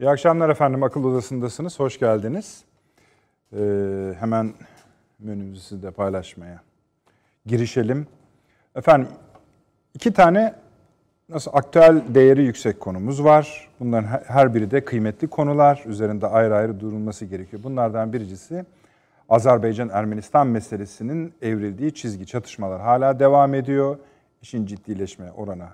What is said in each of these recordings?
İyi akşamlar efendim. Akıl Odası'ndasınız. Hoş geldiniz. Ee, hemen menümüzü sizle paylaşmaya girişelim. Efendim iki tane nasıl aktüel değeri yüksek konumuz var. Bunların her biri de kıymetli konular. Üzerinde ayrı ayrı durulması gerekiyor. Bunlardan birincisi Azerbaycan-Ermenistan meselesinin evrildiği çizgi çatışmalar hala devam ediyor. İşin ciddileşme oranı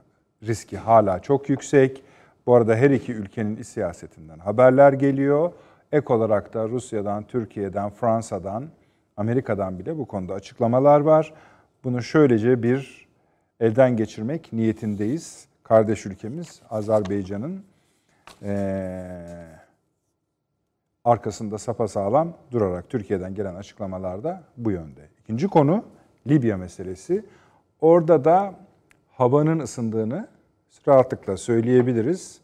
riski hala çok yüksek. Bu arada her iki ülkenin siyasetinden haberler geliyor. Ek olarak da Rusya'dan, Türkiye'den, Fransa'dan, Amerika'dan bile bu konuda açıklamalar var. Bunu şöylece bir elden geçirmek niyetindeyiz. Kardeş ülkemiz Azerbaycan'ın ee, arkasında sapasağlam durarak Türkiye'den gelen açıklamalarda bu yönde. İkinci konu Libya meselesi. Orada da havanın ısındığını rahatlıkla söyleyebiliriz.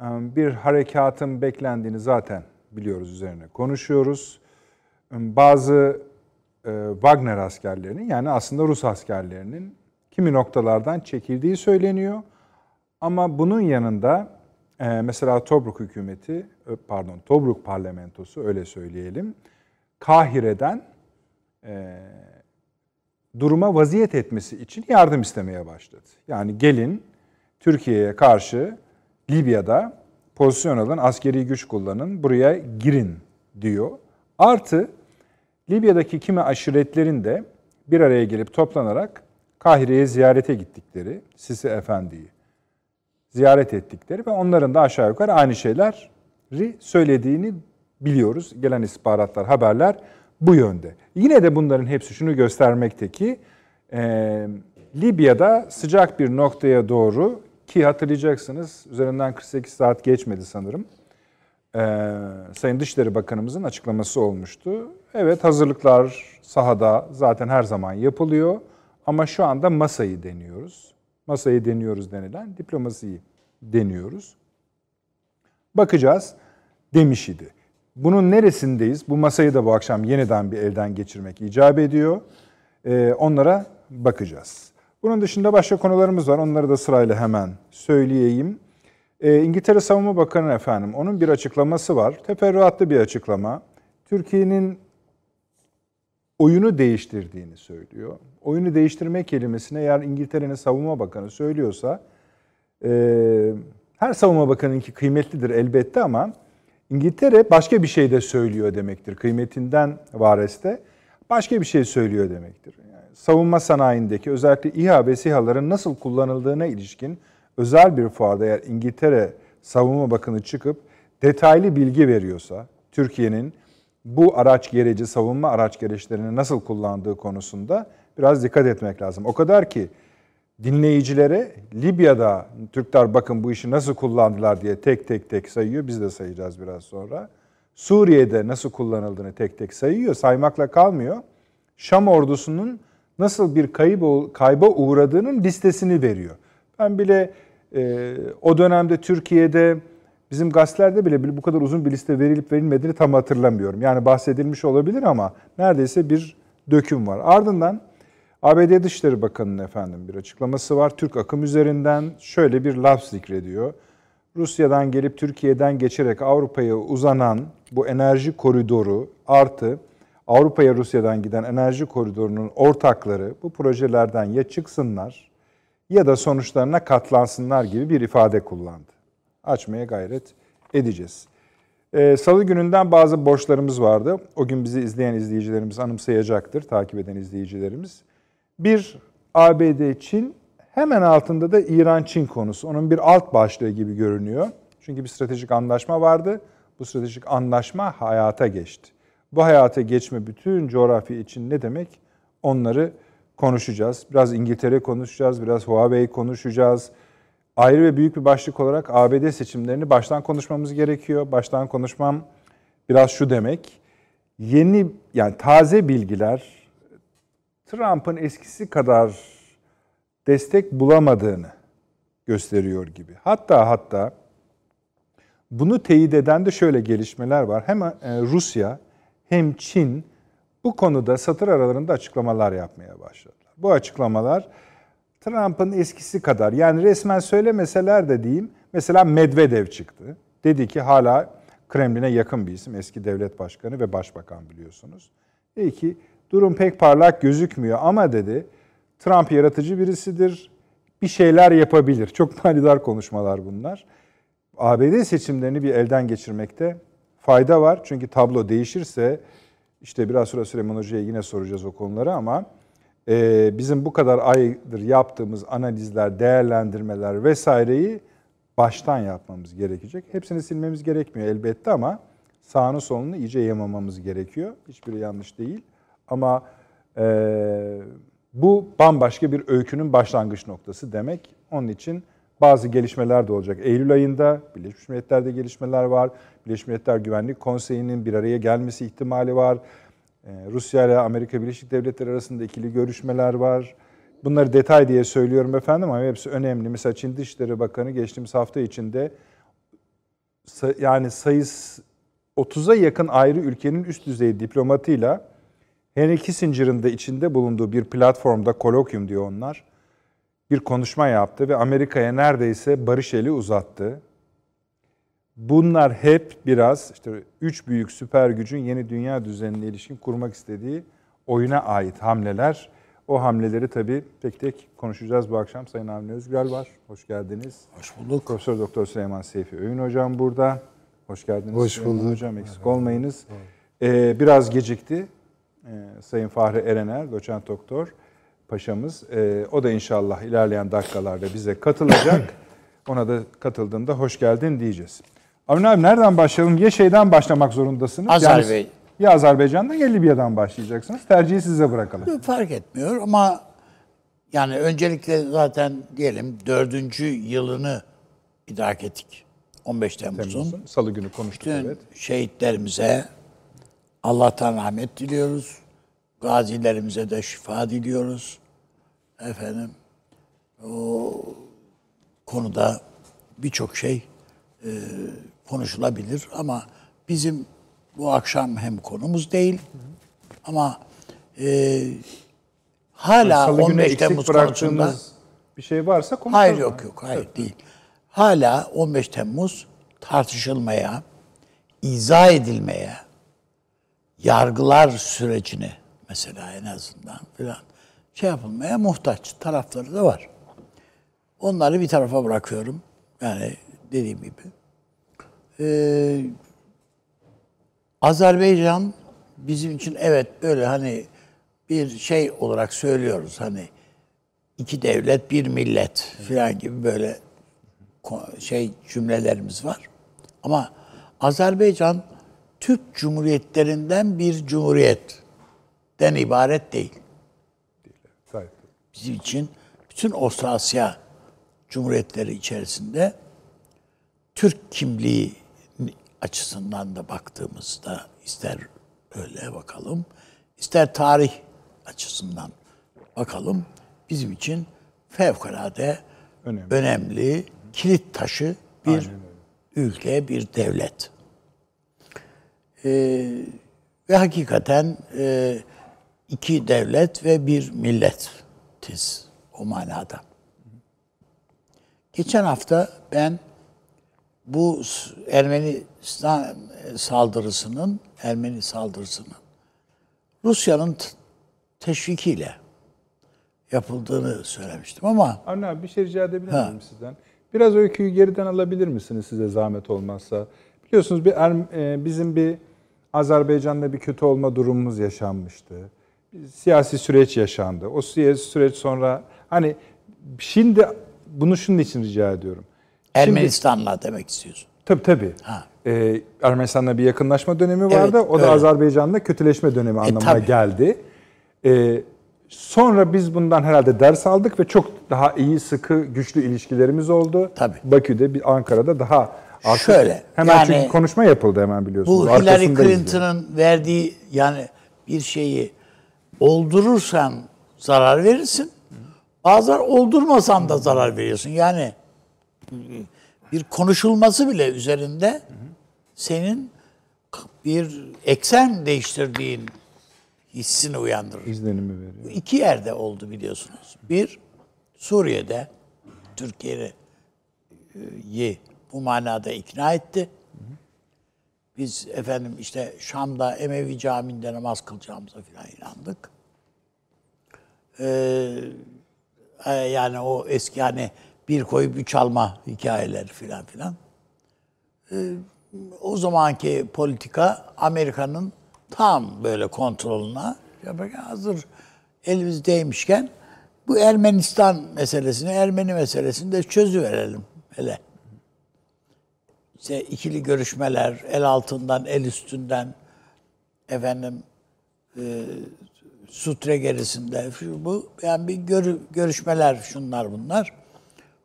Bir harekatın beklendiğini zaten biliyoruz üzerine konuşuyoruz. Bazı Wagner askerlerinin yani aslında Rus askerlerinin kimi noktalardan çekildiği söyleniyor. Ama bunun yanında mesela Tobruk hükümeti, pardon Tobruk parlamentosu öyle söyleyelim, Kahire'den duruma vaziyet etmesi için yardım istemeye başladı. Yani gelin Türkiye'ye karşı Libya'da pozisyon alın, askeri güç kullanın, buraya girin diyor. Artı Libya'daki kimi aşiretlerin de bir araya gelip toplanarak Kahire'ye ziyarete gittikleri, Sisi Efendi'yi ziyaret ettikleri ve onların da aşağı yukarı aynı şeyleri söylediğini biliyoruz. Gelen istihbaratlar, haberler bu yönde. Yine de bunların hepsi şunu göstermekte ki e, Libya'da sıcak bir noktaya doğru ki hatırlayacaksınız üzerinden 48 saat geçmedi sanırım. Ee, Sayın Dışişleri Bakanımızın açıklaması olmuştu. Evet hazırlıklar sahada zaten her zaman yapılıyor ama şu anda masayı deniyoruz. Masayı deniyoruz denilen diplomasiyi deniyoruz. Bakacağız demiş idi. Bunun neresindeyiz? Bu masayı da bu akşam yeniden bir elden geçirmek icap ediyor. Ee, onlara bakacağız. Bunun dışında başka konularımız var. Onları da sırayla hemen söyleyeyim. Ee, İngiltere Savunma Bakanı efendim, onun bir açıklaması var. Teferruatlı bir açıklama. Türkiye'nin oyunu değiştirdiğini söylüyor. Oyunu değiştirme kelimesine eğer İngiltere'nin savunma bakanı söylüyorsa, e, her savunma bakanınki kıymetlidir elbette ama İngiltere başka bir şey de söylüyor demektir. Kıymetinden vareste başka bir şey söylüyor demektir. Savunma sanayindeki özellikle İHA ve SİHA'ların nasıl kullanıldığına ilişkin özel bir fuarda eğer İngiltere Savunma Bakanı çıkıp detaylı bilgi veriyorsa Türkiye'nin bu araç gereci, savunma araç gereçlerini nasıl kullandığı konusunda biraz dikkat etmek lazım. O kadar ki dinleyicilere Libya'da Türkler bakın bu işi nasıl kullandılar diye tek tek tek sayıyor. Biz de sayacağız biraz sonra. Suriye'de nasıl kullanıldığını tek tek sayıyor. Saymakla kalmıyor. Şam ordusunun nasıl bir kayba uğradığının listesini veriyor. Ben bile e, o dönemde Türkiye'de bizim gazetelerde bile bu kadar uzun bir liste verilip verilmediğini tam hatırlamıyorum. Yani bahsedilmiş olabilir ama neredeyse bir döküm var. Ardından ABD Dışişleri Bakanı'nın efendim bir açıklaması var. Türk akım üzerinden şöyle bir laf zikrediyor. Rusya'dan gelip Türkiye'den geçerek Avrupa'ya uzanan bu enerji koridoru artı Avrupa'ya Rusya'dan giden enerji koridorunun ortakları bu projelerden ya çıksınlar ya da sonuçlarına katlansınlar gibi bir ifade kullandı. Açmaya gayret edeceğiz. Ee, Salı gününden bazı borçlarımız vardı. O gün bizi izleyen izleyicilerimiz anımsayacaktır, takip eden izleyicilerimiz. Bir ABD-Çin, hemen altında da İran-Çin konusu. Onun bir alt başlığı gibi görünüyor. Çünkü bir stratejik anlaşma vardı. Bu stratejik anlaşma hayata geçti. Bu hayata geçme bütün coğrafya için ne demek? Onları konuşacağız. Biraz İngiltere konuşacağız, biraz Huawei konuşacağız. Ayrı ve büyük bir başlık olarak ABD seçimlerini baştan konuşmamız gerekiyor. Baştan konuşmam biraz şu demek. Yeni yani taze bilgiler Trump'ın eskisi kadar destek bulamadığını gösteriyor gibi. Hatta hatta bunu teyit eden de şöyle gelişmeler var. Hem e, Rusya hem Çin bu konuda satır aralarında açıklamalar yapmaya başladılar. Bu açıklamalar Trump'ın eskisi kadar yani resmen söylemeseler de diyeyim mesela Medvedev çıktı. Dedi ki hala Kremlin'e yakın bir isim. Eski devlet başkanı ve başbakan biliyorsunuz. Dedi ki durum pek parlak gözükmüyor ama dedi Trump yaratıcı birisidir. Bir şeyler yapabilir. Çok manidar konuşmalar bunlar. ABD seçimlerini bir elden geçirmekte fayda var. Çünkü tablo değişirse işte biraz sonra Süleyman Hoca'ya yine soracağız o konuları ama e, bizim bu kadar aydır yaptığımız analizler, değerlendirmeler vesaireyi baştan yapmamız gerekecek. Hepsini silmemiz gerekmiyor elbette ama sağını solunu iyice yamamamız gerekiyor. Hiçbiri yanlış değil. Ama e, bu bambaşka bir öykünün başlangıç noktası demek. Onun için bazı gelişmeler de olacak. Eylül ayında Birleşmiş Milletler'de gelişmeler var. Birleşmiş Milletler Güvenlik Konseyi'nin bir araya gelmesi ihtimali var. Ee, Rusya ile Amerika Birleşik Devletleri arasında ikili görüşmeler var. Bunları detay diye söylüyorum efendim ama hepsi önemli. Mesela Çin Dışişleri Bakanı geçtiğimiz hafta içinde yani sayısı 30'a yakın ayrı ülkenin üst düzey diplomatıyla Henry Kissinger'ın da içinde bulunduğu bir platformda kolokyum diyor onlar bir konuşma yaptı ve Amerika'ya neredeyse barış eli uzattı. Bunlar hep biraz işte üç büyük süper gücün yeni dünya düzenine ilişkin kurmak istediği oyuna ait hamleler. O hamleleri tabii tek tek konuşacağız bu akşam. Sayın Avni Özgür var. Hoş geldiniz. Hoş bulduk. Profesör Doktor Süleyman Seyfi Öğün Hocam burada. Hoş geldiniz. Hoş bulduk. Hocam eksik olmayınız. Ee, biraz gecikti. Ee, Sayın Fahri Erener, doçent doktor paşamız. E, o da inşallah ilerleyen dakikalarda bize katılacak. Ona da katıldığında hoş geldin diyeceğiz. Avni abi nereden başlayalım? Ya şeyden başlamak zorundasınız. Azerbaycan. Yani, ya Azerbaycan'dan ya Libya'dan başlayacaksınız. Tercihi size bırakalım. Fark etmiyor ama yani öncelikle zaten diyelim dördüncü yılını idrak ettik. 15 Temmuz'un. Temmuz'un Salı günü konuştuk Bütün evet. şehitlerimize Allah'tan rahmet diliyoruz. Gazilerimize de şifa diliyoruz. Efendim o konuda birçok şey e, konuşulabilir ama bizim bu akşam hem konumuz değil ama e, hala Salı 15 Temmuz konusunda bir şey varsa konuşalım. Hayır yok yok hayır evet. değil. Hala 15 Temmuz tartışılmaya, izah edilmeye, yargılar sürecini mesela en azından filan şey yapılmaya muhtaç tarafları da var. Onları bir tarafa bırakıyorum. Yani dediğim gibi. Ee, Azerbaycan bizim için evet böyle hani bir şey olarak söylüyoruz hani iki devlet bir millet filan gibi böyle şey cümlelerimiz var. Ama Azerbaycan Türk Cumhuriyetlerinden bir cumhuriyet den ibaret değil. Bizim için bütün Orta Asya Cumhuriyetleri içerisinde Türk kimliği açısından da baktığımızda ister öyle bakalım, ister tarih açısından bakalım bizim için fevkalade önemli, önemli kilit taşı bir ülke, bir devlet. Ee, ve hakikaten e, iki devlet ve bir milletiz o manada. Geçen hafta ben bu Ermenistan saldırısının, Ermeni saldırısının Rusya'nın teşvikiyle yapıldığını söylemiştim ama... Avni abi bir şey rica edebilir miyim sizden? Biraz öyküyü geriden alabilir misiniz size zahmet olmazsa? Biliyorsunuz bir er, bizim bir Azerbaycan'da bir kötü olma durumumuz yaşanmıştı siyasi süreç yaşandı. O siyasi süreç sonra hani şimdi bunu şunun için rica ediyorum. Ermenistan'la demek istiyorsun. Tabii tabii. Ha. Ee, Ermenistan'la bir yakınlaşma dönemi vardı. Evet, o da öyle. Azerbaycan'la kötüleşme dönemi e, anlamına tabii. geldi. Ee, sonra biz bundan herhalde ders aldık ve çok daha iyi, sıkı, güçlü ilişkilerimiz oldu. Tabii. Bakü'de, bir Ankara'da daha artık Şöyle. Hemen yani, çünkü konuşma yapıldı hemen biliyorsunuz. Bu Hillary Clinton'ın verdiği yani bir şeyi oldurursan zarar verirsin. Bazen oldurmasan da zarar veriyorsun. Yani bir konuşulması bile üzerinde senin bir eksen değiştirdiğin hissini uyandırır. İzlenimi veriyor. İki yerde oldu biliyorsunuz. Bir, Suriye'de Türkiye'yi bu manada ikna etti. Biz efendim işte Şam'da Emevi Camii'nde namaz kılacağımıza falan inandık. Ee, e, yani o eski hani bir koyup üç alma hikayeleri filan filan. Ee, o zamanki politika Amerika'nın tam böyle kontrolüne hazır elimizdeymişken bu Ermenistan meselesini, Ermeni meselesini de çözüverelim hele. İşte ikili görüşmeler, el altından, el üstünden, efendim, e, sutre gerisinde, bu, yani bir görü, görüşmeler, şunlar bunlar.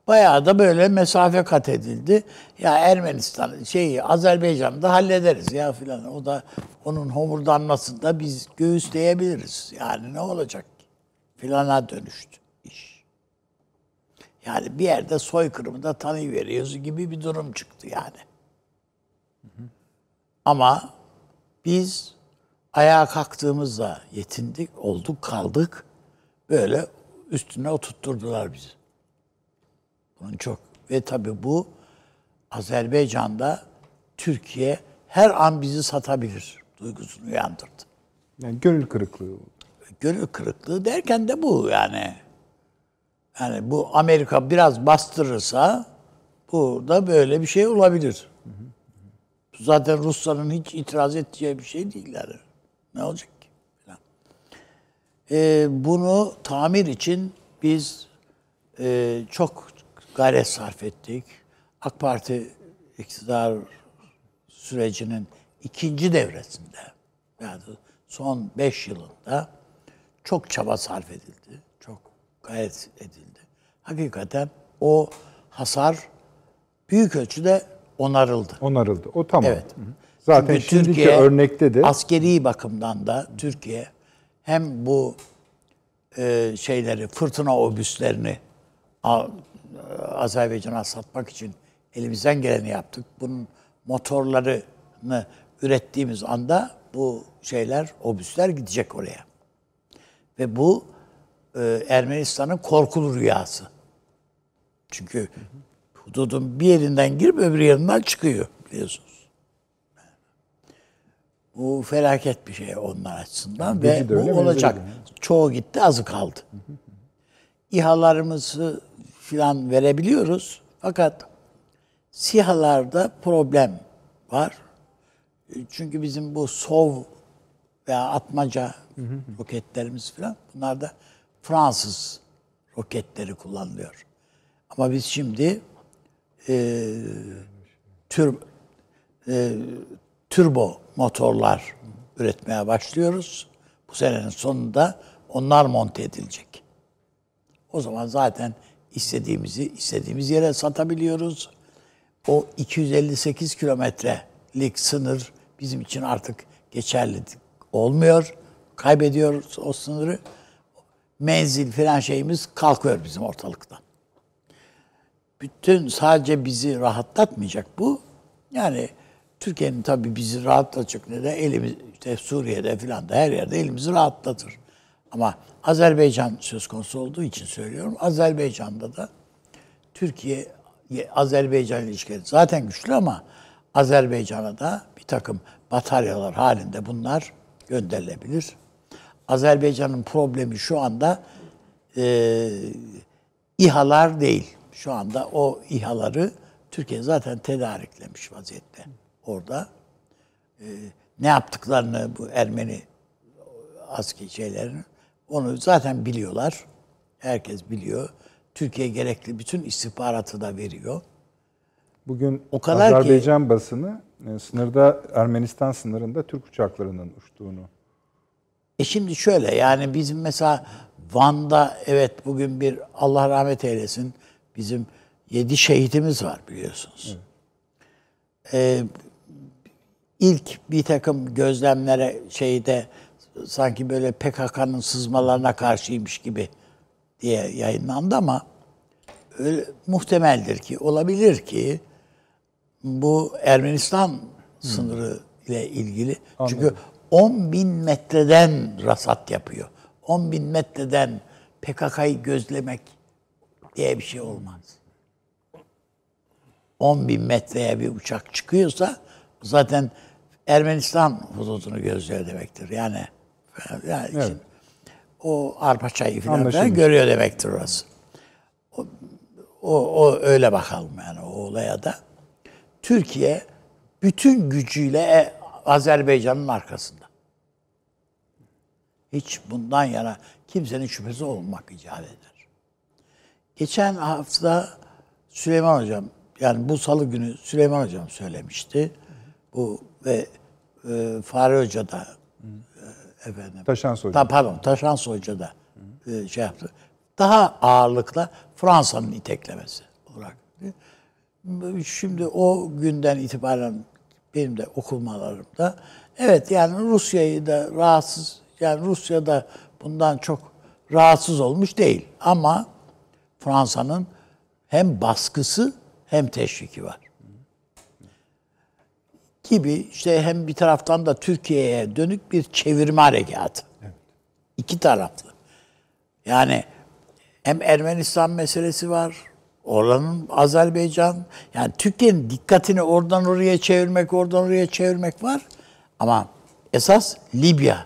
Bayağı da böyle mesafe kat edildi. Ya Ermenistan, şeyi Azerbaycan'da hallederiz ya filan. O da onun homurdanmasında biz göğüsleyebiliriz. Yani ne olacak? Filana dönüştü iş. Yani bir yerde soykırımı da tanıyıveriyoruz gibi bir durum çıktı yani. Ama biz ayağa kalktığımızda yetindik, olduk, kaldık. Böyle üstüne oturtturdular bizi. Bunun çok ve tabii bu Azerbaycan'da Türkiye her an bizi satabilir duygusunu uyandırdı. Yani gönül kırıklığı. Gönül kırıklığı derken de bu yani. Yani bu Amerika biraz bastırırsa burada böyle bir şey olabilir. Zaten Rusların hiç itiraz edeceği bir şey değil yani. Ne olacak ki? Ee, bunu tamir için biz e, çok gayret sarf ettik. AK Parti iktidar sürecinin ikinci devresinde yani son beş yılında çok çaba sarf edildi. Çok gayret edildi. Hakikaten o hasar büyük ölçüde onarıldı. Onarıldı. O tamam. Evet. Zaten Çünkü şimdiki Türkiye örnekte de askeri bakımdan da Türkiye hem bu e, şeyleri fırtına obüslerini Azerbaycan'a satmak için elimizden geleni yaptık. Bunun motorlarını ürettiğimiz anda bu şeyler, obüsler gidecek oraya. Ve bu e, Ermenistan'ın korkulu rüyası. Çünkü hududun bir yerinden girip öbür yerinden çıkıyor biliyorsunuz. Bu felaket bir şey onlar açısından Bizi ve bu olacak. de. çoğu gitti, azı kaldı. İHA'larımızı filan verebiliyoruz. Fakat SİHA'larda problem var. Çünkü bizim bu SOV veya atmaca roketlerimiz filan bunlar da Fransız roketleri kullanılıyor. Ama biz şimdi e, tür, e, turbo motorlar üretmeye başlıyoruz. Bu senenin sonunda onlar monte edilecek. O zaman zaten istediğimizi istediğimiz yere satabiliyoruz. O 258 kilometrelik sınır bizim için artık geçerli olmuyor. Kaybediyoruz o sınırı. Menzil falan şeyimiz kalkıyor bizim ortalıktan. Bütün sadece bizi rahatlatmayacak bu. Yani Türkiye'nin tabii bizi rahatlatacak ne de elimiz işte Suriye'de falan da her yerde elimizi rahatlatır. Ama Azerbaycan söz konusu olduğu için söylüyorum. Azerbaycan'da da Türkiye Azerbaycan ilişkileri zaten güçlü ama Azerbaycan'a da bir takım bataryalar halinde bunlar gönderilebilir. Azerbaycan'ın problemi şu anda e, İHA'lar değil. Şu anda o İHA'ları Türkiye zaten tedariklemiş vaziyette orada. E, ne yaptıklarını bu Ermeni askeri şeylerin onu zaten biliyorlar. Herkes biliyor. Türkiye gerekli bütün istihbaratı da veriyor. bugün O kadar ki- Azerbaycan basını e, sınırda Ermenistan sınırında Türk uçaklarının uçtuğunu E şimdi şöyle yani bizim mesela Van'da evet bugün bir Allah rahmet eylesin bizim yedi şehitimiz var biliyorsunuz. Ee, ilk bir takım gözlemlere şeyde sanki böyle PKK'nın sızmalarına karşıymış gibi diye yayınlandı ama öyle muhtemeldir ki olabilir ki bu Ermenistan sınırı ile ilgili. Çünkü 10 bin metreden rasat yapıyor. 10 bin metreden PKK'yı gözlemek diye bir şey olmaz. 10 bin metreye bir uçak çıkıyorsa zaten Ermenistan hududunu gözlüyor demektir. Yani, yani Evet. şimdi o arpa çayı falan görüyor demektir orası. O, o, o öyle bakalım yani o olaya da. Türkiye bütün gücüyle e, Azerbaycan'ın arkasında. Hiç bundan yana kimsenin şüphesi olmak icap eder. Geçen hafta Süleyman Hocam, yani bu salı günü Süleyman Hocam söylemişti. Bu ve e, Fahri Hoca da e, efendim. Taşan Hoca. Ta, pardon, Taşan Hoca da e, şey yaptı. Daha ağırlıkla Fransa'nın iteklemesi olarak. Şimdi o günden itibaren benim de okumalarımda evet yani Rusya'yı da rahatsız yani Rusya da bundan çok rahatsız olmuş değil ama Fransa'nın hem baskısı hem teşviki var. Gibi işte hem bir taraftan da Türkiye'ye dönük bir çevirme harekatı. İki taraflı. Yani hem Ermenistan meselesi var, oranın Azerbaycan, yani Türkiye'nin dikkatini oradan oraya çevirmek, oradan oraya çevirmek var. Ama esas Libya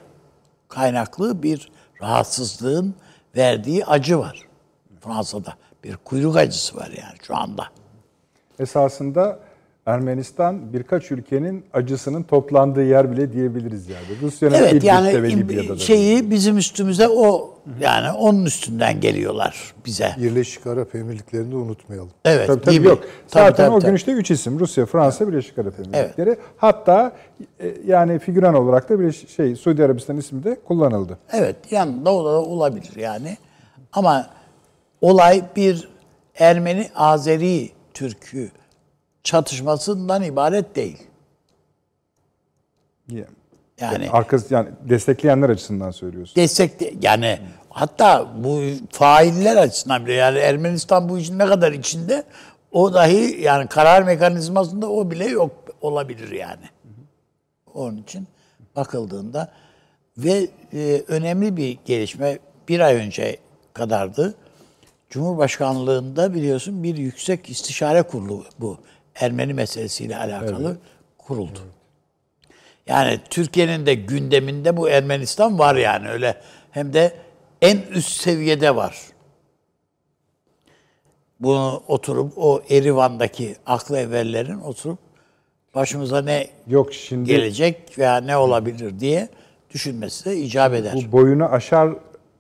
kaynaklı bir rahatsızlığın verdiği acı var. Fransa'da bir kuyruk acısı var yani şu anda. Esasında Ermenistan birkaç ülkenin acısının toplandığı yer bile diyebiliriz yani. Rusya'nın Evet İdlib'de yani ve Libya'da da. şeyi bizim üstümüze o yani onun üstünden geliyorlar bize. Birleşik Arap Emirlikleri'ni de unutmayalım. Evet. Tabii tabii gibi. yok. Tabii, Zaten tabii, o gün tabii. işte üç isim. Rusya, Fransa, Birleşik Arap Emirlikleri. Hatta e, yani figüran olarak da bir şey Suudi Arabistan ismi de kullanıldı. Evet o da olabilir yani. Ama olay bir Ermeni Azeri Türk'ü çatışmasından ibaret değil. Yani, Yani arkası yani destekleyenler açısından söylüyorsun. destekle yani hatta bu failler açısından bile yani Ermenistan bu işin ne kadar içinde o dahi yani karar mekanizmasında o bile yok olabilir yani. Onun için bakıldığında ve e, önemli bir gelişme bir ay önce kadardı. Cumhurbaşkanlığında biliyorsun bir yüksek istişare kurulu bu Ermeni meselesiyle alakalı kuruldu. Yani Türkiye'nin de gündeminde bu Ermenistan var yani öyle hem de en üst seviyede var. Bunu oturup o Erivan'daki aklı evvellerin oturup başımıza ne Yok şimdi gelecek veya ne olabilir diye düşünmesi de icap eder. bu boyunu aşar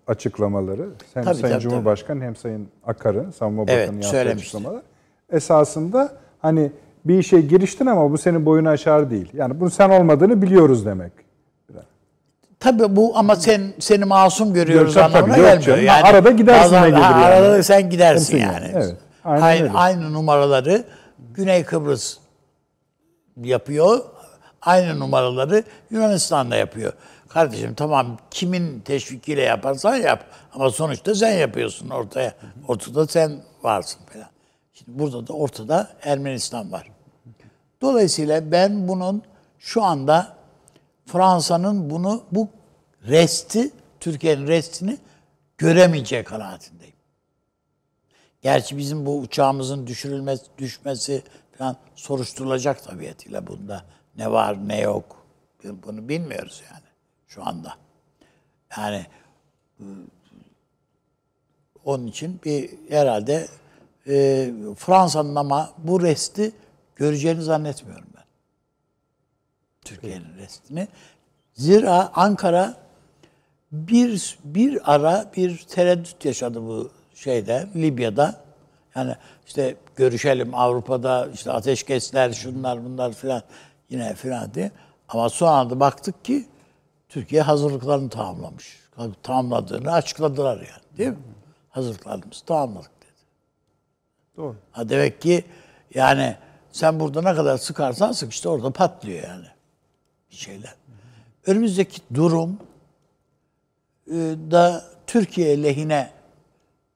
açıklamaları hem Tabii, Sayın tabii, Cumhurbaşkanı hem Sayın Akar'ın Savunma Evet, Bakanı yaptığı söylemişti. açıklamalar esasında hani bir işe giriştin ama bu senin boyunu aşar değil. Yani bunu sen olmadığını biliyoruz demek. Tabii bu ama sen seni masum görüyoruz tabii, anlamına yok gelmiyor. canım. Yani Arada gidersin bazen- ne gelir yani. Arada da sen gidersin Gidersin yani. yani, evet. Aynen aynı, öyle. aynı numaraları Güney Kıbrıs yapıyor. Aynı numaraları Yunanistan'da yapıyor. Kardeşim tamam kimin teşvikiyle yaparsan yap. Ama sonuçta sen yapıyorsun ortaya. Ortada sen varsın falan. Şimdi burada da ortada Ermenistan var. Dolayısıyla ben bunun şu anda Fransa'nın bunu bu resti, Türkiye'nin restini göremeyeceği kanaatindeyim. Gerçi bizim bu uçağımızın düşürülmesi, düşmesi falan soruşturulacak tabiatıyla bunda. Ne var ne yok bunu bilmiyoruz yani şu anda. Yani ıı, onun için bir herhalde e, Fransa'nın ama bu resti göreceğini zannetmiyorum ben. Türkiye'nin restini. Zira Ankara bir bir ara bir tereddüt yaşadı bu şeyde Libya'da. Yani işte görüşelim Avrupa'da işte ateşkesler şunlar bunlar filan yine filan diye. Ama son anda baktık ki Türkiye hazırlıklarını tamamlamış. Tamamladığını açıkladılar yani değil mi? Hazırlıklarımızı tamamladık dedi. Doğru. Ha demek ki yani sen burada ne kadar sıkarsan sık işte orada patlıyor yani bir şeyler. Önümüzdeki durum e, da Türkiye lehine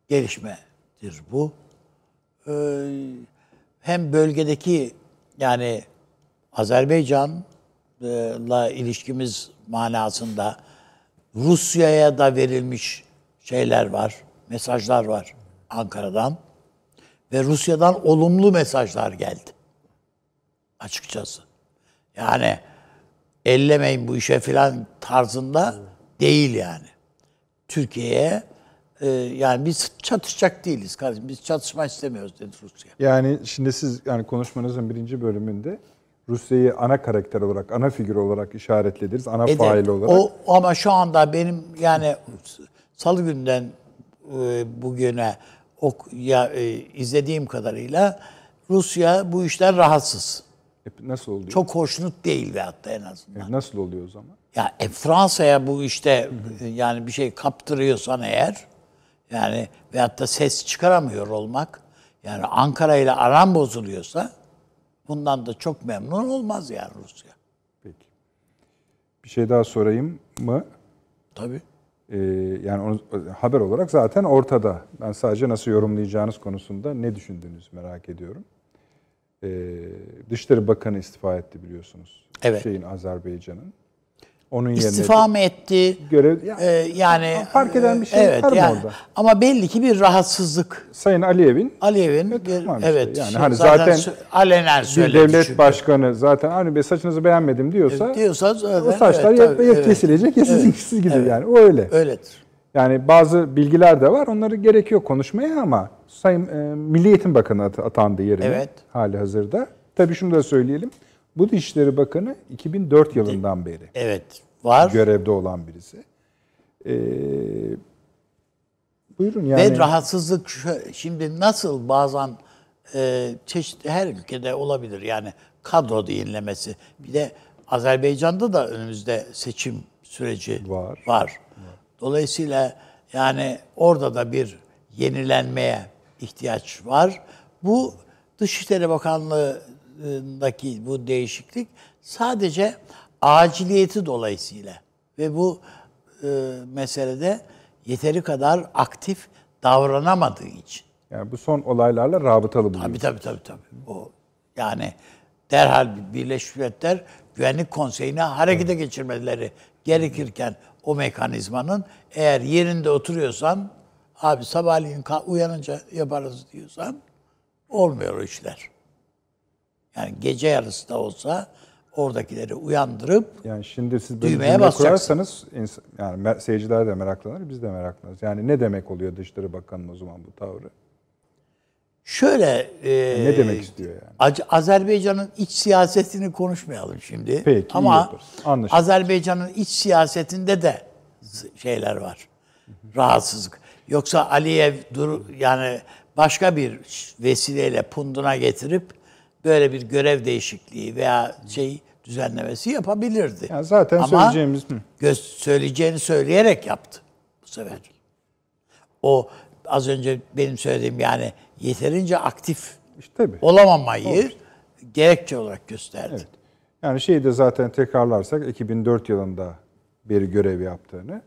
gelişmedir bu. E, Hem bölgedeki yani Azerbaycan'la ilişkimiz manasında Rusya'ya da verilmiş şeyler var, mesajlar var Ankara'dan ve Rusya'dan olumlu mesajlar geldi. Açıkçası. Yani ellemeyin bu işe filan tarzında değil yani. Türkiye'ye e, yani biz çatışacak değiliz kardeşim. Biz çatışma istemiyoruz dedi Rusya. Yani şimdi siz yani konuşmanızın birinci bölümünde Rusya'yı ana karakter olarak, ana figür olarak işaretlediniz. Ana Evet, fail olarak. O ama şu anda benim yani salı günden e, bugüne ok, ya, e, izlediğim kadarıyla Rusya bu işten rahatsız. E, nasıl oluyor? Çok hoşnut değil veyahut da en azından. E, nasıl oluyor o zaman? Ya e, Fransa'ya bu işte yani bir şey kaptırıyorsan eğer yani veyahut da ses çıkaramıyor olmak yani Ankara ile aran bozuluyorsa bundan da çok memnun olmaz yani Rusya. Peki. Bir şey daha sorayım mı? Tabii. Ee, yani onu, haber olarak zaten ortada. Ben sadece nasıl yorumlayacağınız konusunda ne düşündüğünüzü merak ediyorum. Ee, Dışişleri Bakanı istifa etti biliyorsunuz. Evet. Şeyin Azerbaycan'ın. Onun yerine İstifa mı etti? görev ya, Ee, yani fark eden bir şey evet, var mı yani, orada? Ama belli ki bir rahatsızlık. Sayın Aliyev'in Aliyev'in Evet, bir işte. evet Yani şey, hani zaten, zaten alenen bir devlet çünkü. başkanı zaten Avni Bey saçınızı beğenmedim diyorsa diyorsa zaten, o saçlar evet, ya, tabii, ya evet. kesilecek ya Evet, sizinkisi gidiyor evet. yani. O öyle. Öyledir. Yani bazı bilgiler de var. Onları gerekiyor konuşmaya ama Sayın e, Milli Eğitim Bakanı at- atandı yerine Evet. hali hazırda. Tabii şunu da söyleyelim. Bu Dışişleri Bakanı 2004 yılından beri Evet. Var. görevde olan birisi. Ee, buyurun yani. Ve rahatsızlık şimdi nasıl bazen e, çeşitli her ülkede olabilir yani kadro yenilemesi. Bir de Azerbaycan'da da önümüzde seçim süreci Var. var. Dolayısıyla yani orada da bir yenilenmeye ihtiyaç var. Bu Dışişleri Bakanlığı'ndaki bu değişiklik sadece aciliyeti dolayısıyla ve bu e, meselede yeteri kadar aktif davranamadığı için. Yani bu son olaylarla rabıtalı buluyor. Tabii tabii tabii tabii. O yani derhal Birleşmiş Milletler Güvenlik Konseyi'ne harekete geçirmeleri gerekirken o mekanizmanın eğer yerinde oturuyorsan abi sabahleyin uyanınca yaparız diyorsan olmuyor o işler. Yani gece yarısı da olsa oradakileri uyandırıp Yani şimdi siz böyle Düğmeye cümle basacaksın. kurarsanız ins- yani seyirciler de meraklanır, biz de meraklanırız. Yani ne demek oluyor Dışişleri Bakanı'nın o zaman bu tavrı? şöyle e, Ne demek istiyor yani? Az- Azerbaycan'ın iç siyasetini konuşmayalım şimdi. Peki, Ama. Azerbaycan'ın iç siyasetinde de şeyler var. Rahatsızlık. Yoksa Aliyev dur yani başka bir vesileyle punduna getirip böyle bir görev değişikliği veya şey düzenlemesi yapabilirdi. Yani zaten Ama söyleyeceğimiz hı. göz söyleyeceğini söyleyerek yaptı bu sefer. O az önce benim söylediğim yani yeterince aktif işte tabii. olamamayı gerekçe olarak gösterdi. Evet. Yani şeyi de zaten tekrarlarsak 2004 yılında beri görev yaptığını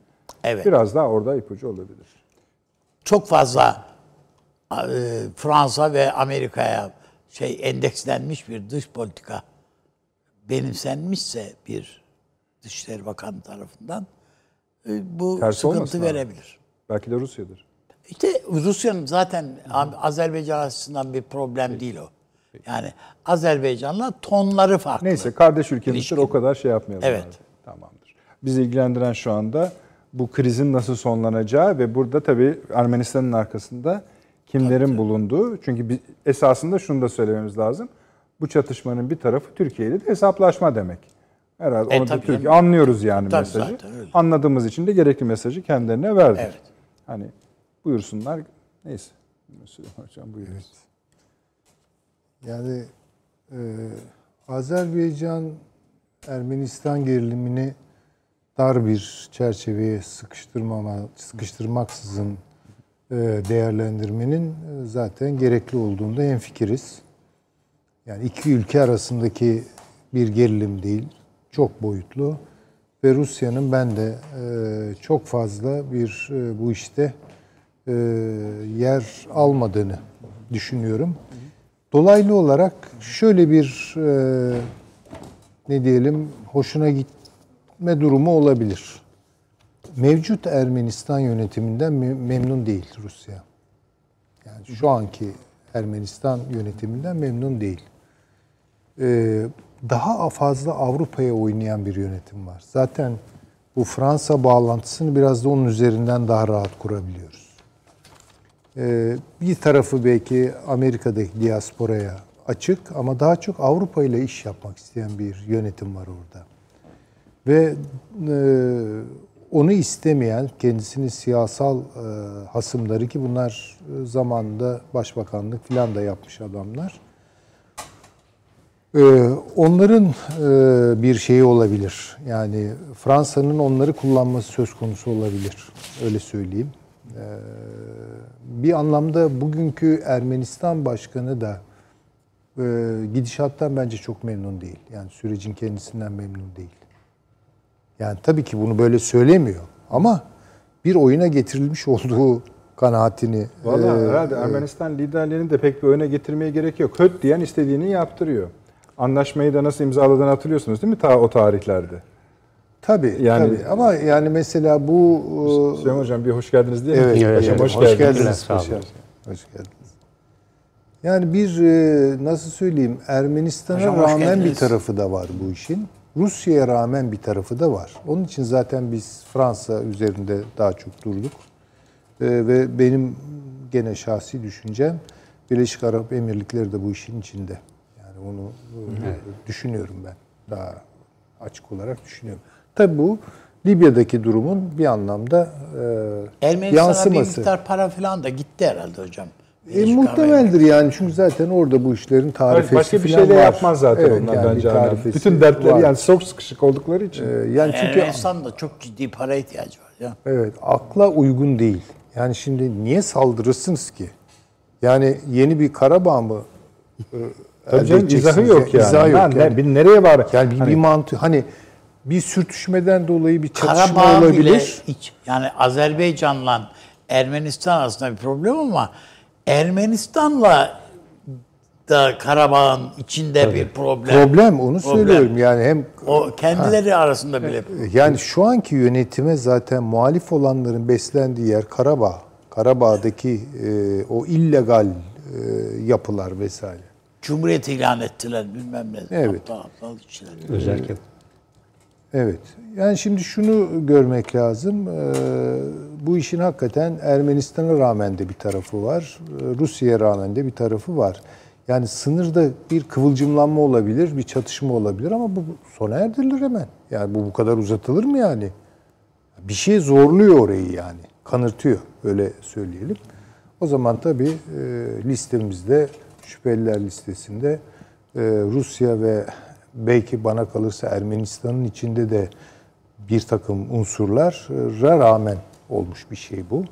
Evet. biraz daha orada ipucu olabilir. Çok fazla e, Fransa ve Amerika'ya şey endekslenmiş bir dış politika benimsenmişse bir Dışişleri Bakanı tarafından e, bu Tersi sıkıntı olmasın abi. verebilir. Belki de Rusya'dır. İşte Rusya'nın zaten Azerbaycan açısından bir problem değil o. Yani Azerbaycan'la tonları farklı. Neyse kardeş ülkemizdir o kadar şey yapmayalım. Evet. abi. Tamamdır. Bizi ilgilendiren şu anda bu krizin nasıl sonlanacağı ve burada tabii Ermenistan'ın arkasında kimlerin bulunduğu. Çünkü bir, esasında şunu da söylememiz lazım. Bu çatışmanın bir tarafı Türkiye ile de hesaplaşma demek. Herhalde E, onu da tabii Türkiye canım. anlıyoruz yani Tabii mesajı. Anladığımız için de gerekli mesajı kendilerine verdik. Evet. Hani buyursunlar. Neyse. Süleyman Hocam buyurun. Yani e, Azerbaycan Ermenistan gerilimini dar bir çerçeveye sıkıştırmama sıkıştırmaksızın değerlendirmenin e, zaten gerekli olduğunda hemfikiriz. Yani iki ülke arasındaki bir gerilim değil, çok boyutlu ve Rusya'nın ben de e, çok fazla bir e, bu işte e, yer almadığını düşünüyorum. Dolaylı olarak şöyle bir e, ne diyelim hoşuna gitme durumu olabilir. Mevcut Ermenistan yönetiminden me- memnun değil Rusya. Yani şu anki Ermenistan yönetiminden memnun değil. E, daha fazla Avrupa'ya oynayan bir yönetim var. Zaten bu Fransa bağlantısını biraz da onun üzerinden daha rahat kurabiliyoruz. Ee, bir tarafı belki Amerika'daki diasporaya açık ama daha çok Avrupa ile iş yapmak isteyen bir yönetim var orada. Ve e, onu istemeyen kendisini siyasal e, hasımları ki bunlar e, zamanında başbakanlık falan da yapmış adamlar. E, onların e, bir şeyi olabilir. Yani Fransa'nın onları kullanması söz konusu olabilir. Öyle söyleyeyim. E, bir anlamda bugünkü Ermenistan başkanı da e, gidişattan bence çok memnun değil. Yani sürecin kendisinden memnun değil. Yani tabii ki bunu böyle söylemiyor ama bir oyuna getirilmiş olduğu kanaatini Valla e, herhalde Ermenistan liderlerini de pek bir öne getirmeye gerek yok. Höt diyen istediğini yaptırıyor. Anlaşmayı da nasıl imzaladığını hatırlıyorsunuz değil mi ta o tarihlerde? tabii Yani- tabii ama yani mesela bu e, Süleyman Hocam bir hoş geldiniz diye. Evet, Evet, Hocam hoş, hoş geldiniz. geldiniz. Hoş geldiniz. Hoş geldiniz. Yani bir e, nasıl söyleyeyim Ermenistan'a rağmen bir tarafı da var bu işin. Rusya'ya rağmen bir tarafı da var. Onun için zaten biz Fransa üzerinde daha çok durduk. E, ve benim gene şahsi düşüncem Birleşik Arap Emirlikleri de bu işin içinde. Yani onu e, düşünüyorum ben. Daha açık olarak düşünüyorum. Tabii bu Libya'daki durumun bir anlamda e, Ermenistan'a bir yansıması. miktar para falan da gitti herhalde hocam. E, muhtemeldir yani çünkü zaten orada bu işlerin tarifesi Başka bir şey de var. yapmaz zaten Evet, onlar yani bence. tarifesi Bütün dertleri var. yani çok sıkışık oldukları için. E, yani çünkü Ermenistan'da çok ciddi para ihtiyacı var. Ya. evet akla uygun değil. Yani şimdi niye saldırırsınız ki? Yani yeni bir Karabağ mı? e, Tabii elde canım izahı edeceksiniz? yok yani. İzahı yok yani. bir nereye var? Yani bir, Hani- bir mantı hani bir sürtüşmeden dolayı bir çatışma Karabağ bile olabilir. iç, yani Azerbaycan'la Ermenistan arasında bir problem ama Ermenistan'la da Karabağ'ın içinde bir problem. Problem onu Problem. söylüyorum yani hem O kendileri arasında bile Yani şu anki yönetime zaten muhalif olanların beslendiği yer Karabağ. Karabağ'daki e, o illegal e, yapılar vesaire. Cumhuriyet ilan ettiler bilmem ne. Evet. Aptal aptal. Özellikle Evet. Yani şimdi şunu görmek lazım. E, bu işin hakikaten Ermenistan'a rağmen de bir tarafı var. e, Rusya'ya rağmen de bir tarafı var. Yani sınırda bir kıvılcımlanma olabilir, bir çatışma olabilir ama bu sona erdirilir hemen. Yani bu bu kadar uzatılır mı yani? Bir şey zorluyor orayı yani. Kanırtıyor öyle söyleyelim. O zaman tabii e, listemizde şüpheliler listesinde e, Rusya ve belki bana kalırsa Ermenistan'ın içinde de bir takım unsurlara rağmen olmuş bir şey bu.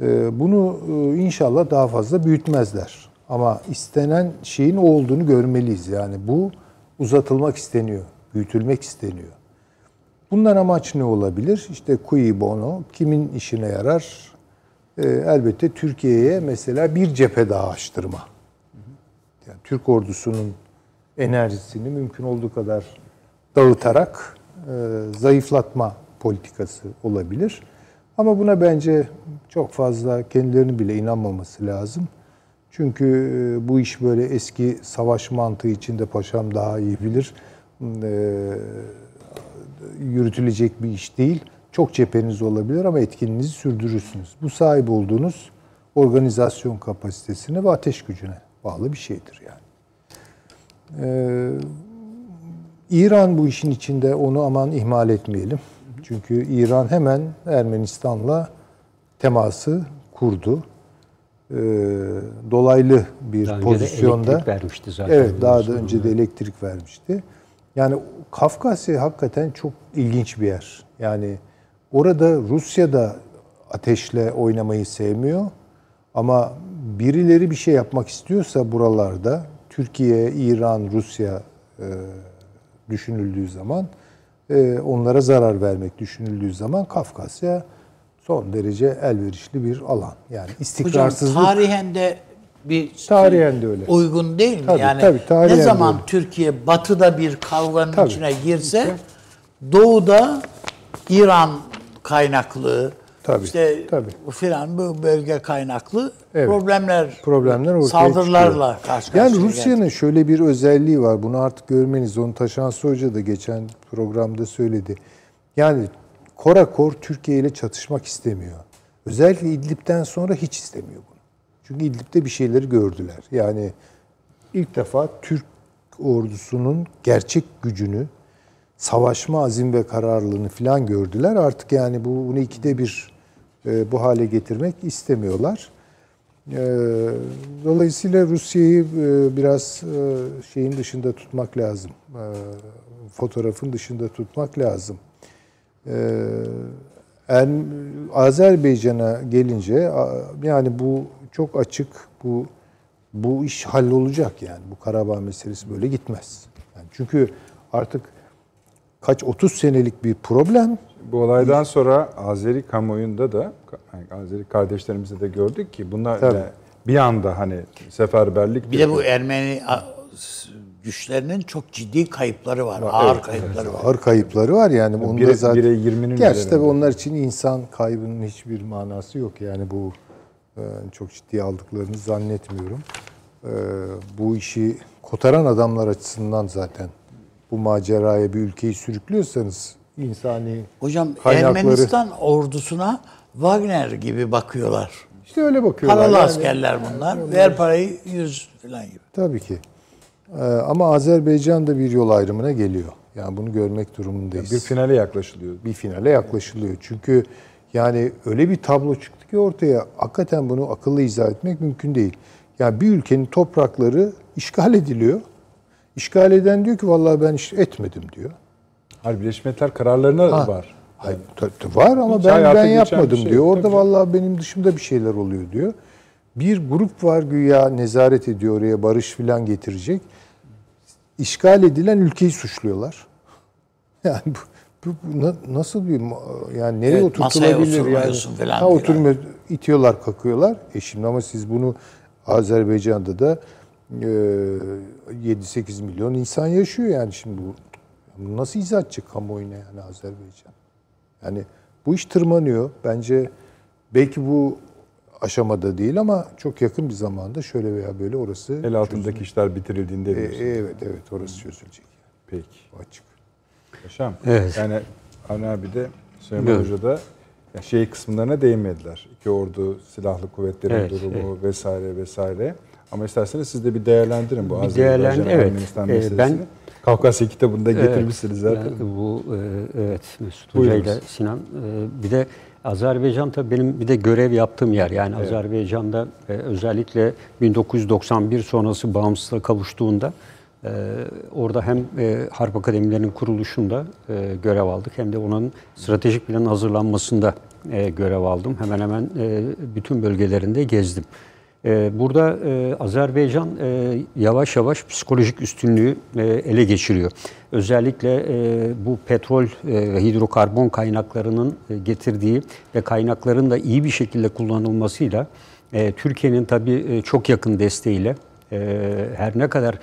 E, bunu e, inşallah daha fazla büyütmezler. Ama istenen şeyin o olduğunu görmeliyiz. Yani bu uzatılmak isteniyor, büyütülmek isteniyor. Bundan amaç ne olabilir? İşte cui bono, kimin işine yarar? Ee, elbette Türkiye'ye mesela bir cephe daha açtırma. Yani Türk ordusunun enerjisini mümkün olduğu kadar dağıtarak zayıflatma politikası olabilir. Ama buna bence çok fazla kendilerinin bile inanmaması lazım. Çünkü e, bu iş böyle eski savaş mantığı içinde paşam daha iyi bilir. E, yürütülecek bir iş değil. Çok cepheniz olabilir ama etkinliğinizi sürdürürsünüz. Bu sahip olduğunuz organizasyon kapasitesine ve ateş gücüne bağlı bir şeydir yani. İran bu işin içinde onu aman ihmal etmeyelim. Çünkü İran hemen Ermenistan'la teması kurdu. Ee, dolaylı bir daha önce de pozisyonda. elektrik vermişti zaten. Evet, daha da önce de elektrik vermişti. Yani Kafkasya hakikaten çok ilginç bir yer. Yani orada Rusya da ateşle oynamayı sevmiyor. Ama birileri bir şey yapmak istiyorsa buralarda Türkiye, İran, Rusya e, düşünüldüğü zaman e, onlara zarar vermek düşünüldüğü zaman Kafkasya son derece elverişli bir alan. Yani Hocam istikrarsızlık tarihen de bir Tarihen de öyle. uygun değil mi? Tabii, yani tabii, ne zaman öyle. Türkiye batıda bir kavganın Tabii. içine girse doğuda İran kaynaklı Tabii, işte tabii. filan bu bölge kaynaklı Evet. problemler, Problemler ortaya saldırılarla çıkıyor. karşı Yani Rusya'nın şöyle bir özelliği var. Bunu artık görmeniz. Onu Taşansı Hoca da geçen programda söyledi. Yani Korakor Türkiye ile çatışmak istemiyor. Özellikle İdlib'den sonra hiç istemiyor bunu. Çünkü İdlib'de bir şeyleri gördüler. Yani ilk defa Türk ordusunun gerçek gücünü, savaşma azim ve kararlılığını falan gördüler. Artık yani bu bunu ikide bir bu hale getirmek istemiyorlar. E, dolayısıyla Rusya'yı e, biraz e, şeyin dışında tutmak lazım. E, fotoğrafın dışında tutmak lazım. E, en, Azerbaycan'a gelince yani bu çok açık bu bu iş hallolacak yani bu Karabağ meselesi böyle gitmez. Yani çünkü artık kaç 30 senelik bir problem Bu olaydan sonra Azeri kamuoyunda da yani Azeri kardeşlerimizde de gördük ki bunlar Tabii. yani bir anda hani seferberlik Bir de bu Ermeni güçlerinin çok ciddi kayıpları var. ağır kayıpları var. ağır kayıpları var yani. Onda bire- zaten bire 20'nin Gerçi tabii onlar için insan kaybının hiçbir manası yok. Yani bu e, çok ciddiye aldıklarını zannetmiyorum. E, bu işi kotaran adamlar açısından zaten bu maceraya bir ülkeyi sürüklüyorsanız insani Hocam kaynakları Ermenistan ordusuna Wagner gibi bakıyorlar. işte öyle bakıyorlar. Paralı Yani- askerler bunlar. Ver parayı yüz falan gibi. Tabii ki. E, ama Azerbaycan da bir yol ayrımına geliyor. Yani bunu görmek durumundayız. bir finale yaklaşılıyor. bir finale yaklaşılıyor. Çünkü yani öyle bir tablo çıktı ki ortaya hakikaten bunu akıllı izah etmek mümkün değil. Yani bir ülkenin toprakları işgal ediliyor. İşgal eden diyor ki vallahi ben iş etmedim diyor. Hayır Birleşmiş Milletler kararlarına Ha. var. Hayır, var ama Hiç ben ben yapmadım şey diyor. Orada Tabii. vallahi benim dışımda bir şeyler oluyor diyor. Bir grup var güya nezaret ediyor oraya barış filan getirecek. İşgal edilen ülkeyi suçluyorlar. Yani bu, bu- bu na- nasıl bir yani nereye Evet, oturtulabilir yani? falan Ha, oturmuyor, itiyorlar, kakıyorlar. E şimdi ama siz bunu Azerbaycan'da da e, 7-8 milyon insan yaşıyor yani şimdi bu. Bunu nasıl izah edecek kamuoyuna yani Azerbaycan? Yani bu iş tırmanıyor. Bence belki bu aşamada değil ama çok yakın bir zamanda şöyle veya böyle orası El altındaki işler bitirildiğinde E, diyorsun. evet evet orası çözülecek. Peki. Yani. Açık. Yaşam. Evet. Yani Avni abi de Süleyman Evet. Hoca da ya şey kısımlarına değinmediler. İki ordu, silahlı kuvvetlerin Evet, durumu vesaire vesaire. Ama isterseniz siz de bir değerlendirin bu Bir Azerbaycan değerlen- evet. Ermenistan Ee, meselesini. ben- Kafkasya kitabında Evet. getirmişsiniz zaten. Yani bu e, evet Mesut. Hoca ile Sinan e, bir de Azerbaycan tabii benim bir de görev yaptığım yer. Yani Azerbaycan'da e, özellikle 1991 sonrası bağımsızlığa kavuştuğunda orada hem Harp Akademilerinin kuruluşunda görev aldık hem de onun stratejik planın hazırlanmasında görev aldım. Hemen hemen bütün bölgelerinde gezdim. Ee, Burada e, Azerbaycan e, yavaş yavaş psikolojik üstünlüğü e, ele geçiriyor. Özellikle bu petrol ve hidrokarbon kaynaklarının getirdiği ve kaynakların da iyi bir şekilde kullanılmasıyla Türkiye'nin tabii çok yakın desteğiyle her ne kadar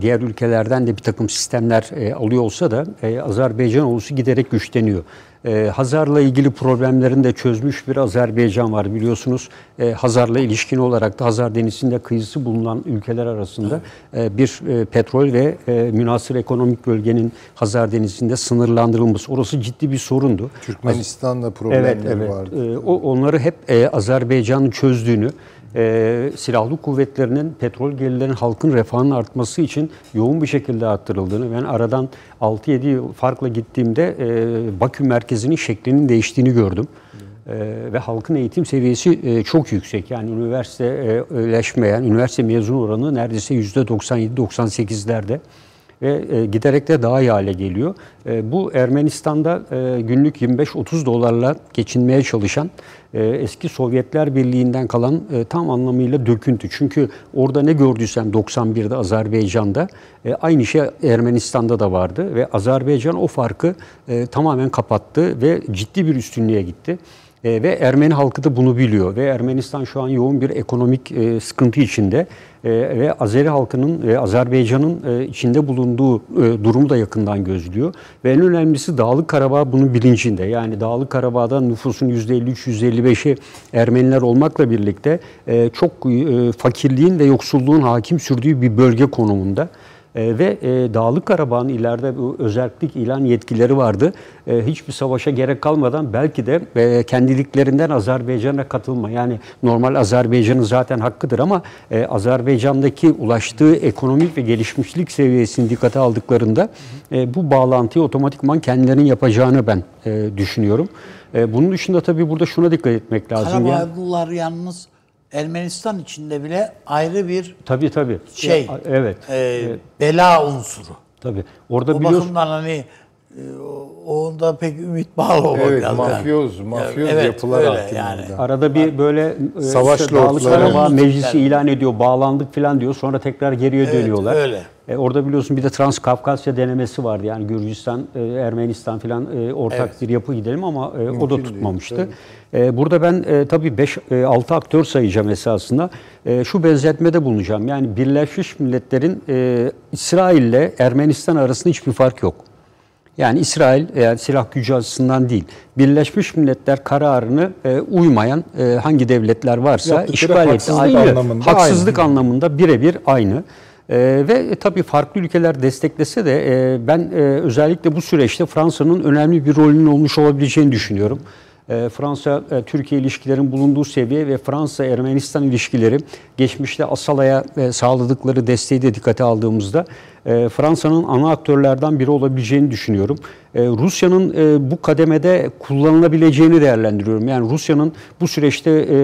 diğer ülkelerden de bir takım sistemler alıyor olsa da Azerbaycan ulusu giderek güçleniyor. E, Hazar'la ilgili problemlerini de çözmüş bir Azerbaycan var biliyorsunuz. E, Hazar'la ilişkin olarak da Hazar Denizi'nde kıyısı bulunan ülkeler arasında e, bir e, petrol ve e, münasır ekonomik bölgenin Hazar Denizi'nde sınırlandırılması. Orası ciddi bir sorundu. Türkmenistan'la problemleri Evet, evet. vardı. Ee, o onları hep e, Azerbaycan'ın çözdüğünü, e, silahlı kuvvetlerinin petrol gelirlerinin halkın refahının artması için yoğun bir şekilde arttırıldığını, ben aradan 6-7 yıl farkla gittiğimde e, Bakü merkezinin şeklinin değiştiğini gördüm. E, ve halkın eğitim seviyesi e, çok yüksek. Yani üniversiteleşmeyen, üniversite mezun oranı neredeyse %97-98'lerde ve e, giderek de daha iyi hale geliyor. E, bu Ermenistan'da e, günlük 25-30 dolarla geçinmeye çalışan eski Sovyetler Birliği'nden kalan tam anlamıyla döküntü. Çünkü orada ne gördüysem 91'de Azerbaycan'da aynı şey Ermenistan'da da vardı ve Azerbaycan o farkı tamamen kapattı ve ciddi bir üstünlüğe gitti. E, ve Ermeni halkı da bunu biliyor ve Ermenistan şu an yoğun bir ekonomik e, sıkıntı içinde e, ve Azeri halkının ve Azerbaycan'ın e, içinde bulunduğu e, durumu da yakından gözlüyor ve en önemlisi Dağlık Karabağ bunun bilincinde. Yani Dağlık Karabağ'da nüfusun %53-%55'i Ermeniler olmakla birlikte e, çok e, fakirliğin ve yoksulluğun hakim sürdüğü bir bölge konumunda. E, ve e, Dağlık Karabağ'ın ileride bu özellik ilan yetkileri vardı. E, hiçbir savaşa gerek kalmadan belki de e, kendiliklerinden Azerbaycan'a katılma. Yani normal Azerbaycan'ın zaten hakkıdır ama e, Azerbaycan'daki ulaştığı ekonomik ve gelişmişlik seviyesini dikkate aldıklarında e, bu bağlantıyı otomatikman kendilerinin yapacağını ben e, düşünüyorum. E, bunun dışında tabii burada şuna dikkat etmek lazım. Yani, Karabağlılar yalnız Ermenistan içinde bile ayrı bir tabii tabii. şey, Ya, evet. e, bela unsuru. Tabii. Orada O biliyorsun bakımdan hani e, onda pek ümit bağlamamak Evet, lazım. mafyoz, mafyoz Evet, yapılar öyle altında. yani. Arada bir böyle e, Savaş işte Dağlık Evet. meclisi ilan ediyor, bağlandık falan diyor. Sonra tekrar geriye dönüyorlar. öyle. E, orada biliyorsun bir de Transkafkasya denemesi vardı. Yani Gürcistan, e, Ermenistan falan e, ortak bir yapı gidelim ama e, o da değil, tutmamıştı. E, burada ben e, tabii 5-6 aktör sayacağım esasında. E, şu benzetmede bulunacağım. Yani Birleşmiş Milletler'in e, İsrail ile Ermenistan arasında hiçbir fark yok. Yani İsrail eğer silah gücü açısından değil, Birleşmiş Milletler kararını e, uymayan e, hangi devletler varsa Yaptıkları işgal etti. haksızlık Aynı. anlamında haksızlık anlamında birebir aynı. E, ve e, tabii farklı ülkeler desteklese de e, ben e, özellikle bu süreçte Fransa'nın önemli bir rolünün olmuş olabileceğini düşünüyorum. E, Fransa-Türkiye ilişkilerin bulunduğu seviye ve Fransa-Ermenistan ilişkileri geçmişte Asala'ya e, sağladıkları desteği de dikkate aldığımızda e, Fransa'nın ana aktörlerden biri olabileceğini düşünüyorum. E, Rusya'nın e, bu kademede kullanılabileceğini değerlendiriyorum. Yani Rusya'nın bu süreçte e,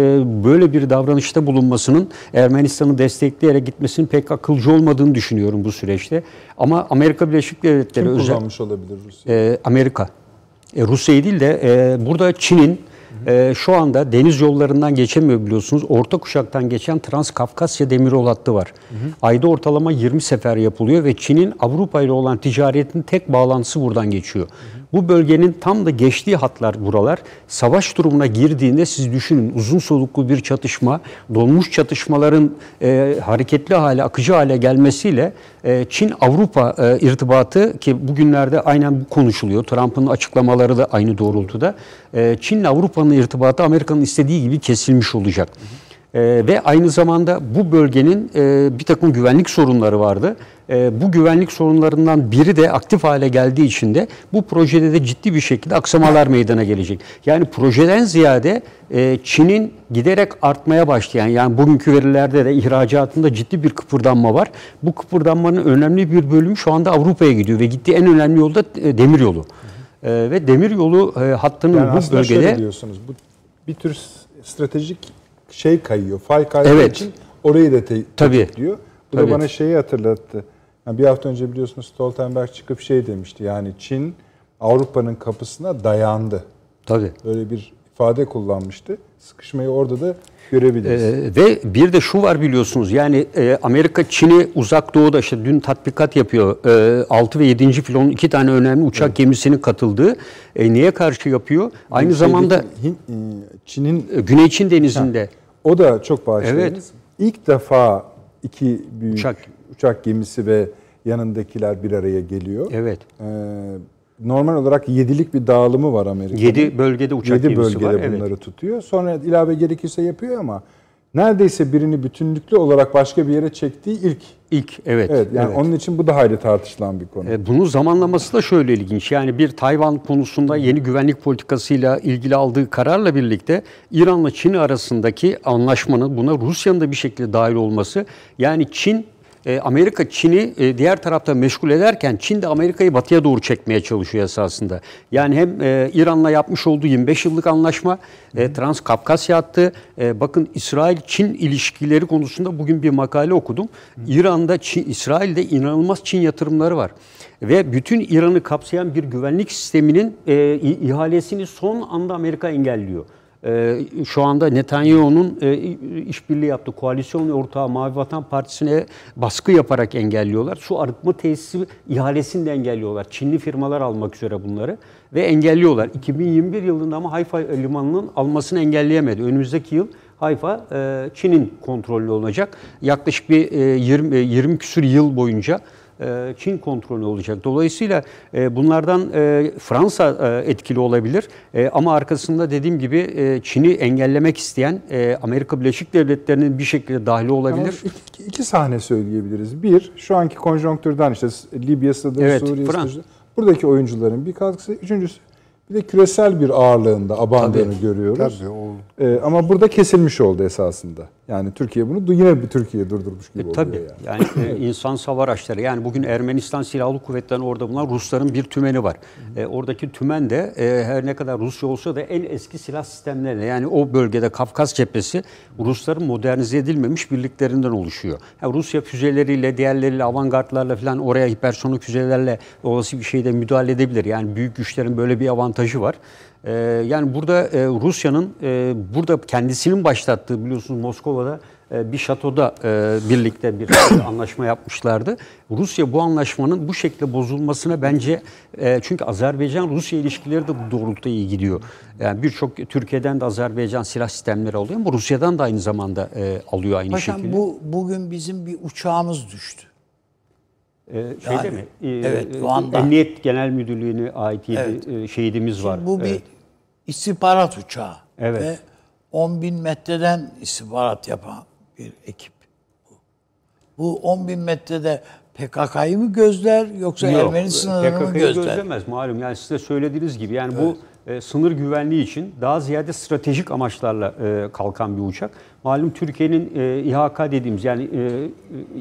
böyle bir davranışta bulunmasının Ermenistan'ı destekleyerek gitmesinin pek akılcı olmadığını düşünüyorum bu süreçte. Ama Amerika Birleşik Devletleri Kim özel kullanmış olabilir Rusya? e, Amerika. E, Rusya'yı değil de e, burada Çin'in e, şu anda deniz yollarından geçemiyor biliyorsunuz. Orta kuşaktan geçen Transkafkasya demiryolu hattı var. Ayda ortalama 20 sefer yapılıyor ve Çin'in Avrupa ile olan ticaretinin tek bağlantısı buradan geçiyor. Bu bölgenin tam da geçtiği hatlar buralar. Savaş durumuna girdiğinde siz düşünün uzun soluklu bir çatışma, donmuş çatışmaların e, hareketli hale, akıcı hale gelmesiyle e, Çin-Avrupa e, irtibatı ki bugünlerde aynen bu konuşuluyor. Trump'ın açıklamaları da aynı doğrultuda. E, Çin'le Avrupa'nın irtibatı Amerika'nın istediği gibi kesilmiş olacak. E, ve aynı zamanda bu bölgenin e, bir takım güvenlik sorunları vardı. E, bu güvenlik sorunlarından biri de aktif hale geldiği için de bu projede de ciddi bir şekilde aksamalar meydana gelecek. Yani projeden ziyade e, Çin'in giderek artmaya başlayan yani bugünkü verilerde de ihracatında ciddi bir kıpırdanma var. Bu kıpırdanmanın önemli bir bölümü şu anda Avrupa'ya gidiyor ve gittiği en önemli yol da e, demiryolu. E, ve demiryolu e, hattının Yani bu aslında şöyle bölgede diyorsunuz. Bu bir tür stratejik şey kayıyor. Fay kaydığı Evet. için orayı da te- Tabii. tetikliyor. Bu Tabii. da bana şeyi hatırlattı. Yani bir hafta önce biliyorsunuz Stoltenberg çıkıp şey demişti. Yani Çin Avrupa'nın kapısına dayandı. tabii Böyle bir ifade kullanmıştı. Sıkışmayı orada da görebiliriz. Ee, ve bir de şu var biliyorsunuz yani e, Amerika Çin'i uzak doğuda işte dün tatbikat yapıyor. E, 6 ve 7. filonun iki tane önemli uçak gemisinin katıldığı. E, niye karşı yapıyor? Aynı Şeydeki zamanda e, Çin'in e, Güney Çin denizinde o da çok bağışlayınız. Evet. İlk defa iki büyük Uçak. uçak. gemisi ve yanındakiler bir araya geliyor. evet Ee, normal olarak yedilik bir dağılımı var Amerika'nın. 7 bölgede uçak Yedi gemisi bölgede var. Evet. bunları tutuyor. Sonra ilave gerekirse yapıyor ama neredeyse birini bütünlüklü olarak başka bir yere çektiği ilk. İlk evet. Evet yani evet. onun için bu da hayli tartışılan bir konu. E, Bunun zamanlaması da şöyle ilginç. Yani bir Tayvan konusunda yeni güvenlik politikasıyla ilgili aldığı kararla birlikte İran'la Çin arasındaki anlaşmanın buna Rusya'nın da bir şekilde dahil olması. Yani Çin e, Amerika Çin'i e, diğer tarafta meşgul ederken Çin de Amerika'yı batıya doğru çekmeye çalışıyor esasında. Yani hem e, İran'la yapmış olduğu 25 yıllık anlaşma, e, Transkafkasya hattı, e, bakın İsrail-Çin ilişkileri konusunda bugün bir makale okudum. İran'da, Çin, İsrail'de inanılmaz Çin yatırımları var. Ve bütün İran'ı kapsayan bir güvenlik sisteminin e, ihalesini son anda Amerika engelliyor. E, şu anda Netanyahu'nun e, işbirliği yaptığı koalisyon ortağı Mavi Vatan Partisi'ne baskı yaparak engelliyorlar. Su arıtma tesisi ihalesini de engelliyorlar. Çinli firmalar almak üzere bunları ve engelliyorlar. 2021 yılında ama Hayfa limanının almasını engelleyemedi. Önümüzdeki yıl Hayfa e, Çin'in kontrollü olacak. Yaklaşık bir e, 20, e, 20 küsür yıl boyunca Çin kontrolü olacak. Dolayısıyla e, bunlardan e, Fransa e, etkili olabilir. E, Ama arkasında dediğim gibi e, Çin'i engellemek isteyen e, Amerika Birleşik Devletleri'nin bir şekilde dahili olabilir. Ama iki, iki sahne söyleyebiliriz. Bir, şu anki konjonktürden işte Libya'sıdır, Evet, Suriye'sidir. Frans- Buradaki oyuncuların bir katkısı. Üçüncüsü bir de küresel bir ağırlığında abandığını görüyoruz. Tabii o Ee, ama burada kesilmiş oldu esasında. Yani Türkiye bunu yine bir Türkiye durdurmuş gibi E, oluyor tabii yani. yani e, insan savar araçları yani bugün Ermenistan Silahlı Kuvvetleri'nin orada bulunan Rusların bir tümeni var. E, oradaki tümen de e, her ne kadar Rusya olsa da en eski silah sistemlerine yani o bölgede Kafkas cephesi Rusların modernize edilmemiş birliklerinden oluşuyor. Yani Rusya füzeleriyle diğerleriyle avantgardlarla falan oraya hipersonik füzelerle olası bir şeyde müdahale edebilir. Yani büyük güçlerin böyle bir avantajı var. Ee, yani burada e, Rusya'nın e, burada kendisinin başlattığı biliyorsunuz Moskova'da e, bir şatoda e, birlikte bir anlaşma yapmışlardı. Rusya bu anlaşmanın bu şekilde bozulmasına bence e, çünkü Azerbaycan-Rusya ilişkileri de bu doğrultuda iyi gidiyor. Yani birçok Türkiye'den de Azerbaycan silah sistemleri alıyor ama Rusya'dan da aynı zamanda e, alıyor aynı Paşam şekilde. bu bugün bizim bir uçağımız düştü. Ee, şeyde Yani, mi? Ee, evet, e, Van'da. Emniyet Genel Müdürlüğü'ne ait bir Evet. e, şehidimiz var. Bu bir Evet. istihbarat uçağı. Evet. Ve 10 bin metreden istihbarat yapan bir ekip. Bu, bu 10 bin metrede PKK'yı mı gözler yoksa Yok, Ermeni sınırını mı PKK'yı gözler? gözlemez malum. Yani size söylediğiniz gibi yani bu e, sınır güvenliği için daha ziyade stratejik amaçlarla e, kalkan bir uçak. Malum Türkiye'nin e, İHK dediğimiz yani e,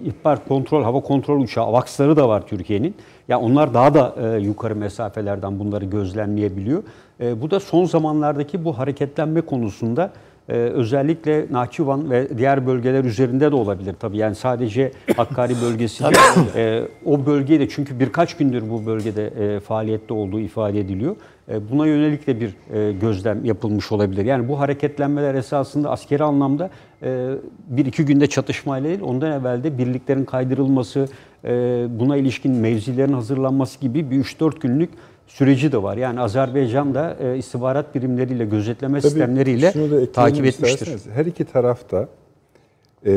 ihbar kontrol, hava kontrol uçağı, AVAX'ları da var Türkiye'nin. Yani onlar daha da e, yukarı mesafelerden bunları gözlemleyebiliyor. E, bu da son zamanlardaki bu hareketlenme konusunda ee, özellikle Nahçıvan ve diğer bölgeler üzerinde de olabilir tabii. Yani sadece Hakkari bölgesi değil. Ee, o bölgeye de çünkü birkaç gündür bu bölgede e, faaliyette olduğu ifade ediliyor. E, buna yönelik de bir e, gözlem yapılmış olabilir. Yani bu hareketlenmeler esasında askeri anlamda e, bir iki günde çatışmayla değil, ondan evvel de birliklerin kaydırılması, buna ilişkin mevzilerin hazırlanması gibi bir 3-4 günlük süreci de var. Yani Azerbaycan da istihbarat birimleriyle, gözetleme Tabii sistemleriyle da takip etmiştir. Her iki tarafta e,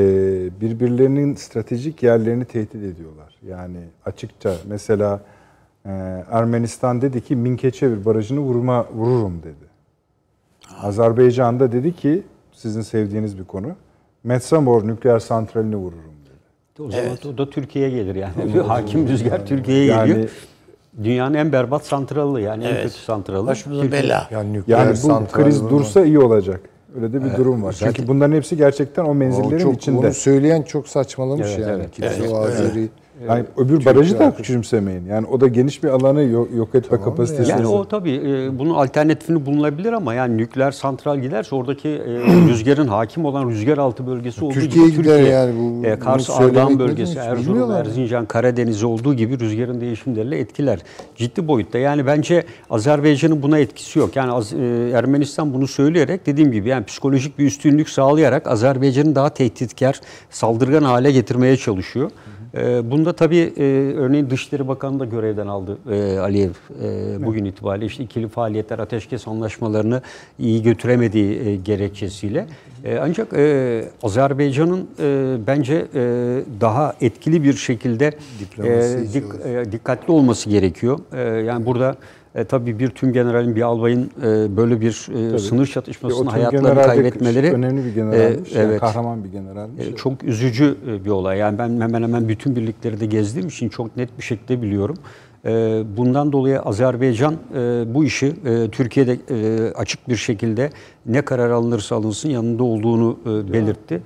birbirlerinin stratejik yerlerini tehdit ediyorlar. Yani açıkça mesela e, Ermenistan dedi ki Minkeçevir barajını vurma vururum dedi. Azerbaycan da dedi ki sizin sevdiğiniz bir konu Metsamor nükleer santralini vururum dedi. O zaman o da Türkiye'ye gelir yani. Hakim rüzgar Türkiye'ye Yani- geliyor. Dünyanın en berbat santralı yani en Evet. kötü santralı. Başımıza Türkiye. bela. yani nükleer Yani bu kriz vurma. dursa iyi olacak. Öyle de bir durum var. zaten- Çünkü bunların hepsi gerçekten o O menzillerin çok, içinde. Onu söyleyen çok saçmalamış Evet, yani. evet. Kimse o Azeri Yani öbür barajı da küçümsemeyin. Yani o da geniş bir alanı yok, yok etme Tamam kapasitesi. Yani o tabii e, bunun alternatifini bulunabilir ama yani nükleer santral giderse oradaki e, rüzgarın hakim olan rüzgar altı bölgesi olduğu Türkiye gibi gider Türkiye, yani bu- e, Kars, Ardahan bölgesi, Erzurum. Erzincan, Karadeniz olduğu gibi rüzgarın değişimleriyle etkiler. Ciddi boyutta. Yani bence Azerbaycan'ın buna etkisi yok. Yani Az- e, Ermenistan bunu söyleyerek dediğim gibi yani psikolojik bir üstünlük sağlayarak Azerbaycan'ı daha tehditkar, saldırgan hale getirmeye çalışıyor. E, Bunda tabii e, örneğin Dışişleri Bakanı da görevden aldı e, Aliyev e, bugün itibariyle. işte ikili faaliyetler, ateşkes anlaşmalarını iyi götüremediği gerekçesiyle. Ancak Azerbaycan'ın bence daha etkili bir şekilde dik- dikkatli olması gerekiyor. Yani burada e, tabii bir tüm generalin, bir albayın e, böyle bir e, sınır tüm hayatlarını de kaybetmeleri önemli bir generalmiş. e, yani evet. kahraman bir generalmiş. E, Çok üzücü e, bir olay. Yani ben hemen hemen bütün birlikleri de gezdiğim için çok net bir şekilde biliyorum. E, Bundan dolayı Azerbaycan e, bu işi Türkiye'de açık bir şekilde ne karar alınırsa alınsın yanında olduğunu belirtti.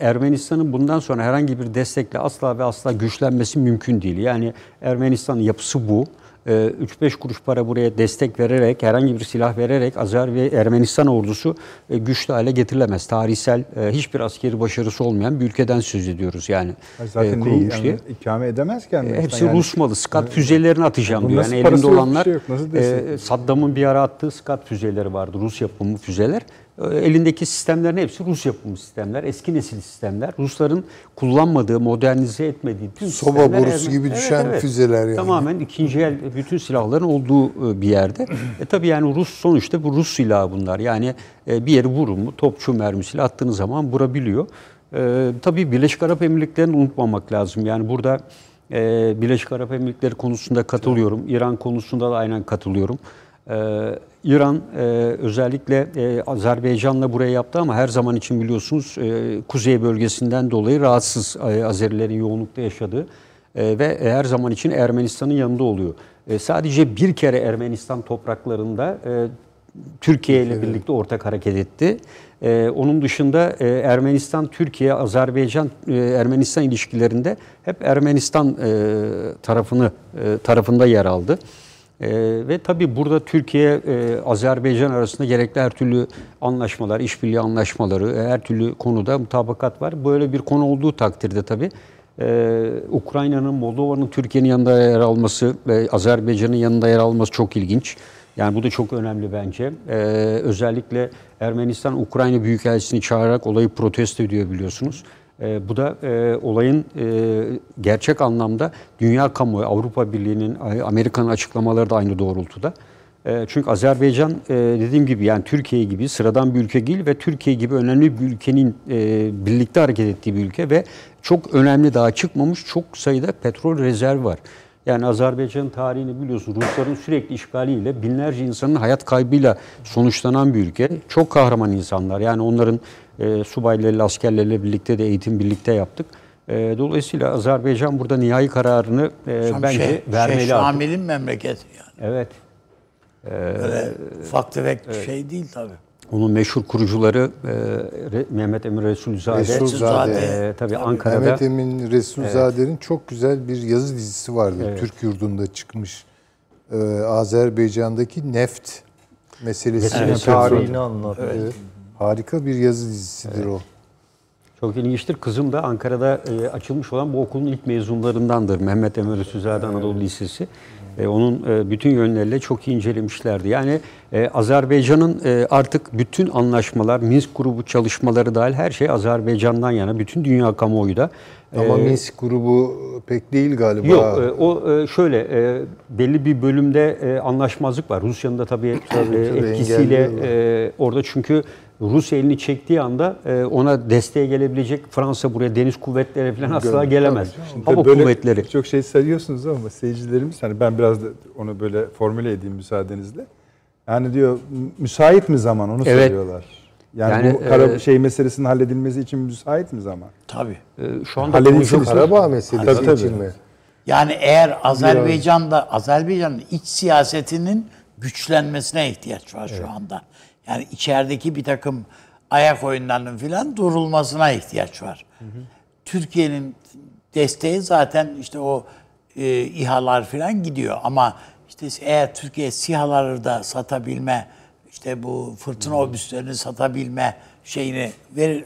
Ermenistan'ın bundan sonra herhangi bir destekle asla ve asla güçlenmesi mümkün değil. Yani Ermenistan'ın yapısı bu. E, 3-5 kuruş para buraya destek vererek, herhangi bir silah vererek Azer ve Ermenistan ordusu e, güçlü hale getirilemez. Tarihsel e, hiçbir askeri başarısı olmayan bir ülkeden söz ediyoruz yani. Zaten e, kurulmuş yani diye. ikame edemez ki. Hepsi Yani Rus malı. Skat füzelerini atacağım diyor. Yani elinde olanlar şey yok. Saddam'ın bir ara attığı Skat füzeleri vardı. Rus yapımı füzeler. E, Elindeki sistemlerin hepsi Rus yapımı sistemler. Eski nesil sistemler. Rusların kullanmadığı, modernize etmediği tüm Soba borusu gibi düşen füzeler yani. Tamamen ikinci el bütün silahların olduğu e, bir yerde. E tabii yani Rus sonuçta bu Rus silahı bunlar. Yani e, bir yeri vurun mu topçu mermisiyle attığınız zaman vurabiliyor. E, tabii Birleşik Arap Emirlikleri'ni unutmamak lazım. Yani burada e, Birleşik Arap Emirlikleri konusunda katılıyorum. İran konusunda da aynen katılıyorum. Ee, İran e, özellikle e, Azerbaycan'la buraya yaptı ama her zaman için biliyorsunuz e, kuzey bölgesinden dolayı rahatsız e, Azerilerin yoğunlukta yaşadığı e, ve her zaman için Ermenistan'ın yanında oluyor. E, sadece bir kere Ermenistan topraklarında e, Türkiye ile birlikte ortak hareket etti. Onun dışında e, Ermenistan, Türkiye, Azerbaycan, e, Ermenistan ilişkilerinde hep Ermenistan e, tarafını e, tarafında yer aldı. Ee, ve tabii burada Türkiye, e, Azerbaycan arasında gerekli her türlü anlaşmalar, işbirliği anlaşmaları, her türlü konuda mutabakat var. Böyle bir konu olduğu takdirde tabii e, Ukrayna'nın, Moldova'nın Türkiye'nin yanında yer alması ve Azerbaycan'ın yanında yer alması çok ilginç. Yani bu da çok önemli bence. Ee, özellikle Ermenistan Ukrayna Büyükelçisini çağırarak olayı protesto ediyor biliyorsunuz. E, bu da e, olayın e, gerçek anlamda dünya kamuoyu, Avrupa Birliği'nin, Amerika'nın açıklamaları da aynı doğrultuda. E, çünkü Azerbaycan e, dediğim gibi yani Türkiye gibi sıradan bir ülke değil ve Türkiye gibi önemli bir ülkenin e, birlikte hareket ettiği bir ülke ve çok önemli daha çıkmamış çok sayıda petrol rezervi var. Yani Azerbaycan tarihini biliyorsun Rusların sürekli işgaliyle binlerce insanın hayat kaybıyla sonuçlanan bir ülke. Çok kahraman insanlar. Yani onların e, subaylarıyla, askerlerle birlikte de eğitim birlikte yaptık. E, dolayısıyla Azerbaycan burada nihai kararını e, bence şey, vermeli şey, artık. Şamil'in memleketi yani. Evet. Öyle ufak tefek şey değil tabii. Onun meşhur kurucuları e, Mehmet Emin Resulzade. Resulzade. E, tabii Ankara'da. Mehmet Emin Resulzade'nin çok güzel bir yazı dizisi vardı. Türk yurdunda çıkmış. Ee, Azerbaycan'daki neft meselesinin Evet, tarihini anlatıyor. Evet. Harika bir yazı dizisidir o. Çok ilginçtir. Kızım da Ankara'da e, açılmış olan bu okulun ilk mezunlarındandır. Mehmet Emre Resulzade Anadolu Lisesi. E, onun e, bütün yönleriyle çok iyi incelemişlerdi. Yani e, Azerbaycan'ın e, artık bütün anlaşmalar, Minsk grubu çalışmaları dahil her şey Azerbaycan'dan yana. Bütün dünya kamuoyu da. Ama Minsk grubu pek değil galiba. Yok, e, o e, şöyle e, belli bir bölümde e, anlaşmazlık var. Rusya'nın da tabii, e, tabii, etkisiyle engelliyorlar. e, orada çünkü Rusya elini çektiği anda e, ona desteğe gelebilecek Fransa buraya deniz kuvvetleri falan asla gelemez. Hava Tabii böyle kuvvetleri. Çok şey sayıyorsunuz ama seyircilerimiz hani ben biraz da onu böyle formüle edeyim müsaadenizle. Yani diyor müsait mi zaman onu Evet. soruyorlar. Yani, Yani, bu kara e, şey meselesinin halledilmesi için müsait mi zaman? Tabii. E, şu anda konuşulan- Karabağ meselesi Tabii, tabii. için mi? Yani eğer Azerbaycan'da Azerbaycan'ın iç siyasetinin güçlenmesine ihtiyaç var şu anda. Yani içerideki bir takım ayak oyunlarının filan durulmasına ihtiyaç var. Türkiye'nin desteği zaten işte o e, İHA'lar filan gidiyor ama işte eğer Türkiye SİHA'ları da satabilme işte bu fırtına obüslerini satabilme şeyini verir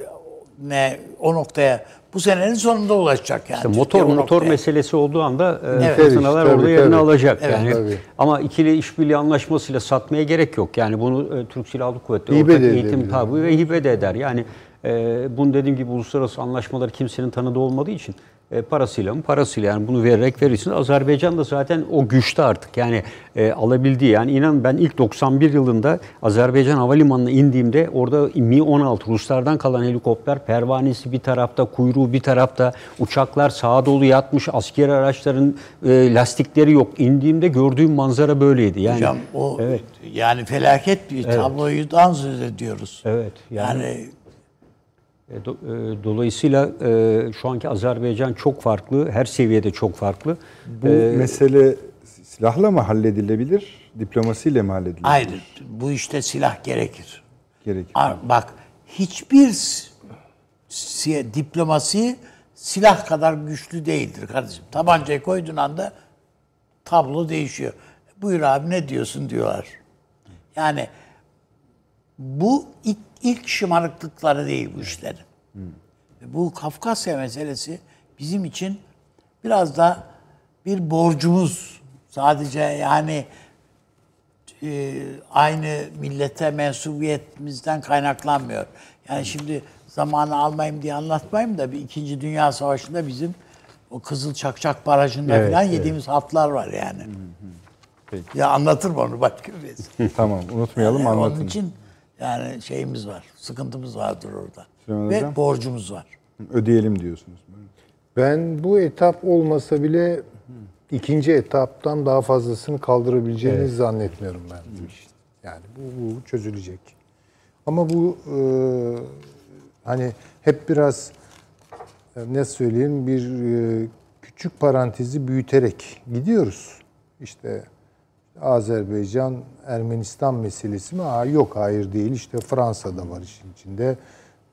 ne o noktaya bu senenin sonunda ulaşacak yani. İşte Türkiye motor o motor noktaya. meselesi olduğu anda e, Evet. fırtınalar Tabii, orada tabii, yerini tabii. alacak. Evet, yani tabii. ama ikili işbirliği anlaşmasıyla satmaya gerek yok. Yani bunu e, Türk Silahlı Kuvvetleri Hibe ortak eğitim tabi ve hibe de eder. Yani e, bunu dediğim gibi uluslararası anlaşmalar kimsenin tanıdığı olmadığı için e, parasıyla mı parasıyla yani bunu vererek verirsin. Azerbaycan da zaten o güçte artık yani e, alabildiği yani inan ben ilk 91 yılında Azerbaycan Havalimanı'na indiğimde orada Mi-16 Ruslardan kalan helikopter pervanesi bir tarafta kuyruğu bir tarafta uçaklar sağa dolu yatmış askeri araçların e, lastikleri yok. İndiğimde gördüğüm manzara böyleydi. Yani Hocam o Evet. yani felaket bir tabloyudan söz ediyoruz. Evet, yani- Yani, Dolayısıyla e, şu anki Azerbaycan çok farklı, her seviyede çok farklı. Bu E, mesele silahla mı halledilebilir, diplomasiyle mi halledilebilir? hayır bu işte silah gerekir. Gerekir. Bak hiçbir si- diplomasi silah kadar güçlü değildir kardeşim. Tabancayı koyduğun anda tablo değişiyor. Buyur abi ne diyorsun diyorlar. Yani bu ilk, ilk şımarıklıkları değil bu işlerin. Bu Kafkasya meselesi bizim için biraz da bir borcumuz. Sadece yani e, aynı millete mensubiyetimizden kaynaklanmıyor. Yani şimdi zamanı almayayım diye anlatmayayım da bir İkinci Dünya Savaşı'nda bizim o Kızıl Çakçak Barajı'nda Evet, falan evet. yediğimiz haflar var yani. Peki. Ya anlatırım onu başka bir vesileyle. Tamam unutmayalım Yani anlatın. Onun için yani şeyimiz var, sıkıntımız vardır orada. Süleyman Ve Hocam? borcumuz var. Ödeyelim diyorsunuz. Ben bu etap olmasa bile ikinci etaptan daha fazlasını kaldırabileceğini zannetmiyorum ben. Yani bu, bu çözülecek. Ama bu e, hani hep biraz e, ne söyleyeyim bir e, küçük parantezi büyüterek gidiyoruz. İşte Azerbaycan, Ermenistan meselesi mi? Aa, yok hayır değil. İşte Fransa'da var işin içinde.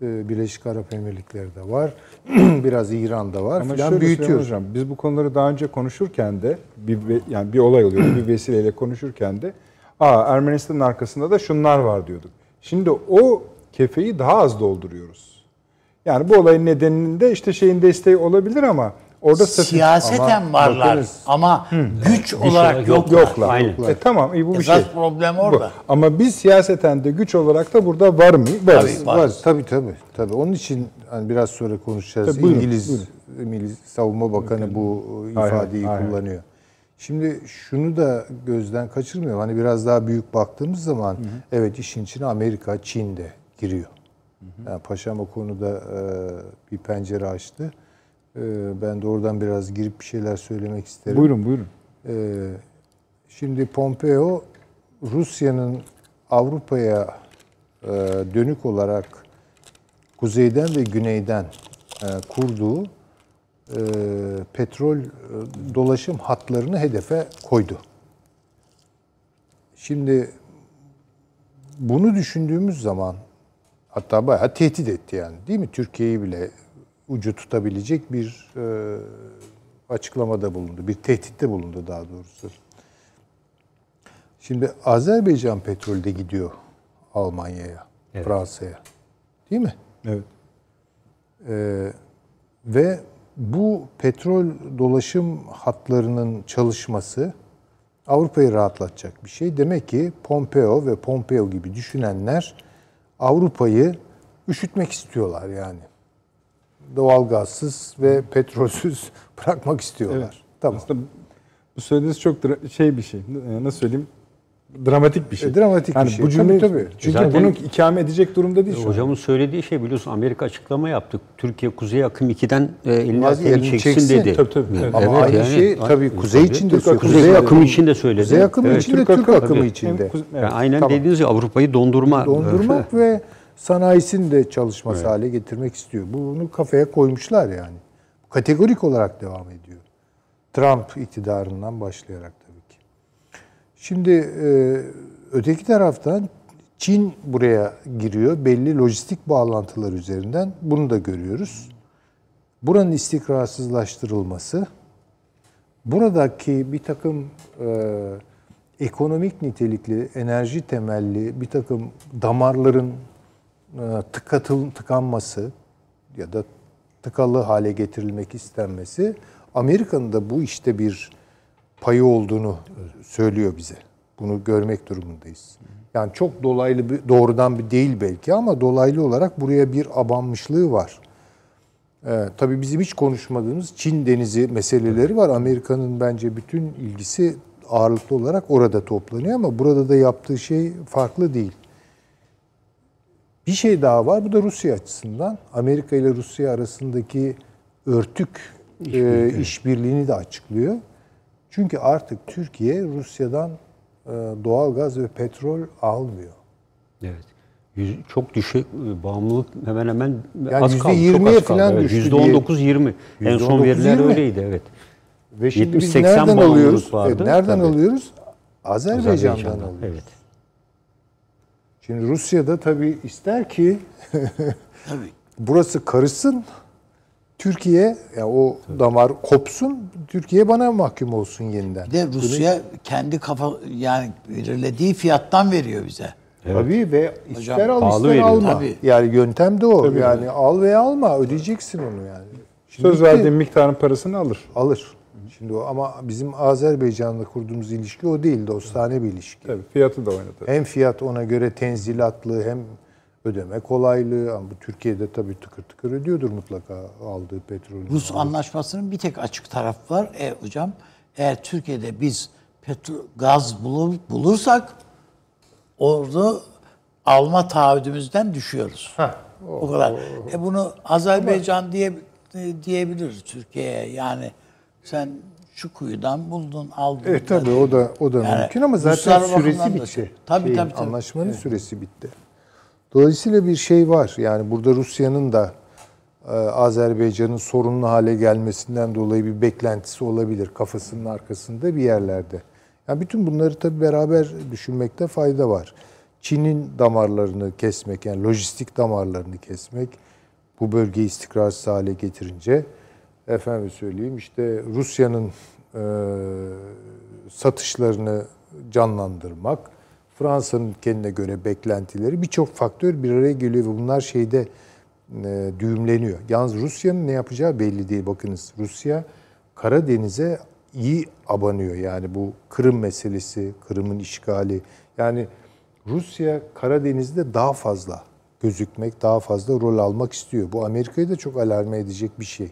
E, Birleşik Arap Emirlikleri de var. Biraz İran'da var Ama filan. Süleyman Hocam, biz bu konuları daha önce konuşurken de bir yani bir olay oluyor, bir vesileyle konuşurken de aa Ermenistan'ın arkasında da şunlar var diyorduk. Şimdi o kefeyi daha az dolduruyoruz. Yani bu olayın nedeninde işte şeyin desteği olabilir ama orada Siyaseten Ama varlar bakınız- ama güç olarak olarak yok. yoklar. yoklar. Aynen. E, tamam iyi bu bir Esas şey. problem Bu. orada. Ama biz siyaseten de güç olarak da burada var mı? Varız. Tabii, Var. Varız. Tabii tabii. tabii. Onun için hani biraz sonra konuşacağız. Tabii, buyurun, İngiliz Milli Savunma Bakanı bu Hay hay, ifadeyi hay. kullanıyor. Şimdi şunu da gözden kaçırmıyorum. Hani biraz daha büyük baktığımız zaman evet işin içine Amerika, Çin de giriyor. Yani Paşam o konuda e, bir pencere açtı. E, ben de oradan biraz girip bir şeyler söylemek isterim. Buyurun buyurun. Ee, şimdi Pompeo Rusya'nın Avrupa'ya e, dönük olarak kuzeyden ve güneyden e, kurduğu e, petrol dolaşım hatlarını hedefe koydu. Şimdi bunu düşündüğümüz zaman hatta bayağı tehdit etti yani değil mi? Türkiye'yi bile ucu tutabilecek bir e, açıklamada bulundu. Bir tehditte bulundu daha doğrusu. Şimdi Azerbaycan petrolü de gidiyor Almanya'ya, Fransa'ya. Değil mi? Evet. Ee, ve bu petrol dolaşım hatlarının çalışması Avrupa'yı rahatlatacak bir şey. Demek ki Pompeo ve Pompeo gibi düşünenler Avrupa'yı üşütmek istiyorlar yani. Doğalgazsız ve petrolsüz bırakmak istiyorlar. Tamam. Aslında bu söylediğiniz çok dra- şey bir şey. Ee, Nasıl söyleyeyim? Dramatik bir şey. E, dramatik bir Yani şey. Bu cümle, Tabii, tabii. Çünkü Zaten- bunu ikame edecek durumda değil şu an. Hocamın söylediği şey biliyorsun Amerika açıklama yaptı. Türkiye Kuzey Akım 2'den e, elini Vaz- elini çeksin, çeksin. dedi. Tabii, tabii. Evet, Ama aynı yani- şey tabii Kuzey için de. Kuzey Kuzey Akım için de söyledi. Kuzey akımı Evet, içinde, Türk Türk, akımı- içinde. kuze- Yani evet, aynen tamam. dediğiniz gibi Avrupa'yı dondurma. Dondurmak ve sanayisini de çalışması hale getirmek istiyor. Bunu kafaya koymuşlar yani. Kategorik olarak devam ediyor. Trump iktidarından başlayarak tabii ki. Şimdi e, öteki taraftan Çin buraya giriyor. Belli lojistik bağlantılar üzerinden. Bunu da görüyoruz. Buranın istikrarsızlaştırılması, buradaki bir takım e, ekonomik nitelikli, enerji temelli bir takım damarların tıkatıl, tıkanması ya da tıkalı hale getirilmek istenmesi Amerika'nın da bu işte bir payı olduğunu söylüyor bize. Bunu görmek durumundayız. Yani çok dolaylı bir doğrudan bir değil belki ama dolaylı olarak buraya bir abanmışlığı var. Ee, tabii bizim hiç konuşmadığımız Çin denizi meseleleri var. Amerika'nın bence bütün ilgisi ağırlıklı olarak orada toplanıyor ama burada da yaptığı şey farklı değil. Bir şey daha var. Bu da Rusya açısından. Amerika ile Rusya arasındaki örtük e, işbirliğini de açıklıyor. Çünkü artık Türkiye Rusya'dan e, doğal gaz ve petrol almıyor. Evet. Yüz- çok düşük e, bağımlılık hemen hemen Yani az kaldı. %20'ye çok az kaldı. falan Evet, düştü %19-20. En son %19-20. veriler öyleydi evet. Ve şimdi biz 70-80 nereden alıyoruz? vardı. Evet, nereden Tabii. alıyoruz? Azerbaycan'dan, Azerbaycan'dan, alıyoruz. Evet. Şimdi Rusya da tabii ister ki Tabii. burası karışsın, Türkiye ya o damar kopsun, Türkiye bana mahkum olsun yeniden. Bir de Rusya kendi kafa yani belirlediği fiyattan veriyor bize. Tabii ve ister al pahalı ister veriyor. alma. Tabii. Yani yöntem de o. yani al veya alma ödeyeceksin onu yani. Şimdi Söz verdiğin miktarın parasını alır. alır. Şimdi o ama bizim Azerbaycan'la kurduğumuz ilişki o değil, dostane bir ilişki. Tabii fiyatı da oynatır. Hem fiyat ona göre tenzilatlı hem ödeme kolaylığı. Ama bu Türkiye'de tabii tıkır tıkır ödüyordur mutlaka aldığı petrolü. Rus anlaşmasının bir tek açık tarafı var. E hocam eğer Türkiye'de biz petrol, gaz bulur, bulursak orada alma taahhüdümüzden düşüyoruz. o kadar. E bunu Azerbaycan diye e, diyebilir Türkiye'ye. Yani sen şu kuyudan buldun, aldın. Evet tabii o da o da Yani mümkün ama zaten Ruslar süresi da- bitti. Tabii, Şeyin, tabii, tabii. Anlaşmanın süresi bitti. Dolayısıyla bir şey var. Yani burada Rusya'nın da e, Azerbaycan'ın sorunlu hale gelmesinden dolayı bir beklentisi olabilir kafasının arkasında bir yerlerde. Yani bütün bunları tabii beraber düşünmekte fayda var. Çin'in damarlarını kesmek yani lojistik damarlarını kesmek bu bölgeyi istikrarsız hale getirince efendim söyleyeyim işte Rusya'nın e, satışlarını canlandırmak, Fransa'nın kendine göre beklentileri birçok faktör bir araya geliyor ve bunlar şeyde e, düğümleniyor. Yalnız Rusya'nın ne yapacağı belli değil. Bakınız Rusya Karadeniz'e iyi abanıyor. Yani bu Kırım meselesi, Kırım'ın işgali. Yani Rusya Karadeniz'de daha fazla gözükmek, daha fazla rol almak istiyor. Bu Amerika'yı da çok alarme edecek bir şey.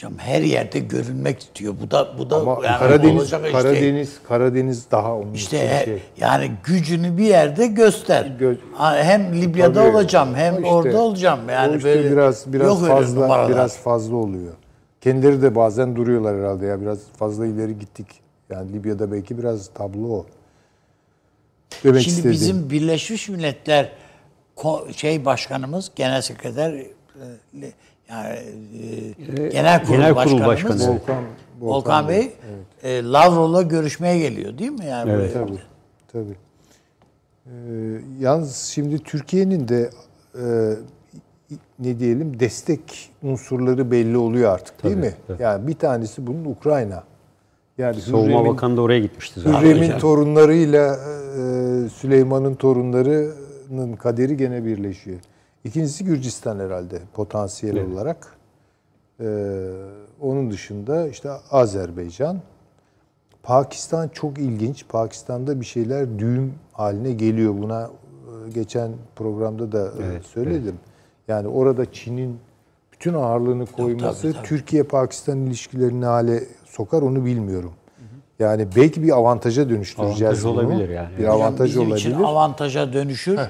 Hocam her yerde görünmek istiyor. Bu da bu da Ama yani Karadeniz, olacak Karadeniz, değil. Karadeniz daha onun İşte için şey. yani gücünü bir yerde göster. Gö- hem Libya'da Tabii. olacağım hem işte- orada olacağım. Yani işte böyle biraz biraz yok fazla numaralar. biraz fazla oluyor. Kendileri de bazen duruyorlar herhalde ya biraz fazla ileri gittik. Yani Libya'da belki biraz tablo o. Demek Şimdi istediğim. bizim Birleşmiş Milletler şey başkanımız, genel sekreter e, yani e, genel kurul Genel kurul başkanımız başkanı. Volkan, Volkan, Bey e, Lavrov'la görüşmeye geliyor değil mi? Yani böyle- Tabii. Tabii. Ee, yalnız şimdi Türkiye'nin de e, ne diyelim destek unsurları belli oluyor artık değil Tabii, mi? tabii. Yani bir tanesi bunun Ukrayna. Yani Savunma Hürrem'in- Bakanı da oraya gitmişti zaten. Hürrem'in torunlarıyla e, Süleyman'ın torunlarının kaderi gene birleşiyor. İkincisi Gürcistan herhalde potansiyel olarak. E, onun dışında işte Azerbaycan. Pakistan çok ilginç. Pakistan'da bir şeyler düğüm haline geliyor. Buna e, geçen programda da e, Evet, söyledim. Yani orada Çin'in bütün ağırlığını koyması tabii, tabii. Türkiye-Pakistan ilişkilerini hale sokar onu bilmiyorum. Yani belki bir avantaja dönüştüreceğiz Avantaj bunu. olabilir yani. Bir avantaj bizim olabilir. için avantaja dönüşür.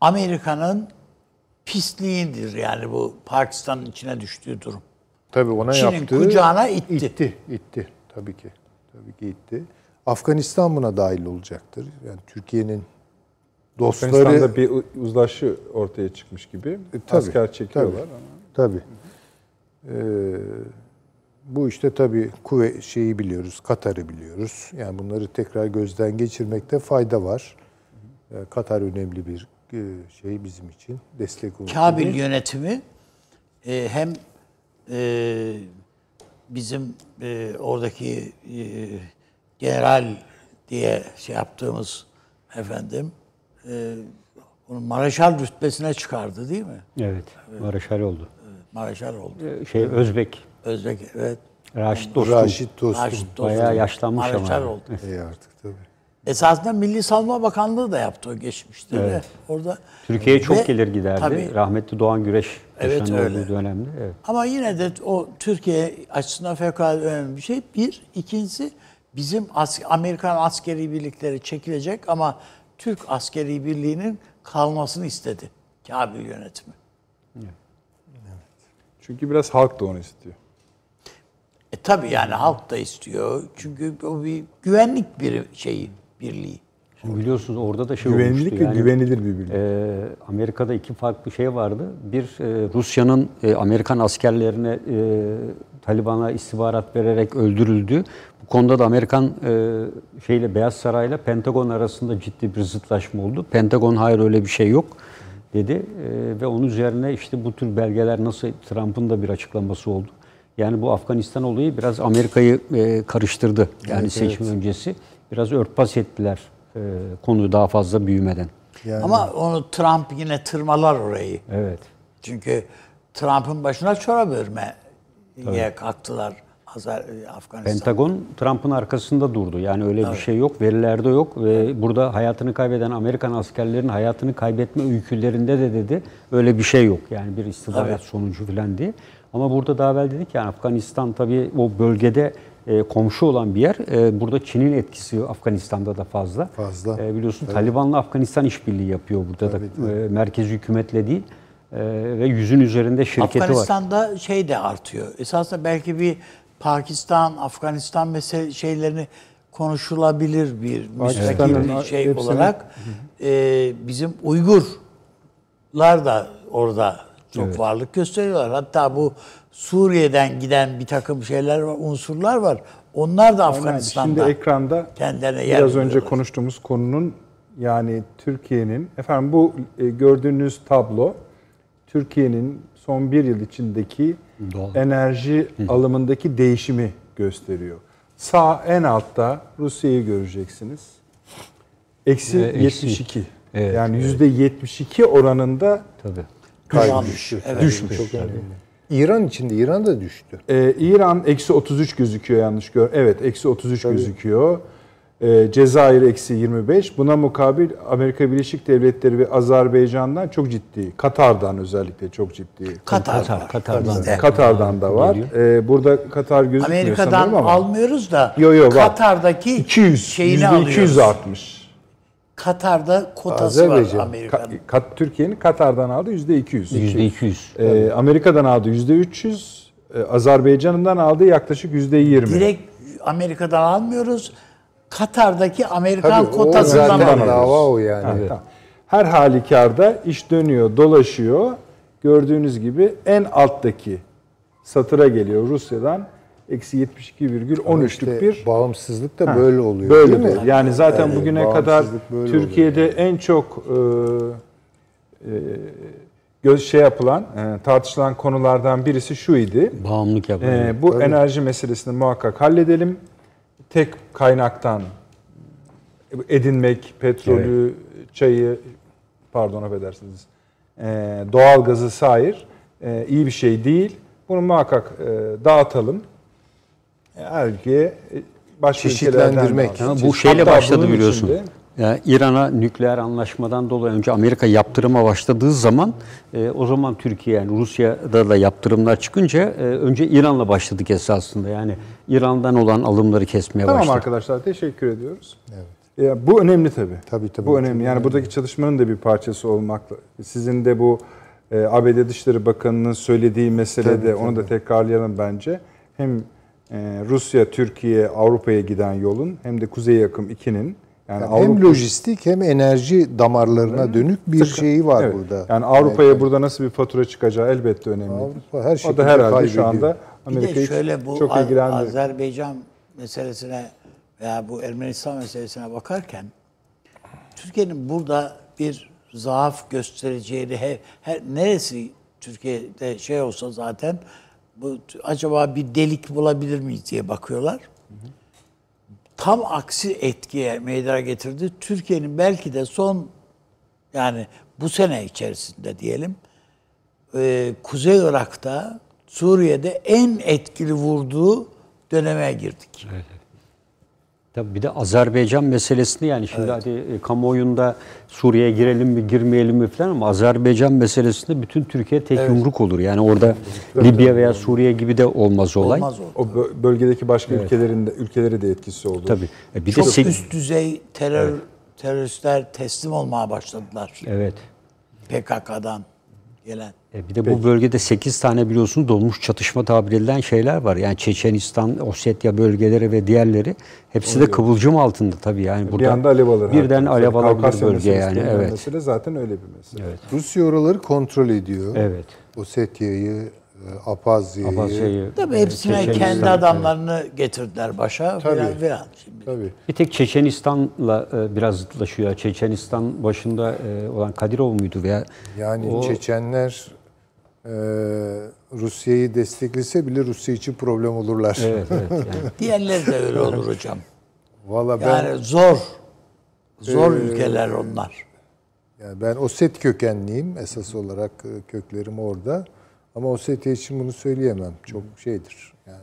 Amerika'nın pisliğidir yani bu Pakistan'ın içine düştüğü durum. Tabii ona Çin'in yaptığı kucağına itti. itti, itti. Tabii ki. Tabii ki itti. Afganistan buna dahil olacaktır. Yani Türkiye'nin dostları Afganistan'da bir uzlaşı ortaya çıkmış gibi. E, tabii, Asker çekiyorlar tabii. ama. Tabii. Ee, bu işte tabii kuvvet şeyi biliyoruz, Katar'ı biliyoruz. Yani bunları tekrar gözden geçirmekte fayda var. Ee, Katar önemli bir e, şey bizim için. Destek unsuru. Kabil yönetimi e, hem e, bizim e, oradaki e, general diye şey yaptığımız efendim e, onu Maraşal rütbesine çıkardı değil mi? Evet, Maraşal oldu. Maraşal oldu. Ee, Şey Özbek, Özbek evet. Raşit Dostum. Raşit Dostum. Raşit Dostum. Bayağı yaşlanmış ama. Maraşal oldu. İyi artık tabii. Esasında Milli Savunma Bakanlığı da yaptı o geçmişte de. Orada Türkiye'ye çok Ve- gelir giderdi. Tabii. Rahmetli Doğan Güreş Evet, öyle. olduğu dönemde. Evet. Ama yine de o Türkiye açısından fevkalade önemli bir şey. Bir, ikincisi bizim as- Amerikan askeri birlikleri çekilecek ama Türk askeri birliğinin kalmasını istedi Kabil yönetimi. Çünkü biraz halk da onu istiyor. E tabi yani halk da istiyor. Çünkü o bir güvenlik bir şeyi, birliği. Şimdi biliyorsunuz orada da şey Güvenilir olmuştu. ve Yani, güvenilir bir birlik. e, Amerika'da iki farklı şey vardı. Bir e, Rusya'nın e, Amerikan askerlerine e, Taliban'a istihbarat vererek öldürüldü. Bu konuda da Amerikan e, şeyle Beyaz Saray'la Pentagon arasında ciddi bir zıtlaşma oldu. Pentagon hayır öyle bir şey yok dedi E, ve onun üzerine işte bu tür belgeler nasıl Trump'ın da bir açıklaması oldu. Yani bu Afganistan olayı biraz Amerika'yı e, karıştırdı. Yani seçim öncesi biraz örtbas ettiler e, konuyu daha fazla büyümeden. Yani Ama onu Trump yine tırmalar orayı. Evet. Çünkü Trump'ın başına çorap örmeye kalktılar Azer, Afganistan. Pentagon Trump'ın arkasında durdu. Yani öyle bir şey yok, verilerde yok ve burada hayatını kaybeden Amerikan askerlerin hayatını kaybetme öykülerinde de dedi öyle bir şey yok. Yani bir istihbarat Evet. sonucu falan diye. Ama burada daha evvel dedik yani Afganistan tabii o bölgede e, komşu olan bir yer. E, burada Çin'in etkisi Afganistan'da da fazla. Fazla. E, biliyorsun Taliban'la Afganistan işbirliği yapıyor burada da. E, merkezi hükümetle değil. E, ve yüzün üzerinde şirketi var. Afganistan'da şey de artıyor. Esasında belki bir Pakistan, Afganistan mesele şeylerini konuşulabilir bir müstakil bir şey hepsini- olarak. Ee, bizim Uygurlar da orada çok varlık gösteriyorlar. Hatta bu Suriye'den giden bir takım şeyler var, unsurlar var. Onlar da Aynen. Şimdi Afganistan'da ekranda kendilerine yer biraz önce konuştuğumuz konunun yani Türkiye'nin efendim bu e, gördüğünüz tablo Türkiye'nin son bir yıl içindeki Doğal. enerji alımındaki değişimi gösteriyor. Sağ en altta Rusya'yı göreceksiniz. Eksi Ee, eksi. 72. Evet, yani yüzde 72 oranında Tabii. Kazanmış. Evet. düşmüş. çok önemli. İran içinde İran da düştü. Ee, İran eksi 33 gözüküyor yanlış gör. Evet eksi 33 gözüküyor. Ee, Cezayir eksi 25. Buna mukabil Amerika Birleşik Devletleri ve Azerbaycan'dan çok ciddi. Katar'dan özellikle çok ciddi. Katar, Katar, var. Katar'dan. Bizde. Katar'dan da var. Ee, burada Katar gözükmüyor Amerika'dan sanırım ama. almıyoruz da Yo, yo, var. Katar'daki 200, şeyini alıyoruz. 200 artmış. Katar'da kotası Azerbaycan. var Amerika'nın. Ka- Türkiye'nin Katar'dan aldığı yüzde 200. Yüzde 200. Ee, Amerika'dan aldığı yüzde 300. Ee, Azerbaycan'dan aldığı yaklaşık yüzde 20. Direkt Amerika'dan almıyoruz. Katar'daki Amerikan Tabii kotasından zaten alıyoruz. dava o yani. Ha, tamam. Her halükarda iş dönüyor, dolaşıyor. Gördüğünüz gibi en alttaki satıra geliyor Rusya'dan. Eksi 72,13'lük İşte bir bağımsızlık da böyle oluyor böyle değil mi? oluyor. Yani zaten Yani bugüne kadar Türkiye'de en çok e, e, göz şey yapılan, e, tartışılan konulardan birisi şuydu. Bağımlılık yapıyor. Ee, bu enerji meselesini muhakkak halledelim. Tek kaynaktan edinmek, petrolü, çayı, pardon affedersiniz, ee, doğal gazı sair ee, iyi bir şey değil. Bunu muhakkak ee, dağıtalım. Ülkeye e, başka Çeşitlendirmek. alsın. bu şeyle Hatta başladı biliyorsun. içinde- Yani İran'a nükleer anlaşmadan dolayı önce Amerika yaptırıma başladığı zaman e, o zaman Türkiye yani Rusya'da da yaptırımlar çıkınca e, önce İran'la başladık esasında. Yani İran'dan olan alımları kesmeye Tamam başladık. arkadaşlar teşekkür ediyoruz. Ya, bu önemli tabii. Tabii, tabii. Bu önemli. Yani buradaki çalışmanın da bir parçası olmakla. Sizin de bu e, ABD Dışişleri Bakanı'nın söylediği meselede Tabii, onu da tekrarlayalım bence. Hem Rusya, Türkiye, Avrupa'ya giden yolun hem de Kuzey Yakım 2'nin yani hem Avrupa- lojistik hem enerji damarlarına dönük bir Sıkı- şeyi var Evet. burada. Yani Avrupa'ya burada nasıl bir fatura çıkacağı elbette önemli. Avrupa her o şekilde da herhalde şu anda Bir de Amerika'yı şöyle bu çok Az-. Azerbaycan meselesine veya bu Ermenistan meselesine bakarken Türkiye'nin burada bir zaaf göstereceğini her, her neresi Türkiye'de şey olsa zaten bu acaba bir delik bulabilir miyiz diye bakıyorlar. Tam aksi etkiye meydana getirdi. Türkiye'nin belki de son yani bu sene içerisinde diyelim e, Kuzey Irak'ta Suriye'de en etkili vurduğu döneme girdik. Tabii bir de Azerbaycan meselesini yani şimdi hadi e, kamuoyunda Suriye'ye girelim mi girmeyelim mi falan ama Azerbaycan meselesinde bütün Türkiye tek yumruk olur. Yani orada Libya veya Suriye gibi de olmaz olay. Olmaz o. O bö- bölgedeki başka ülkelerin de ülkeleri de etkisi oldu. Tabii. E bir Çok de sek- üst düzey terör teröristler teslim olmaya başladılar. Evet. PKK'dan gelen. E bir de bu bölgede 8 tane biliyorsunuz dolmuş çatışma tabir edilen şeyler var. Yani Çeçenistan, Ossetya bölgeleri ve diğerleri hepsi de kıvılcım altında tabii. Yani burada bir anda alev alır. Birden hatta. alev alabilir bölge yani. Evet. Mesele zaten öyle bir mesele. Evet. Rusya oraları kontrol ediyor. Evet. Osetya'yı, e, e, Apazya'yı. Abazya'yı, Tabii e, hepsine kendi adamlarını getirdiler başa Tabii. filan. Şimdi. Tabii. Bir tek Çeçenistan'la e, biraz zıtlaşıyor. Çeçenistan başında e, olan Kadirov muydu veya Yani o- Çeçenler e, Rusya'yı desteklese bile Rusya için problem olurlar. Evet, evet. Yani. Diğerleri de öyle olur hocam. Valla ben Yani zor. Zor Ee, ülkeler onlar. yani ben Oset kökenliyim esas olarak e, köklerim orada. Ama Ossetya için bunu söyleyemem. Çok şeydir. Yani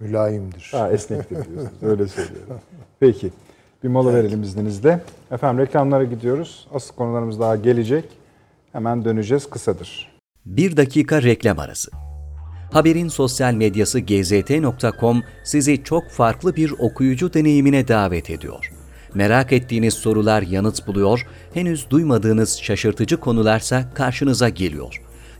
mülayimdir. Ha, esnektir diyorsunuz. Öyle söylüyorum. Peki. Bir mola verelim izninizle. Efendim reklamlara gidiyoruz. Asıl konularımız daha gelecek. Hemen döneceğiz. Kısadır. Bir dakika reklam arası. Haberin sosyal medyası gzt.com sizi çok farklı bir okuyucu deneyimine davet ediyor. Merak ettiğiniz sorular yanıt buluyor, henüz duymadığınız şaşırtıcı konularsa karşınıza geliyor.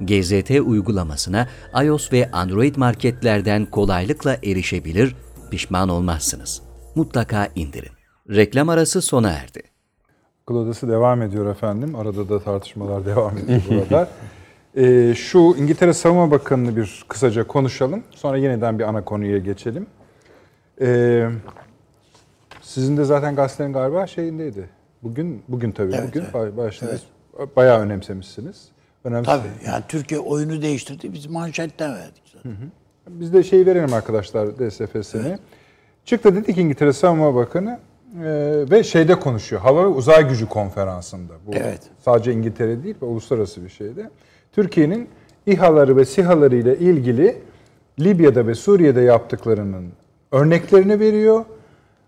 GZT uygulamasına iOS ve Android marketlerden kolaylıkla erişebilir, pişman olmazsınız. Mutlaka indirin. Reklam arası sona erdi. Akıl Odası devam ediyor efendim. Arada da tartışmalar devam ediyor burada. Ee, şu İngiltere Savunma Bakanı'nı bir kısaca konuşalım. Sonra yeniden bir ana konuya geçelim. Ee, sizin de zaten gazetenin galiba şeyindeydi. Bugün, bugün tabii. Evet, bugün evet. ba- başladınız. Bayağı önemsemişsiniz. Önemli. Tabii yani Türkiye oyunu değiştirdi. Biz manşetten verdik zaten. Biz de şey verelim arkadaşlar DSFS'ni. Çıktı dedi ki İngiltere Savunma Bakanı e, ve şeyde konuşuyor. Hava ve Uzay Gücü Konferansı'nda. Bu Evet. sadece İngiltere değil, uluslararası bir şeyde. Türkiye'nin İHA'ları ve SİHA'ları ile ilgili Libya'da ve Suriye'de yaptıklarının örneklerini veriyor.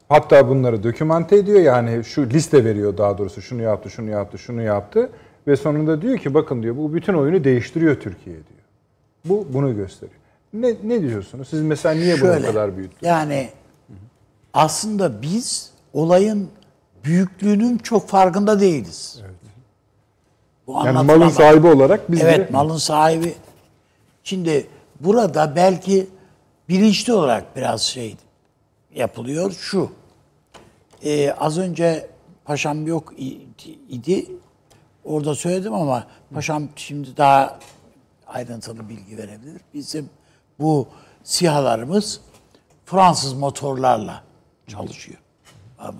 Hatta bunları dokümante ediyor. Yani şu liste veriyor daha doğrusu. Şunu yaptı, şunu yaptı, şunu yaptı. Ve sonunda diyor ki bakın diyor bu bütün oyunu değiştiriyor Türkiye diyor. Bu bunu gösteriyor. Ne, ne diyorsunuz? Siz mesela niye bunu Şöyle, bu kadar büyüttünüz? Yani aslında biz olayın büyüklüğünün çok farkında değiliz. Bu Yani malın sahibi olarak biz Evet de malın sahibi. Şimdi burada belki bilinçli olarak biraz şey yapılıyor. Şu. Ee, az önce paşam yok idi. Orada söyledim ama paşam şimdi daha ayrıntılı bilgi verebilir. Bizim bu sihalarımız Fransız motorlarla çalışıyor.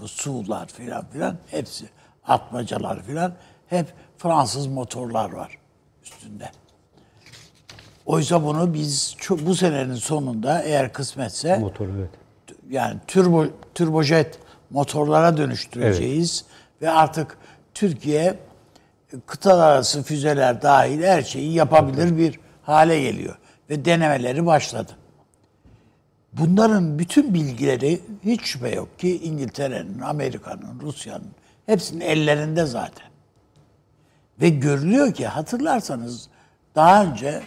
Bu Su'lar filan filan hepsi atmacalar filan hep Fransız motorlar var üstünde. Oysa bunu biz bu senenin sonunda eğer kısmetse motor evet. yani turbo turbojet motorlara dönüştüreceğiz ve artık Türkiye kıtalar arası füzeler dahil her şeyi yapabilir bir hale geliyor ve denemeleri başladı. Bunların bütün bilgileri hiç şüphe yok ki İngiltere'nin, Amerika'nın, Rusya'nın hepsinin ellerinde zaten. Ve görülüyor ki hatırlarsanız daha önce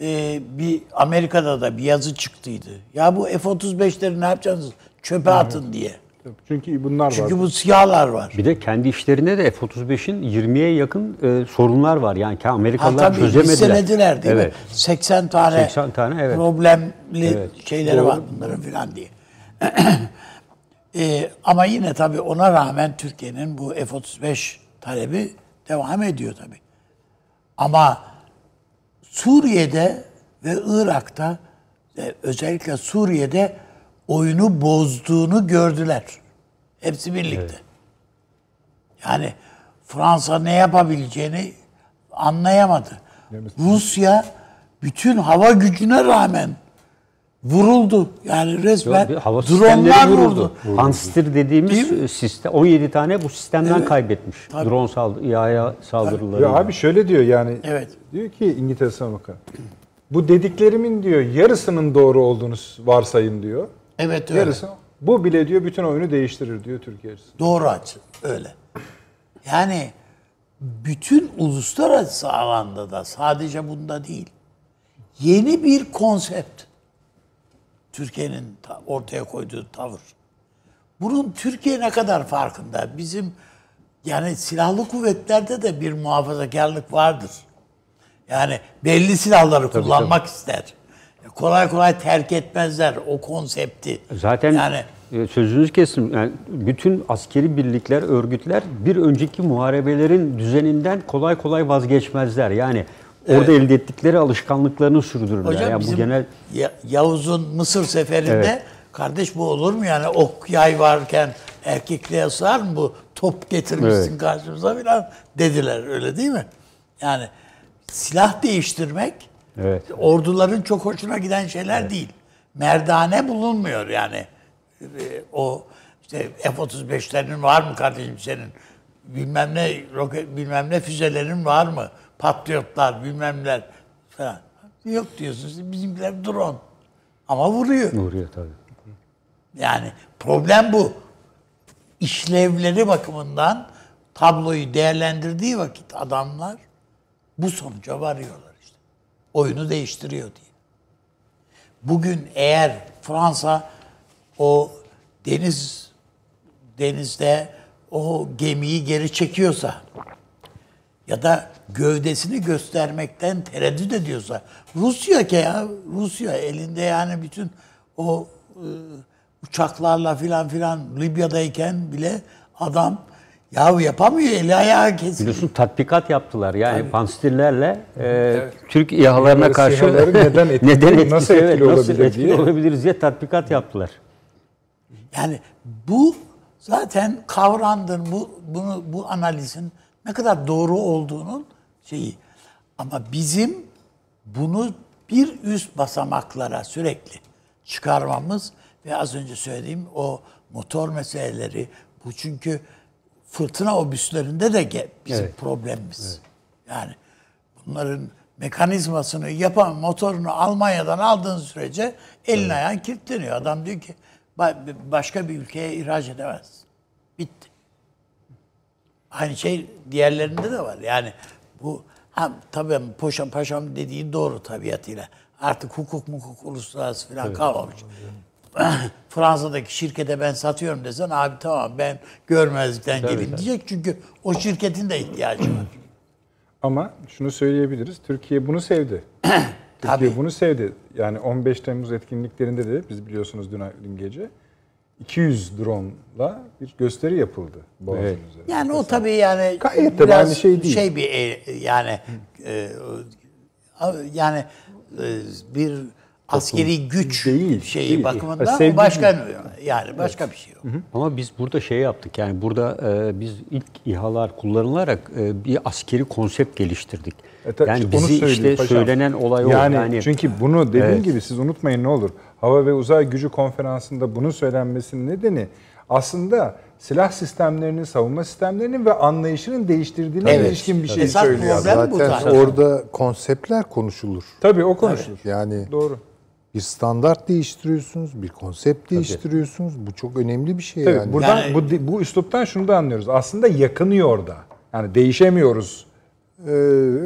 e, bir Amerika'da da bir yazı çıktıydı. Ya bu F-35'leri ne yapacaksınız? Çöpe atın diye. Çünkü bunlar Çünkü var. bu siyahlar var. Bir de kendi işlerinde de F-35'in 20'ye yakın e, sorunlar var. Yani ki Ha Amerikalılar tabii çözemediler. istemediler değil evet. mi? 80 tane, 80 tane, evet. problemli Evet, şeyleri var bunların filan diye. Ee, ama yine tabii ona rağmen Türkiye'nin bu F-35 talebi devam ediyor tabii. Ama Suriye'de ve Irak'ta ve özellikle Suriye'de oyunu bozduğunu gördüler. Hepsi birlikte. Yani Fransa ne yapabileceğini anlayamadı. Rusya bütün hava gücüne rağmen vuruldu. Yani resmen hava dronlar vurdu. vuruldu. Hanstir dediğimiz sistem 17 tane bu sistemden kaybetmiş. Drone saldırı, İHA saldırıları. Ya abi şöyle diyor yani. Evet. Diyor ki İngiltere Savunma Bakanı. Bu dediklerimin diyor yarısının doğru olduğunu varsayın diyor. Evet öyle. Yarısı. Bu bile diyor bütün oyunu değiştirir diyor Türkiye açısından. Doğru açı. Öyle. Yani bütün uluslararası alanda da sadece bunda değil. Yeni bir konsept. Türkiye'nin ta- ortaya koyduğu tavır. Bunun Türkiye ne kadar farkında? Bizim yani silahlı kuvvetlerde de bir muhafazakarlık vardır. Yani belli silahları kullanmak ister. Kolay kolay terk etmezler o konsepti. Zaten yani e, sözünüz kesin. Yani bütün askeri birlikler, örgütler bir önceki muharebelerin düzeninden kolay kolay vazgeçmezler. Yani orada elde ettikleri alışkanlıklarını sürdürürler. Hocam yani bu genel Ya- Yavuz'un Mısır seferinde Evet. kardeş bu olur mu yani ok yay varken erkekliğe sığar mı bu top getirmişsin Evet. karşımıza falan dediler öyle değil mi? Yani silah değiştirmek Evet. orduların çok hoşuna giden şeyler değil. Merdane bulunmuyor yani. Ee, O işte F-35'lerin var mı kardeşim senin? Bilmem ne roket bilmem ne füzelerin var mı? Patriotlar bilmem neler falan. Yok diyorsunuz. Bizimkiler drone. Ama vuruyor. vuruyor tabii. Yani problem bu. İşlevleri bakımından tabloyu değerlendirdiği vakit adamlar bu sonuca varıyorlar. Oyunu değiştiriyor diye. Bugün eğer Fransa o deniz denizde o gemiyi geri çekiyorsa ya da gövdesini göstermekten tereddüt ediyorsa Rusya ki ya Rusya elinde yani bütün o e, uçaklarla filan filan Libya'dayken bile adam ya yapamıyor eli ayağı kesildi. Biliyorsun tatbikat yaptılar. Yani panstillerle e, Türk İHA'larına İHA'ları, karşı neden etkili- nasıl etkili nasıl olabilir etkili diye. olabiliriz diye tatbikat yaptılar. Yani bu zaten kavramdır. Bu bunu bu analizin ne kadar doğru olduğunun şeyi. Ama bizim bunu bir üst basamaklara sürekli çıkarmamız ve az önce söylediğim o motor meseleleri bu çünkü fırtına obüslerinde de bizim Evet. problemimiz. Yani bunların mekanizmasını yapan motorunu Almanya'dan aldığın sürece elin ayağın kilitleniyor. Adam diyor ki "Ba- başka bir ülkeye ihraç edemez. Bitti. Aynı şey diğerlerinde de var. Yani bu ha, tabii paşam paşam dediği doğru tabiatıyla. Artık hukuk mukuk uluslararası falan kalmamış. Fransa'daki şirkete ben satıyorum desen abi tamam ben görmezlikten geleyim diyecek çünkü o şirketin de ihtiyacı var. Ama şunu söyleyebiliriz. Türkiye bunu sevdi. Tabii. Türkiye bunu sevdi. Yani 15 Temmuz etkinliklerinde de biz biliyorsunuz dün, dün gece 200 drone'la bir gösteri yapıldı Boğaz'ın Evet. üzerinde. Yani o tabii yani Gayet de biraz aynı şey değil. bir e, yani e, yani e, bir askeri güç Değil, şeyi değil. bakımından sevgi başka yani başka bir şey o. Ama biz burada şey yaptık yani burada e, biz ilk İHA'lar kullanılarak e, bir askeri konsept geliştirdik. E tabii yani bizi işte paşam. söylenen olay o. Yani, Yani, çünkü bunu dediğim Evet. gibi siz unutmayın ne olur. Hava ve Uzay Gücü Konferansı'nda bunun söylenmesinin nedeni aslında silah sistemlerinin, savunma sistemlerinin ve anlayışının değiştirdiğine Evet. ilişkin bir şey Esas söylüyor. Zaten zaten. orada konseptler konuşulur. Tabii o konuşulur. Yani Doğru. Bir standart değiştiriyorsunuz, bir konsept değiştiriyorsunuz. Bu çok önemli bir şey Tabii yani. buradan Yani- bu bu üsluptan şunu da anlıyoruz. Aslında yakınıyor da. Yani değişemiyoruz. Ee,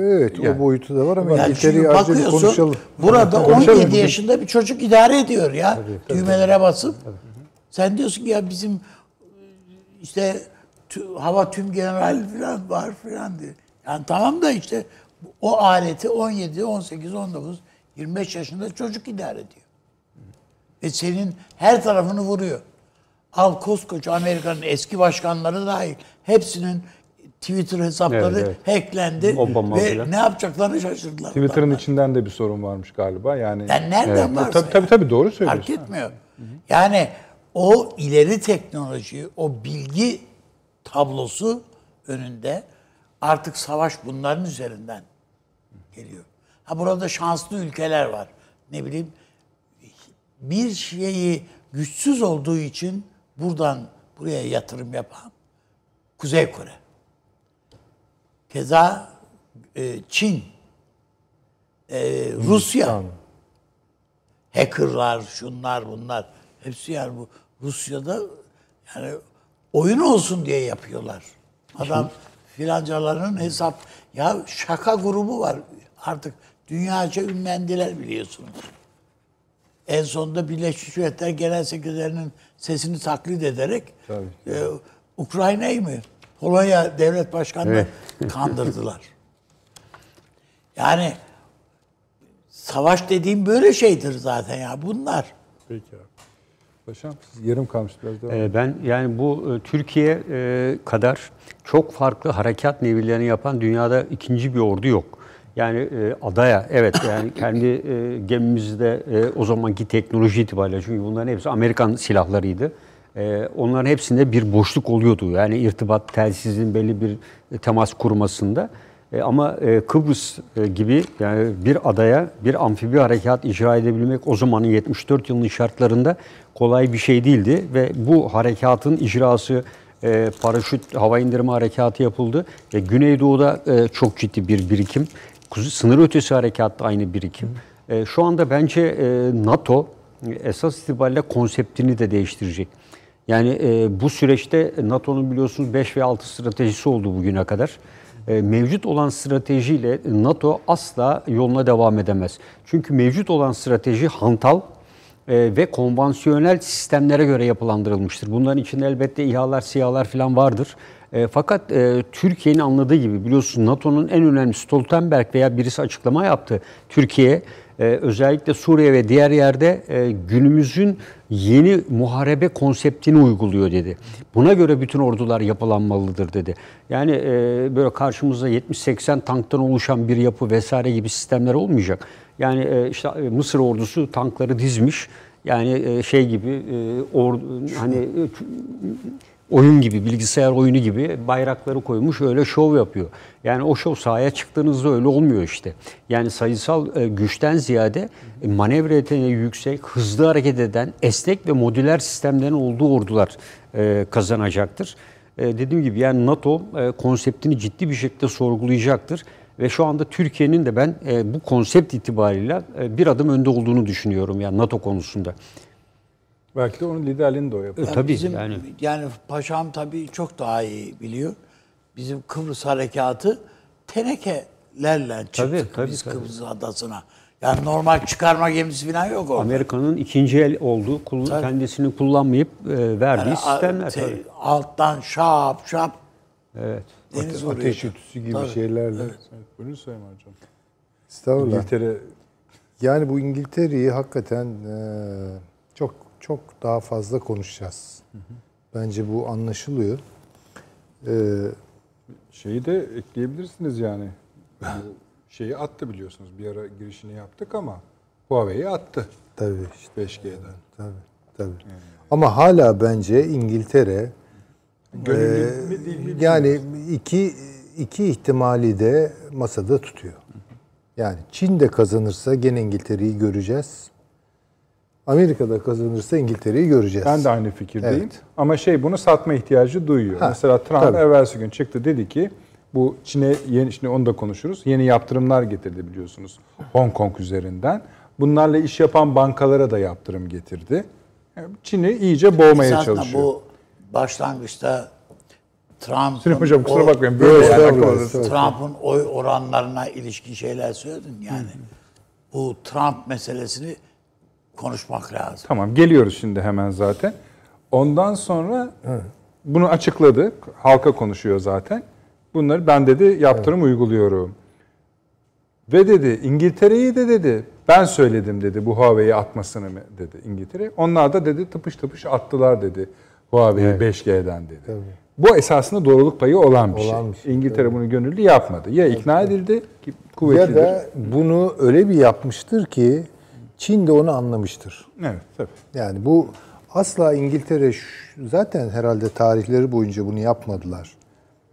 evet Yani. o boyutu da var ama Yani bir bakıyorsun konuşalım. burada Konuşalım 17 bugün. yaşında bir çocuk idare ediyor ya. Düğmelere basıp. Sen diyorsun ki ya bizim işte tü- hava tüm general falan var falan diyor. Yani tamam da işte o aleti 17, 18, 19, 25 yaşında çocuk idare ediyor. Ve senin her tarafını vuruyor. Al koskoca Amerika'nın eski başkanları dahil hepsinin Twitter hesapları Evet, hacklendi Obama ve filan. ne yapacaklarını şaşırdılar. Twitter'ın adamlar. içinden de bir sorun varmış galiba. Yani Yani nereden varsa tabii, tabii tabii doğru söylüyorsun. fark etmiyor. Yani o ileri teknoloji, o bilgi tablosu önünde artık savaş bunların üzerinden geliyor. Ha burada şanslı ülkeler var. Ne bileyim bir şeyi güçsüz olduğu için buradan buraya yatırım yapan Kuzey Kore. Keza e, Çin, e, Rusya, hackerlar, şunlar bunlar. Hepsi yani bu Rusya'da yani oyun olsun diye yapıyorlar. Adam filancaların hesap ya şaka grubu var artık dünyaca ünlendiler biliyorsunuz. En sonunda Birleşmiş Milletler Genel Sekreterinin sesini taklit ederek Tabii. e, Ukrayna'yı mı? Polonya Devlet Başkanı'nı kandırdılar. Yani savaş dediğim böyle şeydir zaten ya bunlar. Peki abi. Paşam siz yarım kalmış biraz daha. Ee, Ben yani bu e, Türkiye e, kadar çok farklı harekat nevilerini yapan dünyada ikinci bir ordu yok. Yani e, adaya evet yani kendi e, gemimizde e, o zamanki teknoloji itibariyle çünkü bunların hepsi Amerikan silahlarıydı. E, onların hepsinde bir boşluk oluyordu. Yani irtibat telsizin belli bir temas kurmasında. E, ama e, Kıbrıs e, gibi yani bir adaya bir amfibi harekat icra edebilmek o zamanın 74 yılının şartlarında kolay bir şey değildi ve bu harekatın icrası e, paraşüt hava indirme harekatı yapıldı ve Güneydoğu'da e, çok ciddi bir birikim. Sınır ötesi harekat da aynı birikim. E, şu anda bence e, NATO esas itibariyle konseptini de değiştirecek. Yani e, bu süreçte NATO'nun biliyorsunuz 5 ve 6 stratejisi oldu bugüne kadar. E, mevcut olan stratejiyle NATO asla yoluna devam edemez. Çünkü mevcut olan strateji hantal e, ve konvansiyonel sistemlere göre yapılandırılmıştır. Bunların içinde elbette İHA'lar, SİHA'lar falan vardır. E, fakat e, Türkiye'nin anladığı gibi biliyorsunuz NATO'nun en önemli Stoltenberg veya birisi açıklama yaptı. Türkiye e, özellikle Suriye ve diğer yerde e, günümüzün yeni muharebe konseptini uyguluyor dedi. Buna göre bütün ordular yapılanmalıdır dedi. Yani e, böyle karşımızda 70-80 tanktan oluşan bir yapı vesaire gibi sistemler olmayacak. Yani e, işte e, Mısır ordusu tankları dizmiş. Yani e, şey gibi e, or, hani e, oyun gibi, bilgisayar oyunu gibi bayrakları koymuş öyle şov yapıyor. Yani o şov sahaya çıktığınızda öyle olmuyor işte. Yani sayısal e, güçten ziyade e, manevra yeteneği yüksek, hızlı hareket eden, esnek ve modüler sistemlerin olduğu ordular e, kazanacaktır. E, dediğim gibi yani NATO e, konseptini ciddi bir şekilde sorgulayacaktır. Ve şu anda Türkiye'nin de ben e, bu konsept itibariyle e, bir adım önde olduğunu düşünüyorum yani NATO konusunda. Belki de onun liderliğini de o yapıyor. E, tabii Bizim, yani. yani paşam tabii çok daha iyi biliyor. Bizim Kıbrıs harekatı tenekelerle çıktık Tabii, tabii, biz tabii. Kıbrıs adasına. Yani normal çıkarma gemisi falan yok orada. Amerika'nın ikinci el olduğu, kul- Tabii. kendisini kullanmayıp e, verdiği Yani sistemler. te- tabii. alttan şap şap Evet. deniz vuruyor. Ateş ütüsü gibi Tabii. şeylerle. Evet, buyurun Sayın Hocam. Estağfurullah. İngiltere Yani bu İngiltere'yi hakikaten e, çok daha fazla konuşacağız. Bence bu anlaşılıyor. E, şeyi de ekleyebilirsiniz yani. Bu şeyi attı biliyorsunuz. Bir ara girişini yaptık ama Huawei'yi attı tabii işte 5G'den. tabii tabii. Ama hala bence İngiltere Gönüllü e, mi değil mi yani iki iki ihtimali de masada tutuyor. Yani Çin de kazanırsa gene İngiltere'yi göreceğiz. Amerika'da kazanırsa İngiltere'yi göreceğiz. Ben de aynı fikirdeyim. Evet. Ama şey bunu satma ihtiyacı duyuyor. Ha, Mesela Trump tabii. evvelsi gün çıktı dedi ki bu Çin'e yeni şimdi onu da konuşuruz. Yeni yaptırımlar getirdi biliyorsunuz Hong Kong üzerinden. Bunlarla iş yapan bankalara da yaptırım getirdi. Çin'i iyice boğmaya Esasında çalışıyor. bu başlangıçta Trump'ın Süleyman Hocam kusura bakmayın böyle yani. Trump'ın oy oranlarına ilişkin şeyler söyledin yani. Bu Trump meselesini konuşmak lazım. Tamam geliyoruz şimdi hemen zaten. Ondan sonra bunu açıkladı. Halka konuşuyor zaten. Bunları ben dedi yaptırım uyguluyorum. Ve dedi İngiltere'yi de dedi ben söyledim dedi bu Huawei'yi atmasını mı dedi İngiltere. Onlar da dedi tıpış tıpış attılar dedi Huawei'yi 5G'den dedi. Bu esasında doğruluk payı olan bir Olan şey. şey, İngiltere bunu gönüllü yapmadı. Ya ikna edildi ki ya kuvvetlidir. da bunu öyle bir yapmıştır ki Çin de onu anlamıştır. Evet tabii. Yani bu asla İngiltere zaten herhalde tarihleri boyunca bunu yapmadılar.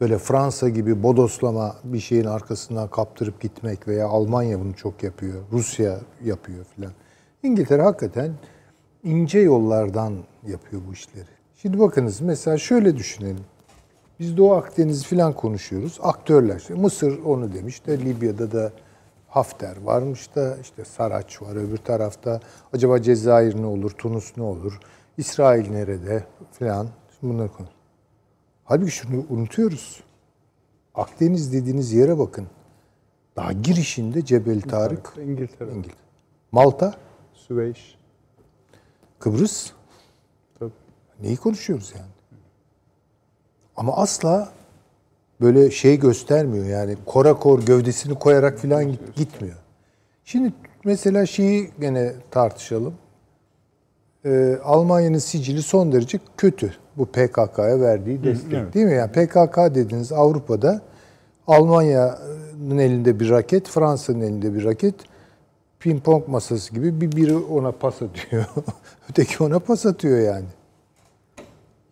Böyle Fransa gibi bodoslama bir şeyin arkasından kaptırıp gitmek veya Almanya bunu çok yapıyor. Rusya yapıyor filan. İngiltere hakikaten ince yollardan yapıyor bu işleri. Şimdi bakınız mesela şöyle düşünelim. Biz Doğu Akdeniz filan konuşuyoruz. Aktörler. Mısır onu demiş de Libya'da da Hafter varmış da işte Saraç var öbür tarafta. Acaba Cezayir ne olur, Tunus ne olur, İsrail nerede filan. Şimdi bunları konu. Halbuki şunu unutuyoruz. Akdeniz dediğiniz yere bakın. Daha girişinde Cebel Tarık, İngiltere. İngiltere. Malta, Süveyş. Kıbrıs. Neyi konuşuyoruz yani? Ama asla böyle şey göstermiyor yani korakor gövdesini koyarak falan git- gitmiyor. Şimdi mesela şeyi gene tartışalım. Ee, Almanya'nın sicili son derece kötü. Bu PKK'ya verdiği destek evet. değil mi? Yani PKK dediğiniz Avrupa'da Almanya'nın elinde bir raket, Fransa'nın elinde bir raket. Ping pong masası gibi bir biri ona pas atıyor. Öteki ona pas atıyor yani.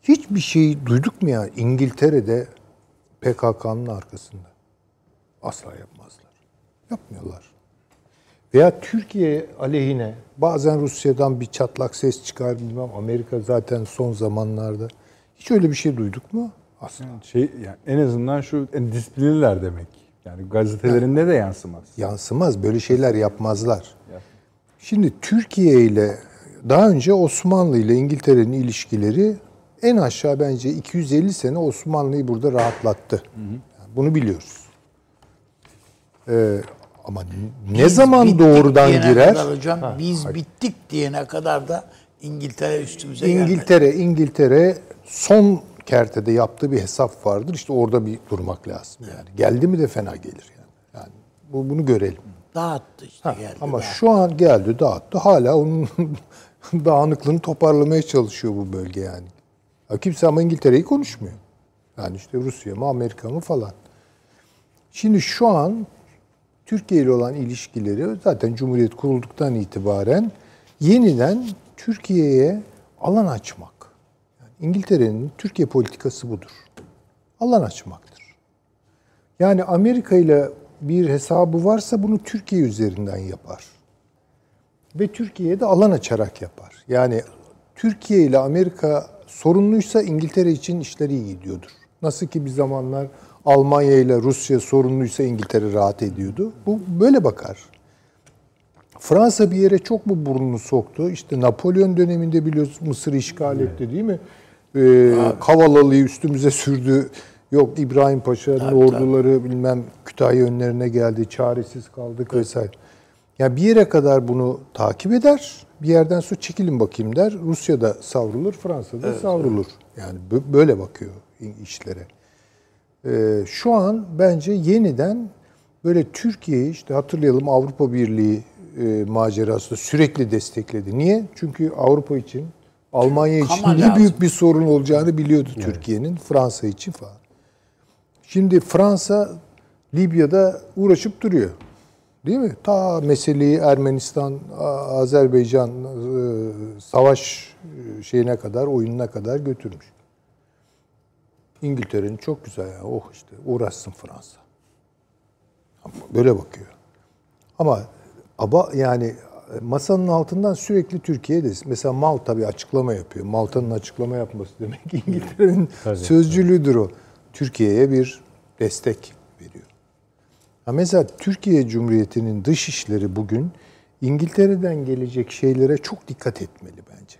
Hiçbir şey duyduk mu ya İngiltere'de PKK'nın arkasında? Asla yapmazlar. Yapmıyorlar. Veya Türkiye aleyhine bazen Rusya'dan bir çatlak ses çıkar bilmem. Amerika zaten son zamanlarda. Hiç öyle bir şey duyduk mu? Asla. Şey yani en azından şu en disiplinliler demek. Yani gazetelerinde de yansımaz. Yansımaz. Böyle şeyler yapmazlar. Şimdi Türkiye ile daha önce Osmanlı ile İngiltere'nin ilişkileri en aşağı bence 250 sene Osmanlı'yı burada rahatlattı. Yani bunu biliyoruz. Ee, ama ne Biz zaman doğrudan girer? Hocam biz bittik diyene kadar da İngiltere üstümüze gelmedi. İngiltere, İngiltere son kertede yaptığı bir hesap vardır. İşte orada bir durmak lazım yani. Geldi mi de fena gelir yani. Yani bu bunu görelim. Dağıttı işte Ha, geldi. ama dağıttı. şu an geldi dağıttı. Hala onun dağınıklığını toparlamaya çalışıyor bu bölge yani. Ya kimse ama İngiltere'yi konuşmuyor. Yani işte Rusya mı Amerika mı falan. Şimdi şu an Türkiye ile olan ilişkileri zaten Cumhuriyet kurulduktan itibaren yeniden Türkiye'ye alan açmak. Yani İngiltere'nin Türkiye politikası budur. Alan açmaktır. Yani Amerika ile bir hesabı varsa bunu Türkiye üzerinden yapar. Ve Türkiye'ye de alan açarak yapar. Yani Türkiye ile Amerika sorunluysa İngiltere için işler iyi gidiyordur. Nasıl ki bir zamanlar Almanya ile Rusya sorunluysa İngiltere rahat ediyordu. Bu böyle bakar. Fransa bir yere çok mu burnunu soktu? İşte Napolyon döneminde biliyorsunuz Mısır'ı işgal etti değil mi? Ee, Kavalali'yi üstümüze sürdü. Yok İbrahim Paşa'nın orduları bilmem Kütahya önlerine geldi. Çaresiz kaldık vesaire. Yani bir yere kadar bunu takip eder. Bir yerden sonra çekilin bakayım der. Rusya'da savrulur, Fransa'da savrulur. Yani bö- böyle bakıyor işlere. Ee, şu an bence yeniden böyle Türkiye'yi işte hatırlayalım Avrupa Birliği e, macerasında sürekli destekledi. Niye? Çünkü Avrupa için, Almanya için Ama ne lazım. büyük bir sorun olacağını biliyordu Türkiye'nin, Fransa için falan. Şimdi Fransa Libya'da uğraşıp duruyor. Değil mi? Ta meseleyi Ermenistan, Azerbaycan e, savaş e, şeyine kadar, oyununa kadar götürmüş. İngiltere'nin çok güzel ya. Oh işte uğraşsın Fransa. Böyle bakıyor. Ama aba yani masanın altından sürekli Türkiye'de mesela Malta bir açıklama yapıyor. Malta'nın açıklama yapması demek İngiltere'nin sözcülüğüdür o. Türkiye'ye bir destek. Ha mesela Türkiye Cumhuriyeti'nin dış işleri bugün İngiltere'den gelecek şeylere çok dikkat etmeli bence.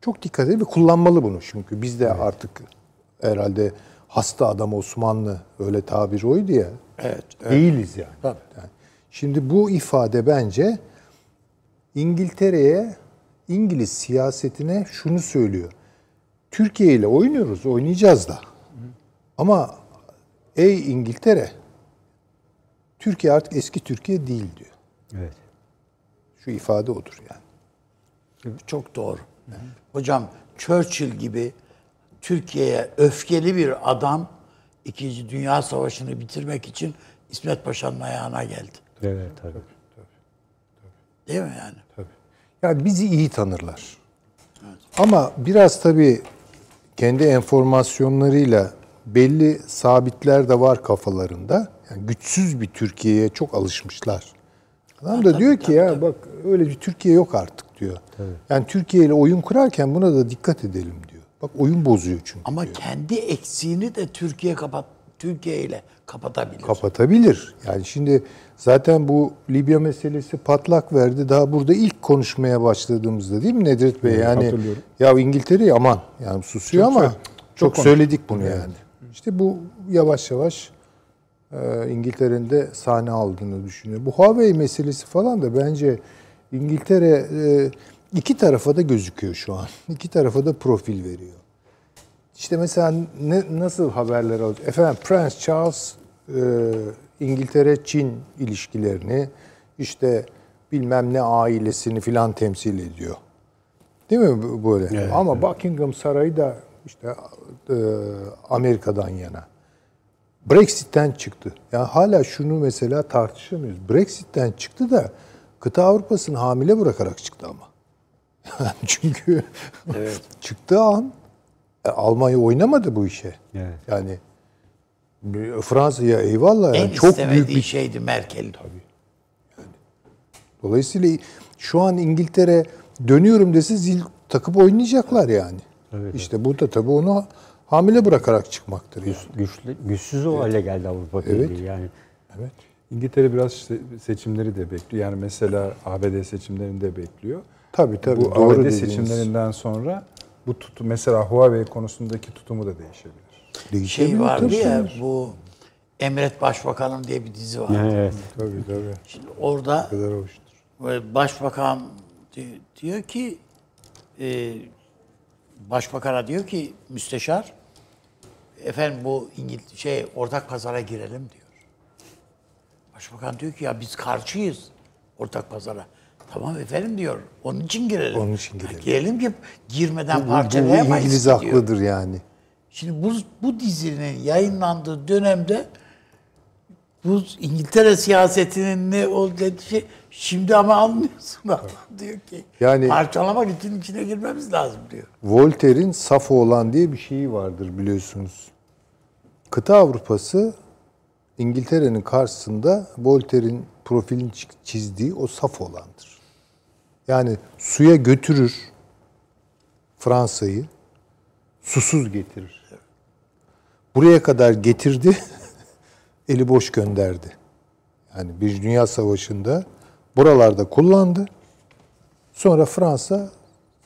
Çok dikkat edin ve kullanmalı bunu çünkü biz de artık herhalde hasta adam Osmanlı öyle tabir oydu ya. Evet, Değiliz yani. Yani Şimdi bu ifade bence İngiltere'ye, İngiliz siyasetine şunu söylüyor. Türkiye ile oynuyoruz, oynayacağız da. Ama ey İngiltere, Türkiye artık eski Türkiye değil diyor. Evet. Şu ifade odur yani. Çok doğru. Hocam Churchill gibi Türkiye'ye öfkeli bir adam İkinci Dünya Savaşı'nı bitirmek için İsmet Paşa'nın ayağına geldi. Evet tabii. Değil mi yani? Yani bizi iyi tanırlar. Ama biraz tabii kendi enformasyonlarıyla belli sabitler de var kafalarında. Yani güçsüz bir Türkiye'ye çok alışmışlar. Adam da diyor ki ya bak öyle bir Türkiye yok artık diyor. Yani Türkiye ile oyun kurarken buna da dikkat edelim diyor. Bak oyun bozuyor çünkü. Ama diyor. kendi eksiğini de Türkiye kapat Türkiye ile kapatabilir. kapatabilir. Yani şimdi zaten bu Libya meselesi patlak verdi. Daha burada ilk konuşmaya başladığımızda değil mi Nedret Bey? Yani ya İngiltere aman yani susuyor Çok ama çok, çok söyledik bunu yani. İşte bu yavaş yavaş İngiltere'nin de sahne aldığını düşünüyorum. Bu Huawei meselesi falan da bence İngiltere e, iki tarafa da gözüküyor şu an. İki tarafa da profil veriyor. İşte mesela ne, nasıl haberler alıyor? Efendim Prens Charles e, İngiltere-Çin ilişkilerini işte bilmem ne ailesini filan temsil ediyor. Değil mi böyle? Ama Buckingham Sarayı da işte e, Amerika'dan yana. Brexit'ten çıktı. Yani hala şunu mesela tartışamıyoruz. Brexit'ten çıktı da kıta Avrupa'sını hamile bırakarak çıktı ama. Yani Çünkü çıktığı an e, Almanya oynamadı bu işe. Evet. Yani Fransa'ya eyvallah yani en çok büyük bir şeydi Merkel. Dolayısıyla şu an İngiltere dönüyorum dese zil takıp oynayacaklar yani. İşte bu da tabii onu hamile bırakarak çıkmaktır yani. Güçlü, güçsüz o hale geldi Avrupa Birliği. Evet. Yani Evet. İngiltere biraz se- seçimleri de bekliyor. Yani mesela ABD seçimlerini de bekliyor. Tabii tabii bu doğru ABD dediğiniz. seçimlerinden sonra bu tutum mesela Huawei konusundaki tutumu da değişebilir. Değişebilir Şey vardı tabii. ya bu Emret Başbakanım diye bir dizi var. evet. Tabii tabii. Şimdi orada kadar hoştur. Başbakan di- diyor ki e, Başbakan'a diyor ki müsteşar efendim bu İngil şey ortak pazara girelim diyor. Başbakan diyor ki ya biz karşıyız ortak pazara. Tamam efendim diyor. Onun için girelim. Onun için girelim. girelim ki girmeden Bu- bu parçalayamayız İngiliz diyor. haklıdır yani. Şimdi bu, bu dizinin yayınlandığı dönemde bu İngiltere siyasetinin ne olduğu şey şimdi ama anlıyorsun adam diyor ki Yani- parçalamak için içine girmemiz lazım diyor. Voltaire'in safo olan diye bir şeyi vardır biliyorsunuz. Kıta Avrupası İngiltere'nin karşısında Voltaire'in profilini çi- çizdiği o saf olandır. Yani suya götürür Fransa'yı, susuz getirir. Buraya kadar getirdi, eli boş gönderdi. Yani bir dünya savaşında buralarda kullandı. Sonra Fransa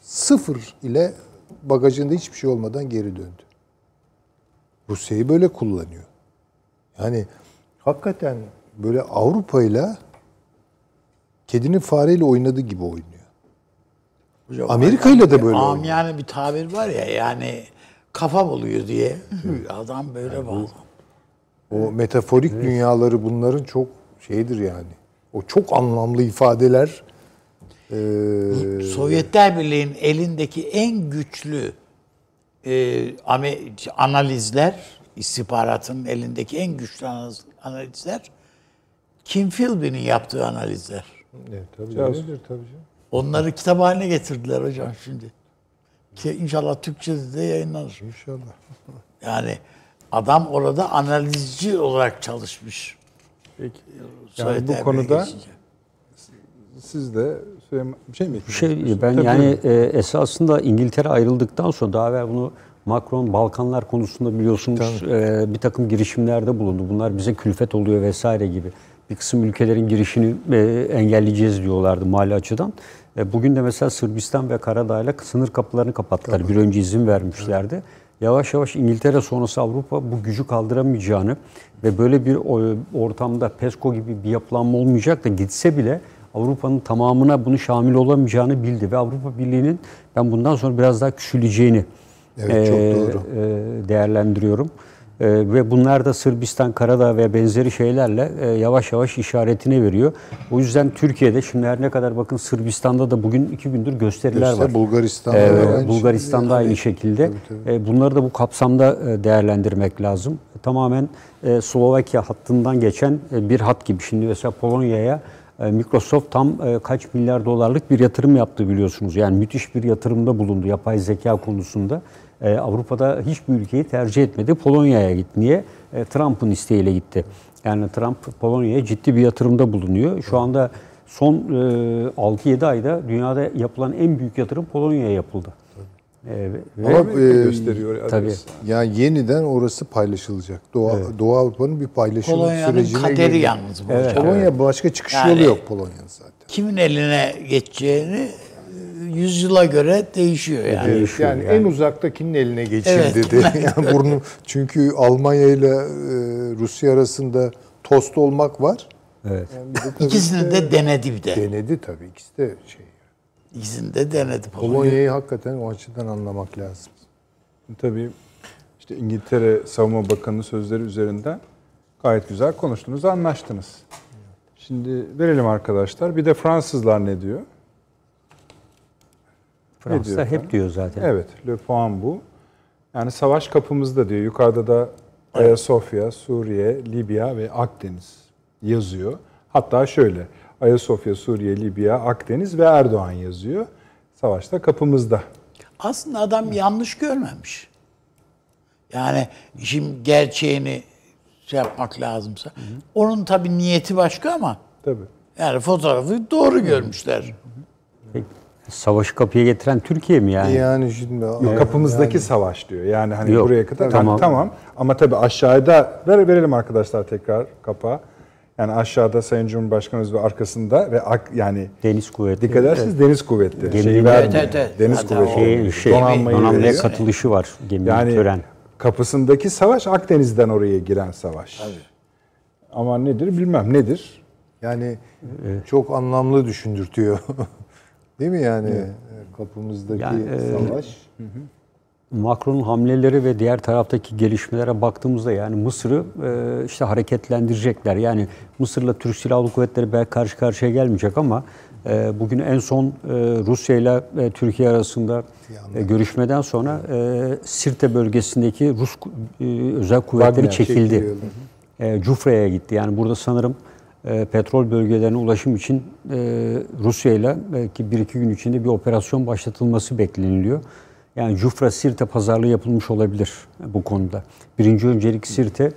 sıfır ile bagajında hiçbir şey olmadan geri döndü. Rusya'yı böyle kullanıyor. Yani hakikaten böyle Avrupa ile kedinin fareyle oynadığı gibi oynuyor. Hocam, Amerika ile de böyle oynuyor. Amiyane bir tabir var ya yani kafa buluyor diye adam böyle bağlı. O metaforik dünyaları bunların çok şeydir yani. O çok anlamlı ifadeler. Ee, Sovyetler Birliği'nin elindeki en güçlü e, analizler, istihbaratın elindeki en güçlü analiz- analizler Kim Philby'nin yaptığı analizler. evet, tabii öyledir tabii canım. Onları kitap haline getirdiler hocam şimdi. Ki inşallah Türkçe'de de yayınlanır. İnşallah. Yani adam orada analizci olarak çalışmış. Peki. Yani bu konuda geçince. siz de Süleyman- bir şey mi Bir şey ben istiyorsunuz? yani Tabii, e, esasında İngiltere ayrıldıktan sonra daha evvel bunu Macron Balkanlar konusunda biliyorsunuz e, bir takım girişimlerde bulundu. Bunlar bize külfet oluyor vesaire gibi. Bir kısım ülkelerin girişini e, engelleyeceğiz diyorlardı mali açıdan. E, bugün de mesela Sırbistan ve Karadağ'la sınır kapılarını kapattılar. Bir önce izin vermişlerdi. Yavaş yavaş İngiltere sonrası Avrupa bu gücü kaldıramayacağını ve böyle bir o- ortamda PESCO gibi bir yapılanma olmayacak da gitse bile Avrupa'nın tamamına bunu şamil olamayacağını bildi ve Avrupa Birliği'nin ben bundan sonra biraz daha küçüleceğini Evet, çok eee, doğru. eee, değerlendiriyorum. Eee, ve bunlar da Sırbistan, Karadağ ve benzeri şeylerle eee, yavaş yavaş işaretine veriyor. O yüzden Türkiye'de şimdi her ne kadar bakın Sırbistan'da da bugün iki gündür gösteriler İşte var. Bulgaristan'da da aynı Bulgaristan'da aynı şekilde. Ee, Bunları da bu kapsamda e, değerlendirmek lazım. Tamamen e, Slovakya hattından geçen e, bir hat gibi. Şimdi mesela Polonya'ya e, Microsoft tam e, kaç milyar dolarlık bir yatırım yaptı biliyorsunuz. Yani müthiş bir yatırımda bulundu yapay zeka konusunda. E, Avrupa'da hiçbir ülkeyi tercih etmedi. Polonya'ya gitti. Niye? E, Trump'ın isteğiyle gitti. Yani Trump Polonya'ya ciddi bir yatırımda bulunuyor. Şu anda son e, 6-7 ayda dünyada yapılan en büyük yatırım Polonya'ya yapıldı. E, ve- Ama e, gösteriyor. adres. tabii. Yani yeniden orası paylaşılacak. Doğu, Doğu Avrupa'nın bir paylaşım Polonya'nın sürecine kaderi giriyor. yalnız bu hocam. Polonya başka çıkış Yani- yolu yok Polonya'nın zaten. Kimin eline geçeceğini e, yüzyıla göre değişiyor yani. Değişiyor yani, yani. en uzaktakinin eline geçeyim Evet. dedi. yani burnu çünkü Almanya ile e, Rusya arasında tost olmak var. Evet. Yani de İkisini işte de denedi bir de. denedi tabii ikisi de şey. İkisini de denedi Polonya. Polonya'yı hakikaten o açıdan anlamak lazım. Tabii işte İngiltere Savunma Bakanı sözleri üzerinden gayet güzel konuştunuz, anlaştınız. Şimdi verelim arkadaşlar. Bir de Fransızlar ne diyor? Fransa diyor hep diyor zaten. Evet, Le Point bu. Yani savaş kapımızda diyor. Yukarıda da Ayasofya, Suriye, Libya ve Akdeniz yazıyor. Hatta şöyle, Ayasofya, Suriye, Libya, Akdeniz ve Erdoğan yazıyor. Savaşta kapımızda. Aslında adam yanlış görmemiş. Yani işin gerçeğini şey yapmak lazımsa. Onun tabii niyeti başka ama Tabii. yani fotoğrafı doğru görmüşler. Peki, Savaşı kapıya getiren Türkiye mi yani? Yani şimdi Yok, kapımızdaki savaş diyor. Yani hani Yok, buraya kadar tamam. tamam. tamam. Ama tabii aşağıda ver verelim arkadaşlar tekrar kapağı. Yani aşağıda Sayın Cumhurbaşkanımız ve arkasında ve ak, yani Deniz kuvvetleri. dikkat ederseniz deniz kuvvetleri. Gemi- Şeyi Evet, vermiyor. evet, evet. Deniz Zaten kuvvetleri. Şey, şey, donanmayı donanmaya veriyor. katılışı var geminin Yani tören. kapısındaki savaş Akdeniz'den oraya giren savaş. Ama nedir bilmem nedir. yani çok anlamlı düşündürtüyor. Değil mi yani kapımızdaki Yani, e, savaş? Macron'un hamleleri ve diğer taraftaki gelişmelere baktığımızda yani Mısır'ı e, işte hareketlendirecekler. Yani Mısır'la Türk Silahlı Kuvvetleri belki karşı karşıya gelmeyecek ama e, bugün en son e, Rusya ile Türkiye arasında e, görüşmeden sonra e, Sirte bölgesindeki Rus e, özel kuvvetleri Wagner çekildi. E, Cufra'ya gitti. Yani burada sanırım e, petrol bölgelerine ulaşım için e, Rusya ile belki bir iki gün içinde bir operasyon başlatılması bekleniliyor. Yani Cufra Sirte pazarlığı yapılmış olabilir bu konuda. Birinci öncelik Sirte.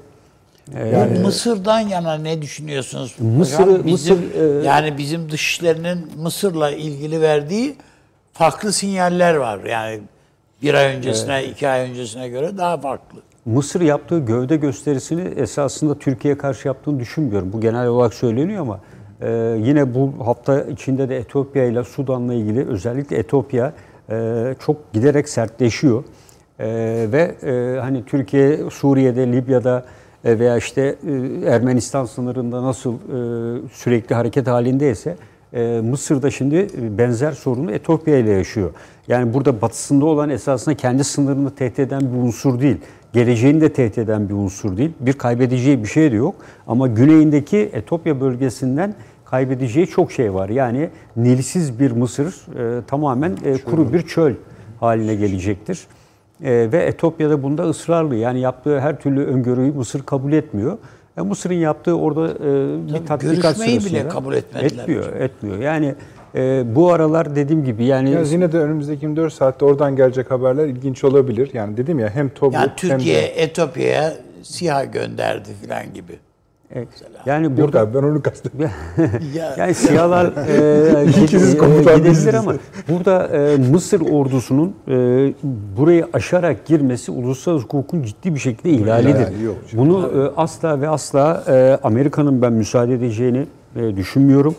Yani Mısır'dan yana ne düşünüyorsunuz? Hocam bizim, Mısır, e, yani bizim dışişlerinin Mısır'la ilgili verdiği farklı sinyaller var. Yani bir ay öncesine, iki ay öncesine göre daha farklı. Mısır yaptığı gövde gösterisini esasında Türkiye'ye karşı yaptığını düşünmüyorum. Bu genel olarak söyleniyor ama e, yine bu hafta içinde de Etiyopya ile Sudan'la ilgili özellikle Etiyopya e, çok giderek sertleşiyor. E, ve e, hani Türkiye Suriye'de, Libya'da e, veya işte e, Ermenistan sınırında nasıl sürekli hareket halindeyse Mısır'da şimdi benzer sorunu Etiyopya ile yaşıyor. Yani burada batısında olan esasında kendi sınırını tehdit eden bir unsur değil. Geleceğini de tehdit eden bir unsur değil. Bir kaybedeceği bir şey de yok. Ama güneyindeki Etiyopya bölgesinden kaybedeceği çok şey var. Yani Nilsiz bir Mısır e, tamamen e, kuru bir çöl haline gelecektir. E, ve Etiyopya'da bunda ısrarlı. Yani yaptığı her türlü öngörüyü Mısır kabul etmiyor. E, Mısır'ın yaptığı orada e, bir tatbikat görüşmeyi bile sırasında kabul etmediler Etmiyor, hocam. etmiyor. Yani e, bu aralar dediğim gibi yani Biraz yine de önümüzdeki 24 saatte oradan gelecek haberler ilginç olabilir. Yani dedim ya hem Tobruk Yani hem Türkiye de... Etiyopya'ya SİHA gönderdi falan gibi. E, yani Yok burada abi ben onu kastettim. Ya, yani siyalar e, komutan gidebilir ama burada e, Mısır ordusunun e, burayı aşarak girmesi uluslararası hukukun ciddi bir şekilde ihlalidir. İhlali yok. Bunu e, asla ve asla e, Amerika'nın ben müsaade edeceğini e, düşünmüyorum.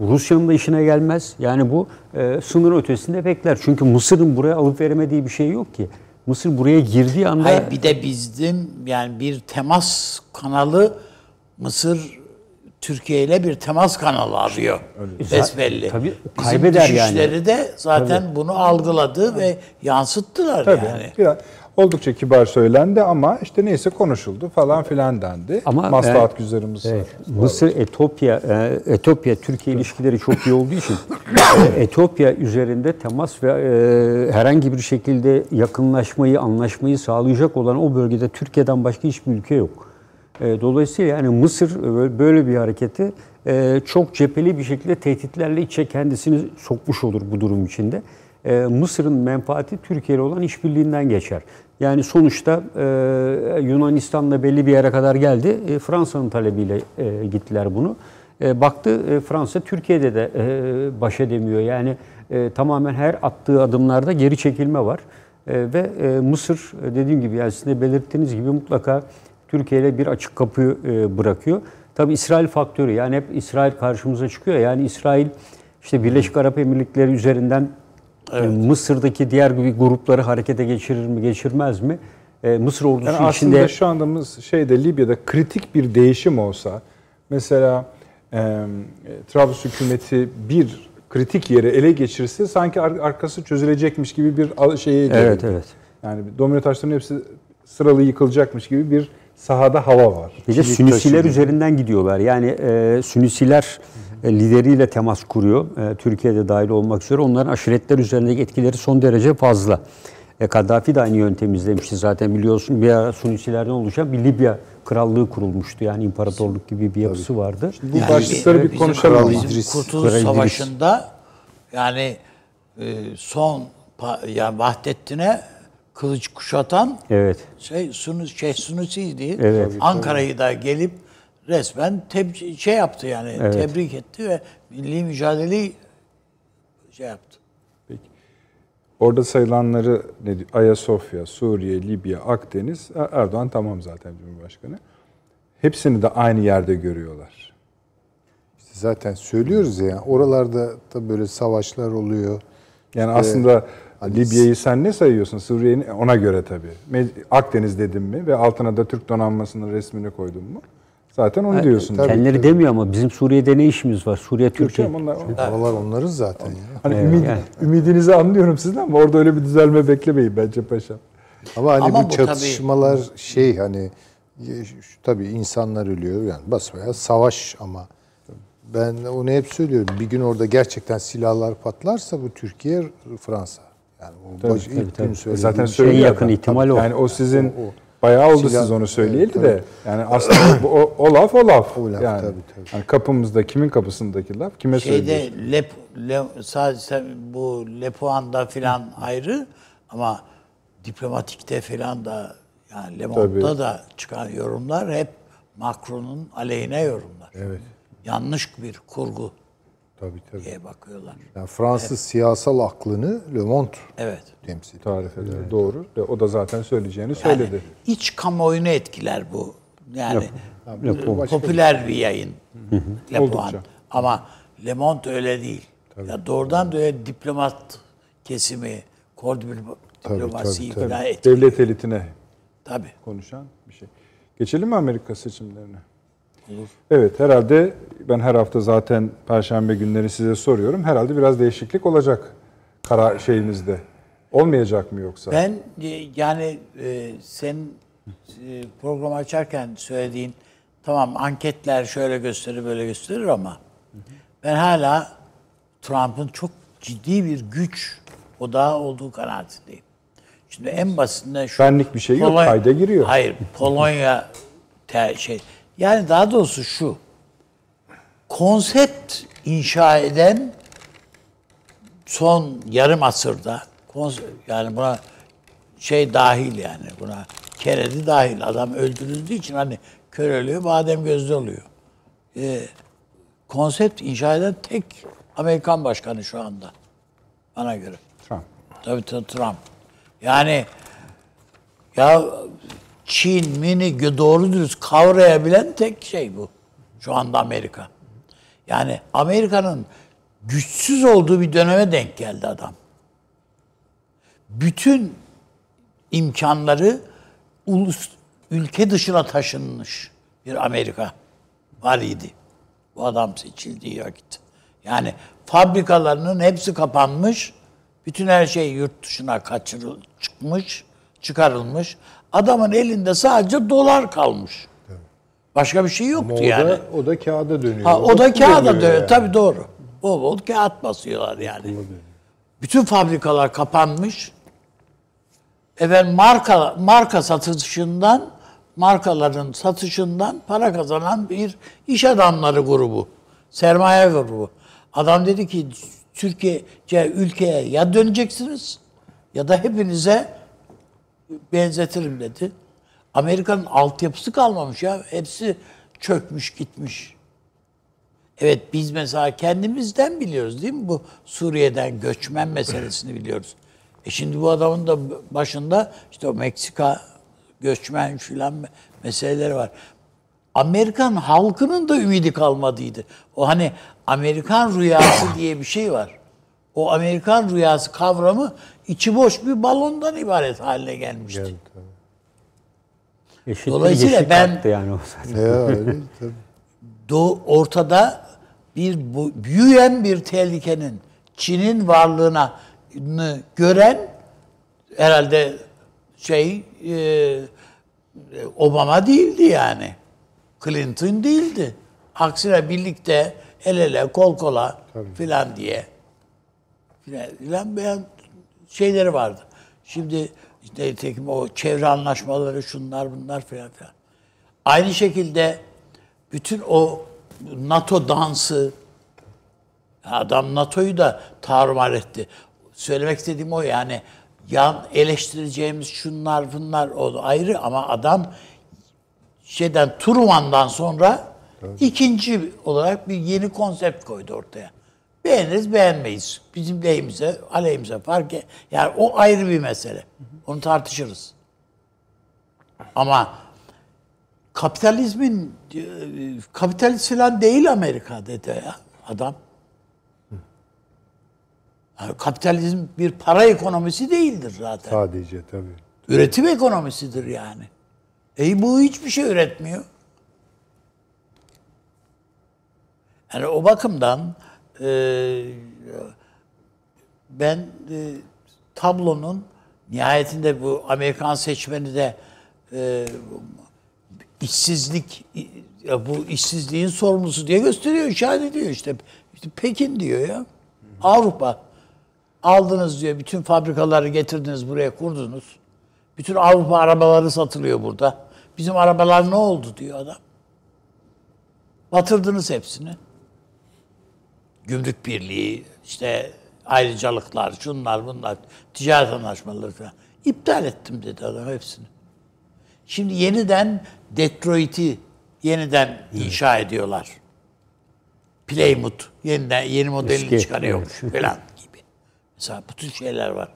Rusya'nın da işine gelmez. Yani bu e, sınır ötesinde bekler. Çünkü Mısır'ın buraya alıp veremediği bir şey yok ki. Mısır buraya girdiği anda Hayır bir de bizim yani bir temas kanalı Mısır Türkiye ile bir temas kanalı arıyor. Besbelli. Tabii, Bizim kaybeder yani. de zaten bunu algıladı ve yansıttılar Tabii. yani. Biraz oldukça kibar söylendi ama işte neyse konuşuldu falan filan dendi. Ama, Maslahat e, güzerimiz. Evet. Mısır, Etiyopya, e, Etiyopya Türkiye ilişkileri çok iyi olduğu için e, Etiyopya üzerinde temas ve e, herhangi bir şekilde yakınlaşmayı, anlaşmayı sağlayacak olan o bölgede Türkiye'den başka hiçbir ülke yok. E, dolayısıyla yani Mısır e, böyle bir hareketi e, çok cepheli bir şekilde tehditlerle içe kendisini sokmuş olur bu durum içinde. Mısır'ın menfaati Türkiye ile olan işbirliğinden geçer. Yani sonuçta Yunanistan'la belli bir yere kadar geldi. Fransa'nın talebiyle gittiler bunu. Baktı Fransa Türkiye'de de baş edemiyor. Yani tamamen her attığı adımlarda geri çekilme var. Ve Mısır dediğim gibi yani sizin de belirttiğiniz gibi mutlaka Türkiye ile bir açık kapı e, bırakıyor. Tabi İsrail faktörü yani hep İsrail karşımıza çıkıyor. Yani İsrail işte Birleşik Arap Emirlikleri üzerinden e, Mısır'daki diğer grupları harekete geçirir mi geçirmez mi? E, Mısır ordusu Yani aslında içinde şu anda şeyde Libya'da kritik bir değişim olsa mesela e, Trablus hükümeti bir kritik yeri ele geçirse sanki ar- arkası çözülecekmiş gibi bir şeye geliyor. Evet, evet. Yani domino taşlarının hepsi sıralı yıkılacakmış gibi bir sahada hava var. Bir de üzerinden gidiyorlar. Yani e, Sünisiler e, lideriyle temas kuruyor. E, Türkiye'de dahil olmak üzere. Onların aşiretler üzerindeki etkileri son derece fazla. E, Kaddafi de aynı yöntemi izlemişti zaten biliyorsun. Bir ara Sunisilerden oluşan bir Libya krallığı kurulmuştu. Yani imparatorluk gibi bir yapısı vardı. Bu Yani başlıkları bir bizim konuşalım. Kurtuluş Kral İdris. Savaşı'nda yani e, son yani Vahdettin'e kılıç kuşatan Evet. şey Sunus şey Sunusi'ydi. Evet. Ankara'yı da gelip resmen teb- şey yaptı yani Evet. tebrik etti ve milli mücadeleyi şey yaptı. Orada sayılanları ne diyor? Ayasofya, Suriye, Libya, Akdeniz, Er- Erdoğan tamam zaten Cumhurbaşkanı. Hepsini de aynı yerde görüyorlar. İşte zaten söylüyoruz ya oralarda da böyle savaşlar oluyor. Yani İşte aslında Libya'yı sen ne sayıyorsun? Suriye'yi ona göre tabii. Akdeniz dedim mi ve altına da Türk donanmasının resmini koydun mu? Zaten onu diyorsun. Kendileri demiyor ama bizim Suriye'de ne işimiz var? Suriye Türkiye. Onlar, Oralar onların zaten ya. hani Evet, ümid- yani. ümidinizi anlıyorum sizden ama orada öyle bir düzelme beklemeyin bence paşam. Ama hani Ama bu bu çatışmalar şey hani e, tabii insanlar ölüyor yani basmaya savaş ama ben onu hep söylüyorum. Bir gün orada gerçekten silahlar patlarsa bu Türkiye Fransa. Yani o Tabii, baş, tabii, ilk gün E söylediğim Zaten şey. söylüyor yakın ihtimal o. Yani o sizin O- o. bayağı oldu Silah- siz onu söyleyeli Evet, de. Yani aslında bu, o, o laf o laf. O laf, yani. tabii, tabii. Yani kapımızda kimin kapısındaki laf kime söylüyorsun? Şeyde Lep, Le, sadece bu Lepuan'da filan ayrı ama diplomatikte filan da yani Le Monde'da Tabii. da çıkan yorumlar hep Macron'un aleyhine yorumlar. Evet. Yanlış bir kurgu Tabii tabii. diye bakıyorlar. Yani Fransız siyasal aklını Le Monde Evet. temsil tarif eder. Doğru. De, o da zaten söyleyeceğini Yani söyledi. iç kamuoyunu etkiler bu. Yani Le Point. popüler bir yayın Le Point. Oldukça. Ama Le Monde öyle değil. Ya doğrudan doğruya diplomat kesimi, kor diplo- Tabii, diplomasiyi tabii, tabii. etkiliyor. Devlet elitine Tabii. konuşan bir şey. Geçelim mi Amerika seçimlerine? Olur. Evet herhalde ben her hafta zaten Perşembe günleri size soruyorum. Herhalde biraz değişiklik olacak karar şeyinizde. Olmayacak mı yoksa? Ben e, yani e, senin e, programı açarken söylediğin tamam anketler şöyle gösterir böyle gösterir ama ben hala Trump'ın çok ciddi bir güç odağı olduğu kanaatindeyim. Şimdi en basitinden şu Benlik bir şey yok, kayda giriyor. Hayır, Polonya te- şey. Yani daha doğrusu şu. Konsept inşa eden son yarım asırda yani buna şey dahil yani buna Kennedy dahil adam öldürüldüğü için hani kör ölüyor badem gözlü oluyor. Ee, konsept inşa eden tek Amerikan başkanı şu anda bana göre. Trump. Tabii tabii Trump. Yani ya Çin, mini doğru dürüst kavrayabilen tek şey bu. Şu anda Amerika. Yani Amerika'nın güçsüz olduğu bir döneme denk geldi adam. Bütün imkanları ulus, ülke dışına taşınmış bir Amerika var idi. Bu adam seçildiği vakit. Yani fabrikalarının hepsi kapanmış. Bütün her şey yurt dışına kaçırıl çıkmış, çıkarılmış. Adamın elinde sadece dolar kalmış. Başka bir şey yoktu Ama o yani. da, o da kağıda dönüyor. Ha, o da kağıda kullanıyor dönüyor. yani. Tabii doğru. Bol bol kağıt basıyorlar yani. Bütün fabrikalar kapanmış. Efendim marka marka satışından markaların satışından para kazanan bir iş adamları grubu. Sermaye grubu. Adam dedi ki Türkiye ülkeye ya döneceksiniz ya da hepinize benzetirim dedi. Amerika'nın altyapısı kalmamış ya. Hepsi çökmüş gitmiş. Evet biz mesela kendimizden biliyoruz değil mi? Bu Suriye'den göçmen meselesini biliyoruz. E şimdi bu adamın da başında işte o Meksika göçmen filan meseleleri var. Amerikan halkının da ümidi kalmadıydı. O hani Amerikan rüyası diye bir şey var. O Amerikan rüyası kavramı içi boş bir balondan ibaret haline gelmişti. Eşittir, Dolayısıyla yeşil ben- yani o zaten. Ya öyle tabii. Doğu ortada bir bu, büyüyen bir tehlikenin Çin'in varlığına gören herhalde şey e, Obama değildi yani. Clinton değildi. Aksine birlikte el ele kol kola filan diye filan, filan beyan şeyleri vardı. Şimdi işte nitekim o çevre anlaşmaları şunlar bunlar filan filan. Aynı şekilde bütün o NATO dansı adam NATO'yu da tarumar etti. Söylemek istediğim o yani yan eleştireceğimiz şunlar bunlar o ayrı ama adam şeyden Truman'dan sonra ikinci olarak bir yeni konsept koydu ortaya. Beğeniriz beğenmeyiz. Bizim lehimize, aleyhimize fark et. Yani o ayrı bir mesele. Onu tartışırız. Ama kapitalizmin e, kapitalist falan değil Amerika dedi ya adam. Yani kapitalizm bir para ekonomisi değildir zaten. Sadece tabii. Üretim ekonomisidir yani. E bu hiçbir şey üretmiyor. Yani o bakımdan e, ben e, tablonun nihayetinde bu Amerikan seçmeni de e, işsizlik bu işsizliğin sorumlusu diye gösteriyor, işaret ediyor işte. işte Pekin diyor ya. Avrupa aldınız diyor bütün fabrikaları getirdiniz buraya kurdunuz. Bütün Avrupa arabaları satılıyor burada. Bizim arabalar ne oldu diyor adam. Batırdınız hepsini. Gümrük birliği, işte ayrıcalıklar, şunlar bunlar, ticaret anlaşmaları falan. İptal ettim dedi adam hepsini. Şimdi yeniden Detroit'i yeniden inşa ediyorlar. Plymouth yeniden yeni modelini Eski, çıkarıyormuş falan gibi. Mesela bu tür şeyler var.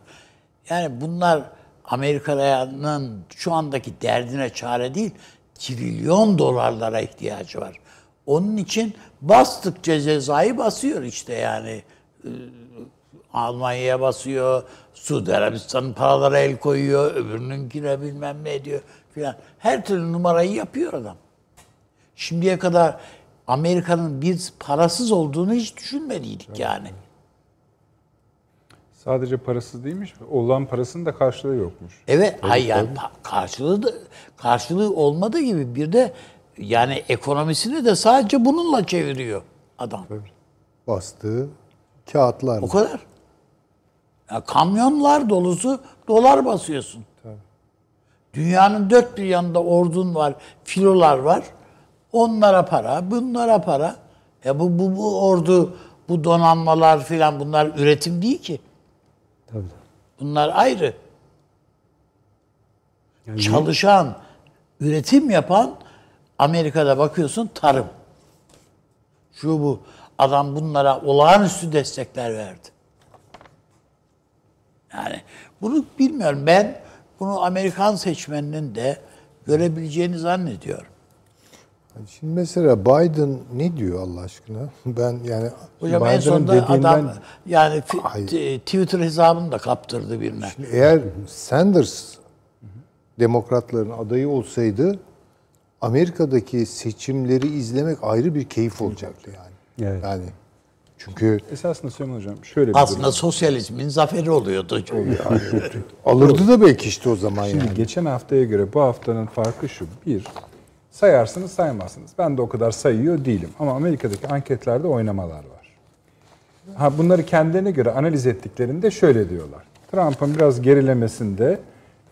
Yani bunlar Amerika'nın şu andaki derdine çare değil, trilyon dolarlara ihtiyacı var. Onun için bastıkça cezayı basıyor işte yani. Ee, Almanya'ya basıyor, Suudi Arabistan'ın paralara el koyuyor, öbürününkine bilmem ne diyor filan. Her türlü numarayı yapıyor adam. Şimdiye kadar Amerika'nın bir parasız olduğunu hiç düşünmediydik yani. Sadece parasız değilmiş. Olan parasının da karşılığı yokmuş. Evet, hayır yani karşılığı da, karşılığı olmadığı gibi bir de yani ekonomisini de sadece bununla çeviriyor adam. Bastığı kağıtlar. O kadar. Ya kamyonlar dolusu dolar basıyorsun. Dünyanın dört bir yanında ordun var, filolar var. Onlara para, bunlara para. Ya bu, bu, bu ordu, bu donanmalar filan bunlar üretim değil ki. Tabii. Bunlar ayrı. Çalışan, üretim yapan Amerika'da bakıyorsun tarım. Şu bu. Adam bunlara olağanüstü destekler verdi. Yani bunu bilmiyorum. Ben bunu Amerikan seçmeninin de görebileceğini zannediyorum. Şimdi mesela Biden ne diyor Allah aşkına? Ben yani Hocam en sonunda dediğinden- adam yani Hayır. Twitter hesabını da kaptırdı birine. Eğer Sanders demokratların adayı olsaydı Amerika'daki seçimleri izlemek ayrı bir keyif olacaktı yani. Evet. Yani çünkü Esasında Süleyman Hocam şöyle bir durum. Aslında sosyalizmin zaferi oluyordu. alırdı da belki işte o zaman Şimdi yani. geçen haftaya göre bu haftanın farkı şu. Bir, sayarsınız saymazsınız. Ben de o kadar sayıyor değilim. Ama Amerika'daki anketlerde oynamalar var. Ha bunları kendilerine göre analiz ettiklerinde şöyle diyorlar. Trump'ın biraz gerilemesinde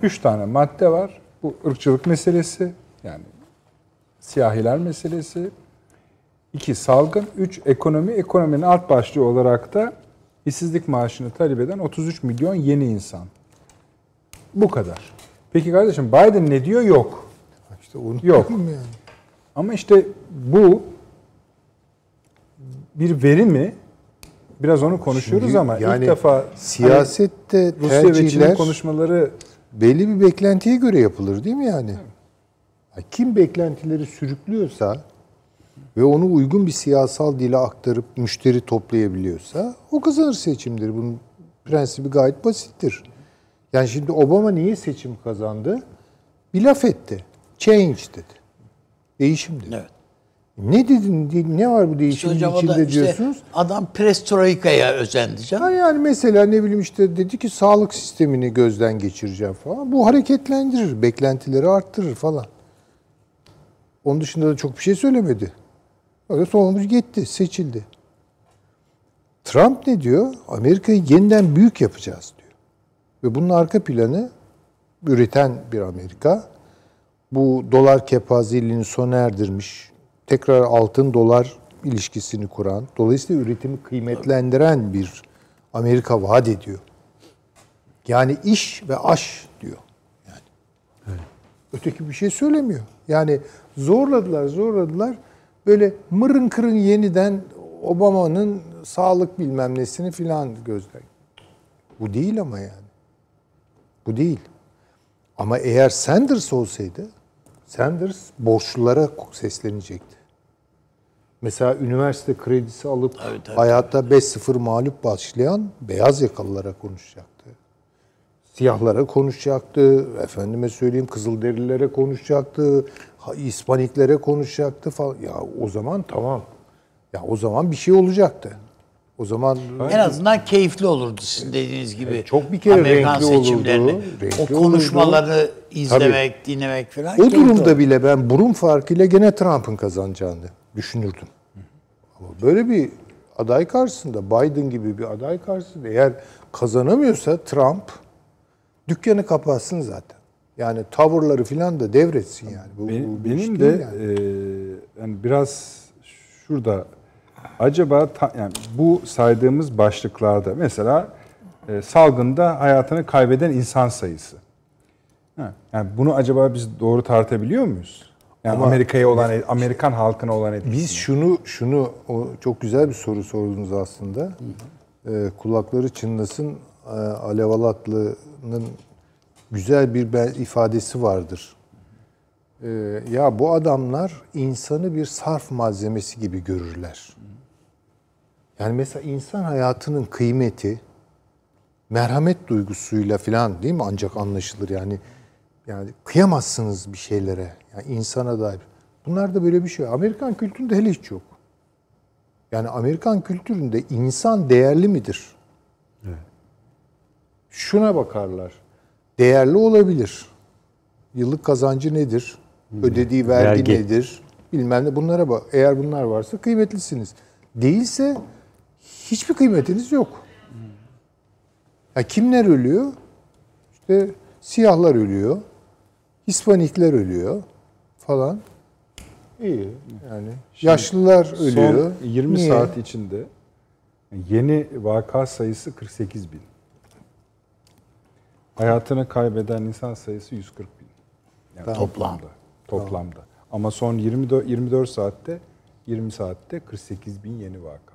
üç tane madde var. Bu ırkçılık meselesi, yani siyahiler meselesi. iki salgın, üç ekonomi. Ekonominin alt başlığı olarak da işsizlik maaşını talep eden 33 milyon yeni insan. Bu kadar. Peki kardeşim Biden ne diyor? Yok. İşte onu Yok. yani. Ama işte bu bir veri mi? Biraz onu konuşuyoruz Şimdi ama yani ilk defa siyasette hani Rusya ve Çin'in konuşmaları belli bir beklentiye göre yapılır değil mi yani? Ya Kim beklentileri sürüklüyorsa ve onu uygun bir siyasal dile aktarıp müşteri toplayabiliyorsa o kazanır seçimleri. Bunun prensibi gayet basittir. Yani şimdi Obama niye seçim kazandı? Bir laf etti. Change dedi. Değişim dedi. Evet. Ne dedin? Ne var bu değişimin Hocam o da içinde işte diyorsunuz? adam perestroika'ya özendi canım. Ha yani mesela ne bileyim işte dedi ki sağlık sistemini gözden geçireceğim falan. Bu hareketlendirir, beklentileri arttırır falan. Onun dışında da çok bir şey söylemedi. Öyle sonuç gitti, seçildi. Trump ne diyor? Amerika'yı yeniden büyük yapacağız diyor. Ve bunun arka planı üreten bir Amerika. Bu dolar kepazeliğini sona erdirmiş. Tekrar altın dolar ilişkisini kuran, dolayısıyla üretimi kıymetlendiren bir Amerika vaat ediyor. Yani iş ve aş diyor. Yani. Öteki bir şey söylemiyor. Yani zorladılar, zorladılar. Böyle mırın kırın yeniden Obama'nın sağlık bilmem nesini filan gözler. Bu değil ama yani. Bu değil. Ama eğer Sanders olsaydı, Sanders borçlulara seslenecekti. Mesela üniversite kredisi alıp Tabii, tabii, hayatta 5-0 mağlup başlayan beyaz yakalılara konuşacaktı. Siyahlara konuşacaktı, efendime söyleyeyim Kızılderililere konuşacaktı, İspaniklere konuşacaktı falan. Ya o zaman tamam. Ya o zaman bir şey olacaktı. O zaman En azından keyifli olurdu sizin dediğiniz gibi. çok bir kere Amerikan renkli olurdu, seçimlerini. renkli o konuşmaları izlemek, Tabii. dinlemek falan. O durumda olurdu. bile ben burun farkıyla gene Trump'ın kazanacağını düşünürdüm. Ama böyle bir aday karşısında, Biden gibi bir aday karşısında eğer kazanamıyorsa Trump dükkanı kapatsın zaten. Yani tavırları falan da devretsin yani. Bu, Benim, bu benim de yani. e, yani biraz şurada acaba ta- yani bu saydığımız başlıklarda mesela e, salgında hayatını kaybeden insan sayısı. Ha, yani bunu acaba biz doğru tartabiliyor muyuz? Yani Amerika'ya olan Amerikan halkına olan etkisi. Biz şunu şunu o çok güzel bir soru sordunuz aslında. Ee, kulakları çınlasın e, Alev Alatlı'nın güzel bir ifadesi vardır. Ee, ya bu adamlar insanı bir sarf malzemesi gibi görürler. Yani mesela insan hayatının kıymeti merhamet duygusuyla falan değil mi ancak anlaşılır yani. Yani kıyamazsınız bir şeylere. Yani insana dair. Bunlarda böyle bir şey. Amerikan kültüründe hele hiç yok. Yani Amerikan kültüründe insan değerli midir? Şuna bakarlar. Değerli olabilir. Yıllık kazancı nedir? Ödediği vergi, Vergi. nedir? Bilmem ne bunlara bak. Eğer bunlar varsa kıymetlisiniz. Değilse hiçbir kıymetiniz yok. Ya kimler ölüyor? İşte siyahlar ölüyor. Hispanikler ölüyor falan. İyi yani. Yaşlılar ölüyor. Son 20 Niye? saat içinde yeni vaka sayısı 48 bin. Hayatını kaybeden insan sayısı 140 bin. Yani Toplam. Toplamda. toplamda. Ama son 24, 24 saatte 20 saatte 48 bin yeni vaka.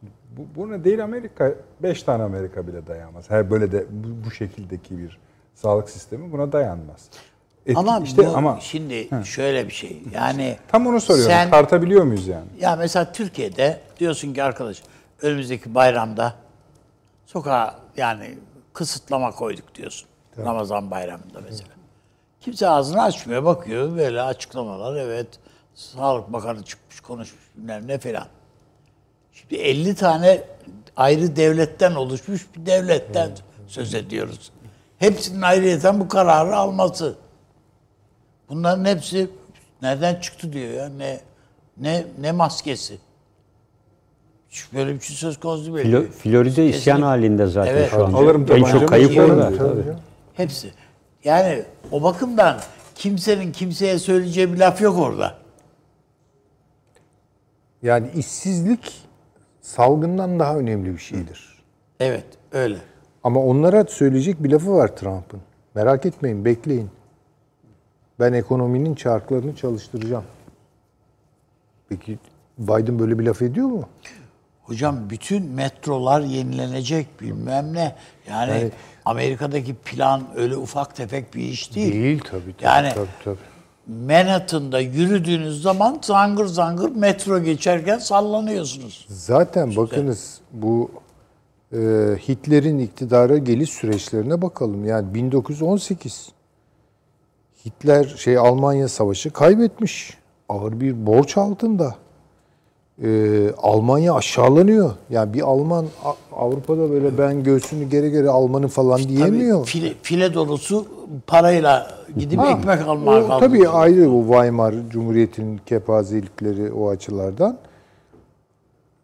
Şimdi bu, buna değil Amerika, 5 tane Amerika bile dayanmaz. Her böyle de bu, bu şekildeki bir sağlık sistemi buna dayanmaz. Etki- Ama işte bu ama şimdi şöyle bir şey. Yani tam onu soruyorum. Sen, Tartabiliyor muyuz yani? ya mesela Türkiye'de diyorsun ki arkadaş önümüzdeki bayramda sokağa yani kısıtlama koyduk diyorsun. Ramazan bayramında mesela. Kimse ağzını açmıyor, bakıyor böyle açıklamalar evet. Sağlık Bakanı çıkmış konuşmuş bilmem ne falan. Şimdi 50 tane ayrı devletten oluşmuş bir devletten söz ediyoruz. Hepsinin ayrıyeten bu kararı alması. Bunların hepsi nereden çıktı diyor ya ne ne ne maskesi. Böyle bir şey söz konusu değil. Flo- Florida isyan halinde zaten Evet. şu anda. Alırım en çok kayıp orada. Hepsi. Yani o bakımdan kimsenin kimseye söyleyeceği bir laf yok orada. Yani işsizlik salgından daha önemli bir şeydir. Evet öyle. Ama onlara söyleyecek bir lafı var Trump'ın. Merak etmeyin, bekleyin. Ben ekonominin çarklarını çalıştıracağım. Peki Biden böyle bir laf ediyor mu? Hocam bütün metrolar yenilenecek bilmem ne. Yani Yani- Amerika'daki plan öyle ufak tefek bir iş değil. Değil tabii. tabii Yani tabii, tabii. Manhattan'da yürüdüğünüz zaman zangır zangır metro geçerken sallanıyorsunuz. Zaten bakınız bu e, Hitler'in iktidara geliş süreçlerine bakalım. Yani 1918 Hitler şey Almanya savaşı kaybetmiş. ağır bir borç altında. Ee, Almanya aşağılanıyor. Yani bir Alman Avrupa'da böyle ben göğsünü geri geri Alman'ın falan diyemiyor. Tabii file, file dolusu parayla gidip Ha, ekmek almaya kalkıyor. Tabii ayrı o Weimar Cumhuriyeti'nin kepazelikleri o açılardan.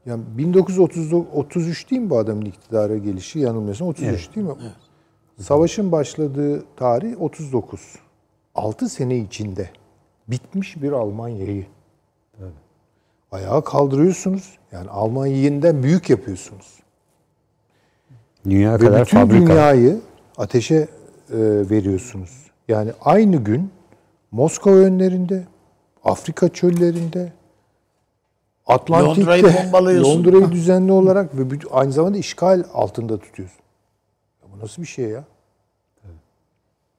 Yani 1933 değil mi bu adamın iktidara gelişi yanılmıyorsam 33 değil mi? Savaşın başladığı tarih 39. 6 sene içinde bitmiş bir Almanya'yı ayağa kaldırıyorsunuz. Yani Almanya'yı yeniden büyük yapıyorsunuz. Dünya Ve kadar bütün fabrika. dünyayı ateşe e, veriyorsunuz. Yani aynı gün Moskova önlerinde, Afrika çöllerinde, Atlantik'te Londra'yı bombalıyorsun. Londra'yı düzenli olarak ve aynı zamanda işgal altında tutuyorsun. Ya bu nasıl bir şey ya?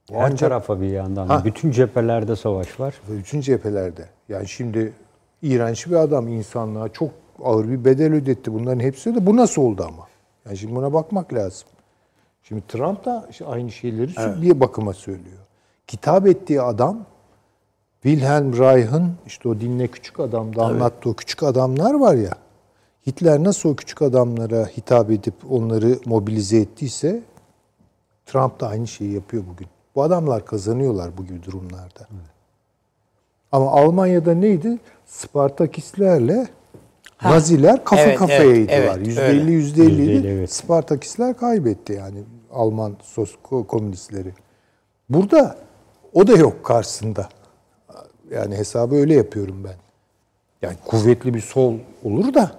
Bu Her ancak- tarafa bir yandan. Ha. Bütün cephelerde savaş var. ve bütün cephelerde. Yani şimdi iğrenç bir adam insanlığa çok ağır bir bedel ödetti. Bunların hepsi de bu nasıl oldu ama? Yani şimdi buna bakmak lazım. Şimdi Trump da işte aynı şeyleri bir bakıma söylüyor. Kitap ettiği adam Wilhelm Reich'ın işte o dinle küçük adamda anlattığı o küçük adamlar var ya. Hitler nasıl o küçük adamlara hitap edip onları mobilize ettiyse Trump da aynı şeyi yapıyor bugün. Bu adamlar kazanıyorlar bu gibi durumlarda. Ama Almanya'da neydi? Spartakistlerle Naziler kafa evet, kafayaydılar. evet, öyle. elli, yüzde elli Yüzde elli, evet. Spartakistler kaybetti yani Alman sos ko- komünistleri. Burada o da yok karşısında. Yani hesabı öyle yapıyorum ben. Yani kuvvetli bir sol olur da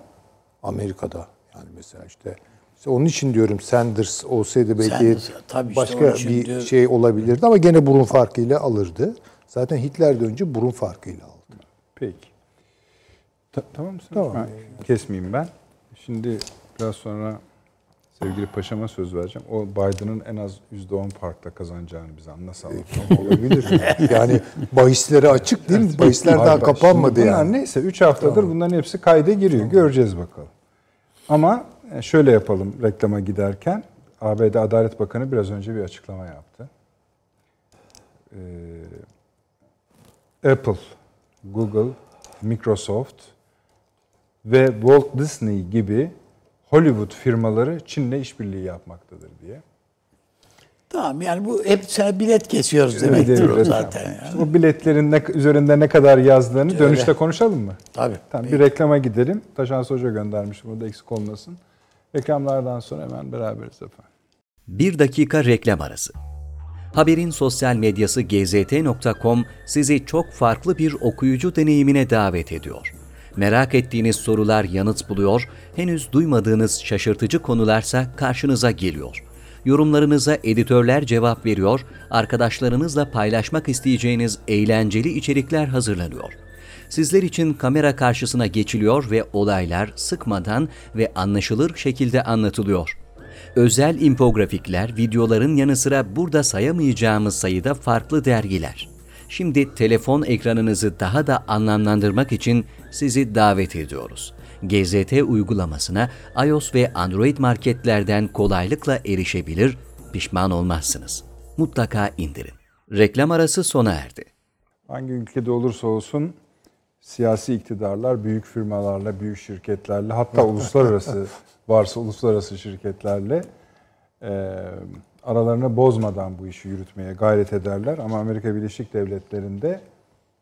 Amerika'da yani mesela işte işte onun için diyorum Sanders olsaydı belki Sanders, tabii işte başka için bir diyor- şey olabilirdi ama gene burun farkıyla alırdı. Zaten Hitler de önce burun farkıyla aldı. Peki. Ta- tamam mısın? Tamam. Ben kesmeyeyim ben. Şimdi biraz sonra sevgili paşama söz vereceğim. O Biden'ın en az %10 farkla kazanacağını bize anlasalım. Olabilir. yani bahisleri açık değil mi? Bahisler daha kapanmadı şimdi bunlar yani. Neyse 3 haftadır bunların hepsi kayda giriyor. Göreceğiz bakalım. Ama e, şöyle yapalım reklama giderken. ABD Adalet Bakanı biraz önce bir açıklama yaptı. Ee, Apple, Google, Microsoft ve Walt Disney gibi Hollywood firmaları Çin'le işbirliği yapmaktadır diye. Tamam yani bu hep sana bilet kesiyoruz demektir de o zaten. Yani. İşte O biletlerin ne, üzerinde ne kadar yazdığını dönüşte konuşalım mı? Tabii. Tamam, bir reklama gidelim. Taşans Hoca göndermiş bunu da eksik olmasın. Reklamlardan sonra hemen beraberiz efendim. Bir dakika reklam arası. Haberin sosyal medyası gzt.com sizi çok farklı bir okuyucu deneyimine davet ediyor. Merak ettiğiniz sorular yanıt buluyor, henüz duymadığınız şaşırtıcı konularsa karşınıza geliyor. Yorumlarınıza editörler cevap veriyor, arkadaşlarınızla paylaşmak isteyeceğiniz eğlenceli içerikler hazırlanıyor. Sizler için kamera karşısına geçiliyor ve olaylar sıkmadan ve anlaşılır şekilde anlatılıyor. Özel infografikler, videoların yanı sıra burada sayamayacağımız sayıda farklı dergiler. Şimdi telefon ekranınızı daha da anlamlandırmak için sizi davet ediyoruz. GZT uygulamasına iOS ve Android marketlerden kolaylıkla erişebilir, pişman olmazsınız. Mutlaka indirin. Reklam arası sona erdi. Hangi ülkede olursa olsun siyasi iktidarlar büyük firmalarla, büyük şirketlerle hatta uluslararası varsa uluslararası şirketlerle e, aralarını bozmadan bu işi yürütmeye gayret ederler. Ama Amerika Birleşik Devletleri'nde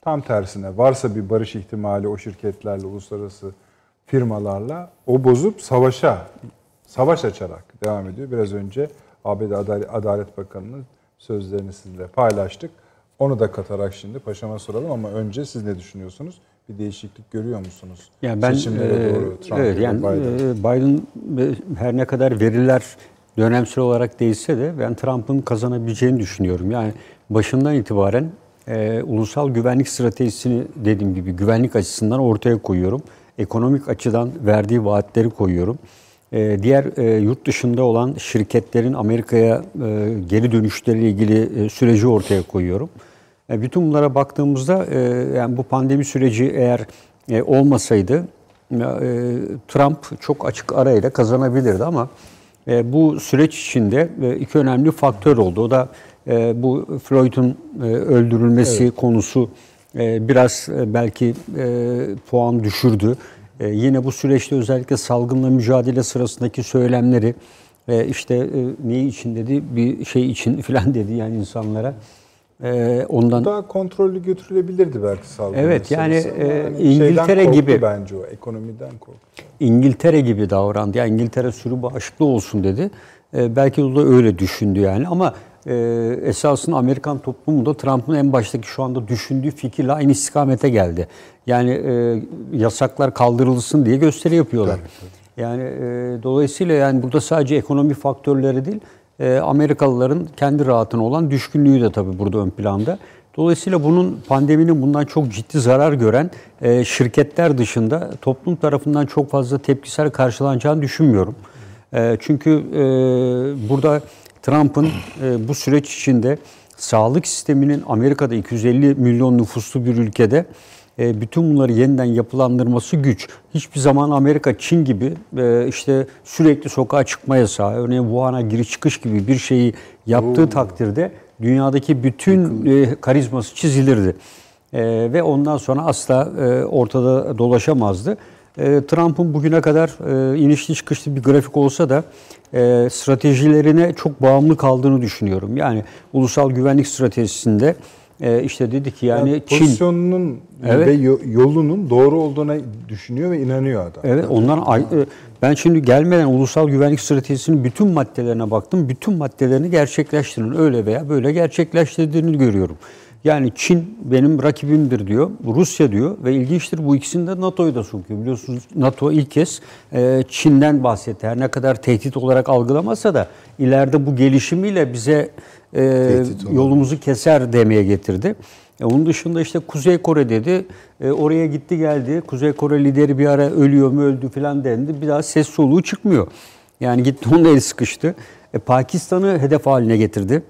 tam tersine varsa bir barış ihtimali o şirketlerle, uluslararası firmalarla o bozup savaşa, savaş açarak devam ediyor. Biraz önce ABD Adalet, Bakanı'nın sözlerini sizinle paylaştık. Onu da katarak şimdi paşama soralım ama önce siz ne düşünüyorsunuz? Bir değişiklik görüyor musunuz? Yani ben Seçimlere e, doğru Trump evet, ve yani Biden. e, Biden e, her ne kadar veriler dönemsel olarak değişse de ben Trump'ın kazanabileceğini düşünüyorum. Yani başından itibaren e, ulusal güvenlik stratejisini dediğim gibi güvenlik açısından ortaya koyuyorum. Ekonomik açıdan verdiği vaatleri koyuyorum. E, diğer e, yurt dışında olan şirketlerin Amerika'ya e, geri dönüşleriyle ilgili e, süreci ortaya koyuyorum. E, bütün bunlara baktığımızda e, yani bu pandemi süreci eğer e, olmasaydı e, Trump çok açık arayla kazanabilirdi ama bu süreç içinde e, iki önemli faktör oldu. O da e, bu Floyd'un e, öldürülmesi konusu e, biraz e, belki e, puan düşürdü. E, yine bu süreçte özellikle salgınla mücadele sırasındaki söylemleri e, işte e, neyi için dedi bir şey için falan dedi yani insanlara. E, ondan Daha kontrollü götürülebilirdi belki salgın Evet, yani, e, hani İngiltere gibi. bence o ekonomiden korktu. İngiltere gibi davrandı. Yani İngiltere sürü bağışıklı olsun dedi. E, belki o da öyle düşündü yani ama e, esasında Amerikan toplumu da Trump'ın en baştaki şu anda düşündüğü fikirle aynı istikamete geldi. Yani e, yasaklar kaldırılsın diye gösteri yapıyorlar. Yani e, dolayısıyla yani burada sadece ekonomi faktörleri değil, Amerikalıların kendi rahatına olan düşkünlüğü de tabii burada ön planda. Dolayısıyla bunun pandeminin bundan çok ciddi zarar gören e, şirketler dışında toplum tarafından çok fazla tepkisel karşılanacağını düşünmüyorum. E, çünkü e, burada Trump'ın bu süreç içinde sağlık sisteminin Amerika'da 250 milyon nüfuslu bir ülkede bütün bunları yeniden yapılandırması güç. Hiçbir zaman Amerika, Çin gibi e, işte sürekli sokağa çıkma yasağı, örneğin Wuhan'a giriş çıkış gibi bir şeyi yaptığı takdirde dünyadaki bütün e, karizması çizilirdi. E, ve ondan sonra asla e, ortada dolaşamazdı. E, Trump'ın bugüne kadar e, inişli çıkışlı bir grafik olsa da e, stratejilerine çok bağımlı kaldığını düşünüyorum. Yani ulusal güvenlik stratejisinde e, işte dedi ki yani, Yani Çin pozisyonunun Evet. ve yo- yolunun doğru olduğuna düşünüyor ve inanıyor adam. Evet ondan e, ben şimdi gelmeden ulusal güvenlik stratejisinin bütün maddelerine baktım. Bütün maddelerini gerçekleştirin. Öyle veya böyle gerçekleştirdiğini görüyorum. Yani Çin benim rakibimdir diyor. Rusya diyor ve ilginçtir bu ikisini de NATO'yu da sokuyor. Biliyorsunuz NATO ilk kez e, Çin'den bahsetti. Her ne kadar tehdit olarak algılamasa da ileride bu gelişimiyle bize e, yolumuzu keser demeye getirdi. E, onun dışında işte Kuzey Kore dedi. E, oraya gitti geldi. Kuzey Kore lideri bir ara ölüyor mu öldü falan dendi. Bir daha ses soluğu çıkmıyor. Yani gitti onun el sıkıştı. E, Pakistan'ı hedef haline getirdi.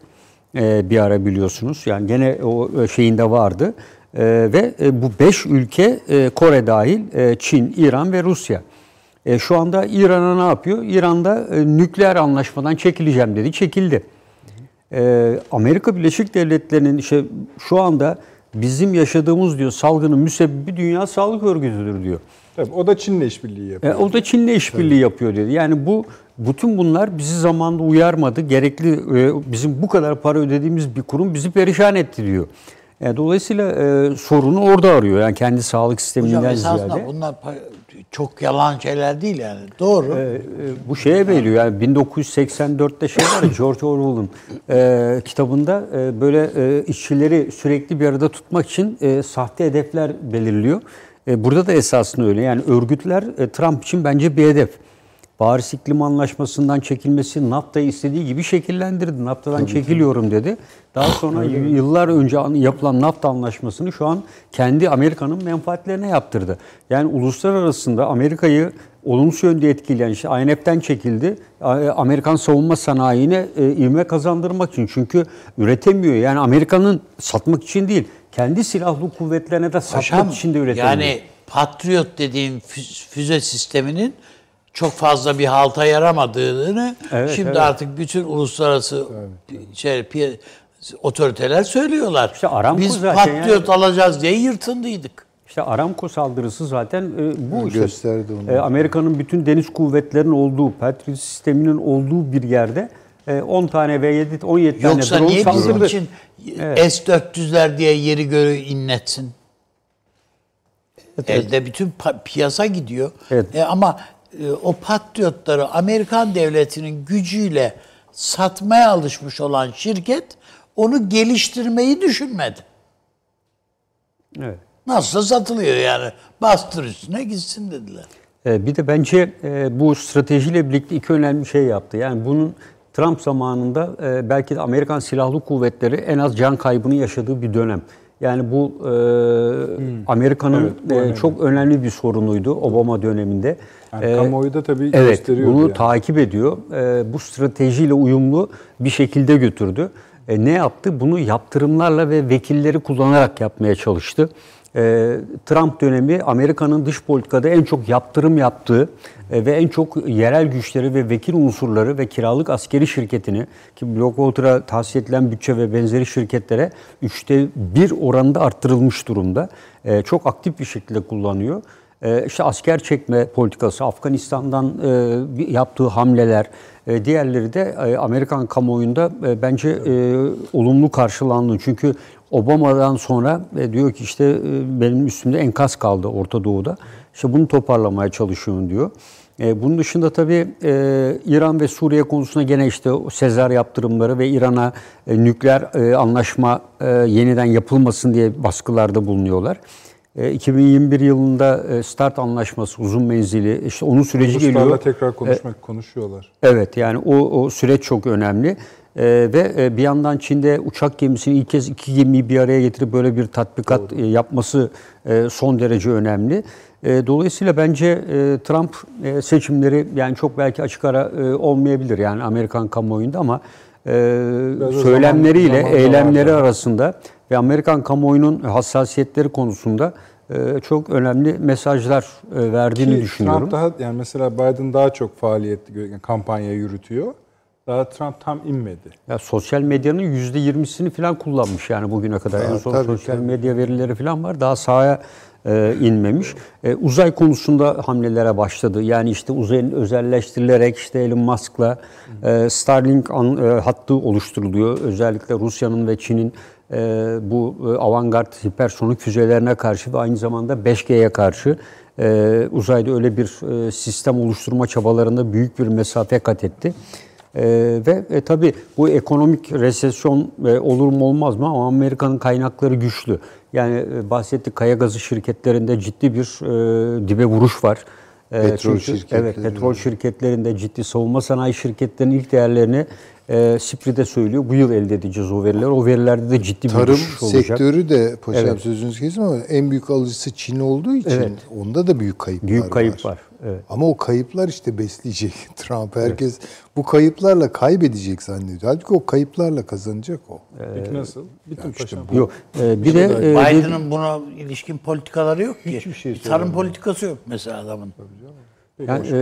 E, bir ara biliyorsunuz. Yani gene o e, şeyinde vardı. E, ve bu beş ülke Kore dahil Çin, İran ve Rusya. Şu anda İran'a ne yapıyor? İran'da nükleer anlaşmadan çekileceğim dedi. Çekildi. Amerika Birleşik Devletleri'nin işte şu anda bizim yaşadığımız diyor salgının müsebbibi Dünya Sağlık Örgütü'dür diyor. Tabii o da Çin'le işbirliği yapıyor. E, o da Çin'le işbirliği yapıyor dedi. Yani bu bütün bunlar bizi zamanında uyarmadı. Gerekli e, bizim bu kadar para ödediğimiz bir kurum bizi perişan etti diyor. E, dolayısıyla e, sorunu orada arıyor. Yani kendi sağlık Hocam sisteminden esasında ziyade. bunlar çok yalan şeyler değil yani. Doğru. E, e, bu şeye veriyor yani 1984'te şey var George Orwell'ın e, kitabında e, böyle e, işçileri sürekli bir arada tutmak için e, sahte hedefler belirliyor. E, burada da esasında öyle yani örgütler e, Trump için bence bir hedef. Paris İklim Anlaşması'ndan çekilmesi NAFTA'yı istediği gibi şekillendirdi. NAFTA'dan çekiliyorum dedi. Daha sonra yıllar önce an- yapılan NAFTA anlaşmasını şu an kendi Amerika'nın menfaatlerine yaptırdı. Yani uluslararasında Amerika'yı olumsuz yönde etkileyen işte INF'den çekildi. A- Amerikan savunma sanayine e, ivme kazandırmak için. Çünkü üretemiyor. Yani Amerika'nın satmak için değil, kendi silahlı kuvvetlerine de satmak Paşam, için de üretemiyor. yani Patriot dediğin fü- füze sisteminin çok fazla bir halta yaramadığını Evet, şimdi evet. artık bütün uluslararası şey piya- otoriteler söylüyorlar. İşte Aramco Biz zaten Patriot alacağız diye yırtındıydık. İşte Aramco saldırısı zaten e, bu işte. gösterdi onu. E, Amerika'nın bütün deniz kuvvetlerinin olduğu, Patriot sisteminin olduğu bir yerde e, 10 tane ve 7 17 tane Yoksa drone niye bizim için S-400'ler diye yeri göğü inletsin? Elde bütün pa- piyasa gidiyor. Evet. E, ama e, o patriotları Amerikan devletinin gücüyle satmaya alışmış olan şirket onu geliştirmeyi düşünmedi. Evet. Nasıl satılıyor yani? Bastır üstüne gitsin dediler. E, bir de bence e, bu stratejiyle birlikte iki önemli şey yaptı. Yani bunun Trump zamanında e, belki de Amerikan Silahlı Kuvvetleri en az can kaybını yaşadığı bir dönem. Yani bu e, Amerika'nın Evet, e, çok önemli bir sorunuydu Obama döneminde. Yani E, kamuoyu da tabii Evet, gösteriyordu bunu yani. takip ediyor. E, bu stratejiyle uyumlu bir şekilde götürdü. E, ne yaptı? Bunu yaptırımlarla ve vekilleri kullanarak yapmaya çalıştı. E, Trump dönemi Amerika'nın dış politikada en çok yaptırım yaptığı e, ve en çok yerel güçleri ve vekil unsurları ve kiralık askeri şirketini ki Blackwater'a tahsis edilen bütçe ve benzeri şirketlere üçte bir oranda arttırılmış durumda. E, çok aktif bir şekilde kullanıyor. E, asker çekme politikası, Afganistan'dan e, yaptığı hamleler, e, diğerleri de Amerikan kamuoyunda bence olumlu karşılandı. Çünkü Obama'dan sonra e, diyor ki işte e, benim üstümde enkaz kaldı Orta Doğu'da. İşte bunu toparlamaya çalışıyorum diyor. E, bunun dışında tabii e, İran ve Suriye konusunda gene işte Sezar yaptırımları ve İran'a e, nükleer e, anlaşma e, yeniden yapılmasın diye baskılarda bulunuyorlar. E, 2021 yılında e, START anlaşması uzun menzili işte onun süreci Ruslarla geliyor. tekrar konuşmak konuşuyorlar. Evet yani o, o süreç çok önemli. Ee, ve e, bir yandan Çin'de uçak gemisini ilk kez iki gemiyi bir araya getirip böyle bir tatbikat e, yapması e, son derece önemli. E, dolayısıyla bence e, Trump e, seçimleri yani çok belki açık ara e, olmayabilir yani Amerikan kamuoyunda ama e, Biraz söylemleriyle zaman- zaman eylemleri tabii. arasında ve Amerikan kamuoyunun hassasiyetleri konusunda e, çok önemli mesajlar e, verdiğini Ki düşünüyorum. Trump daha yani mesela Biden daha çok faaliyet yani kampanya yürütüyor. Daha Trump tam inmedi. Ya sosyal medyanın yüzde yirmisini falan kullanmış yani bugüne kadar. en son tabii, sosyal tabii. medya verileri falan var. Daha sahaya e, inmemiş. E, uzay konusunda hamlelere başladı. Yani işte uzayın özelleştirilerek işte Elon Musk'la e, Starlink an, e, hattı oluşturuluyor. Özellikle Rusya'nın ve Çin'in e, bu e, avantgard hipersonik füzelerine karşı ve aynı zamanda 5G'ye karşı e, uzayda öyle bir e, sistem oluşturma çabalarında büyük bir mesafe kat etti. Ee, ve e, tabii bu ekonomik resesyon e, olur mu olmaz mı ama Amerika'nın kaynakları güçlü. Yani e, bahsettik kaya gazı şirketlerinde ciddi bir e, dibe vuruş var. E, Petrol çünkü- şirketleri. Evet, petrol şirketlerinde ciddi savunma sanayi şirketlerinin ilk değerlerini e, Sipri de söylüyor. Bu yıl elde edeceğiz o veriler. O verilerde de ciddi bir Tarım düşüş olacak. sektörü de paşam Evet. sözünüzü kesin ama en büyük alıcısı Çin olduğu için Evet. onda da büyük kayıplar Büyük kayıp var. Evet. Ama o kayıplar işte besleyecek Trump. Herkes bu kayıplarla kaybedecek zannediyor. Halbuki o kayıplarla kazanacak o. Peki nasıl? Bitti paşam. Yok. e, bir de e, Biden'ın buna ilişkin politikaları yok ki. Hiçbir şey Bir tarım politikası yok mesela adamın. Yani e,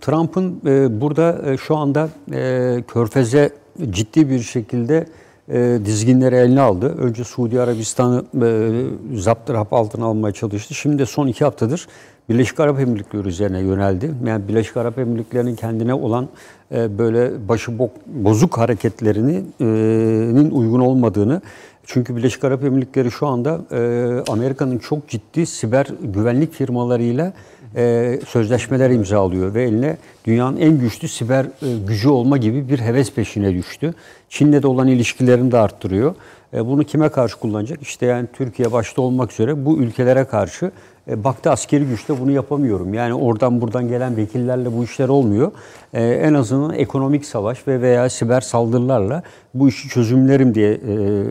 Trump'ın e, burada e, şu anda e, Körfez'e ciddi bir şekilde e, dizginleri eline aldı. Önce Suudi Arabistan'ı e, zaptırap altına almaya çalıştı. Şimdi de son iki haftadır Birleşik Arap Emirlikleri üzerine yöneldi. Yani Birleşik Arap Emirlikleri'nin kendine olan e, böyle başı bok, bozuk hareketlerinin uygun olmadığını çünkü Birleşik Arap Emirlikleri şu anda e, Amerika'nın çok ciddi siber güvenlik firmalarıyla e, sözleşmeler imzalıyor ve eline dünyanın en güçlü siber e, gücü olma gibi bir heves peşine düştü. Çin'le de olan ilişkilerini de arttırıyor. E, bunu kime karşı kullanacak? İşte yani Türkiye başta olmak üzere bu ülkelere karşı e, baktı askeri güçle bunu yapamıyorum. Yani oradan buradan gelen vekillerle bu işler olmuyor. E, en azından ekonomik savaş ve veya siber saldırılarla bu işi çözümlerim diye e,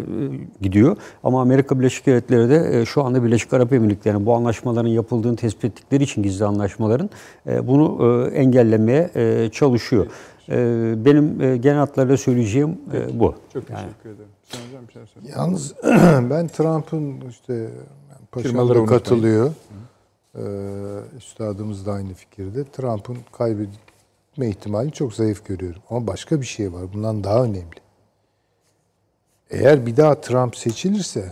gidiyor. Ama Amerika Birleşik Devletleri de e, şu anda Birleşik Arap Emirlikleri'nin bu anlaşmaların yapıldığını tespit ettikleri için gizli anlaşmaların e, bunu e, engellemeye e, çalışıyor. E, benim e, genel hatlarıyla söyleyeceğim e, bu. Çok teşekkür ederim. Sen hocam bir şey. Yalnız ben Trump'ın işte paşam da katılıyor. Ee, üstadımız da aynı fikirde. Trump'ın kaybetme ihtimalini çok zayıf görüyorum. Ama başka bir şey var. Bundan daha önemli. Eğer bir daha Trump seçilirse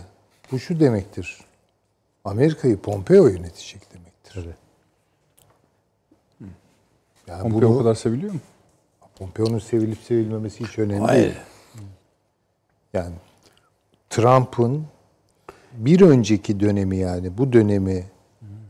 bu şu demektir. Amerika'yı Pompeo yönetecek demektir. Yani Pompeo o bunu, kadar seviliyor mu? Pompeo'nun sevilip sevilmemesi hiç önemli Hayır. değil. Yani Trump'ın bir önceki dönemi yani bu dönemi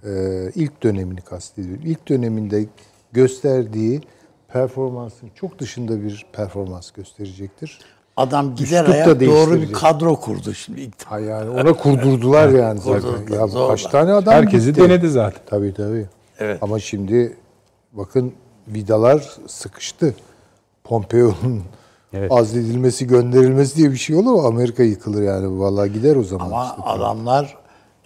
e, ilk dönemini kastediyorum. İlk döneminde gösterdiği performansın çok dışında bir performans gösterecektir. Adam gider ayak doğru bir kadro kurdu şimdi. ilk Ha yani ona kurdurdular yani zaten. Ya zorla. kaç tane adam Herkesi gitti. denedi zaten. Tabii tabii. Evet. Ama şimdi bakın vidalar sıkıştı. Pompeo'nun Evet. azledilmesi, gönderilmesi diye bir şey olur mu? Amerika yıkılır yani. Vallahi gider o zaman. Ama işte. adamlar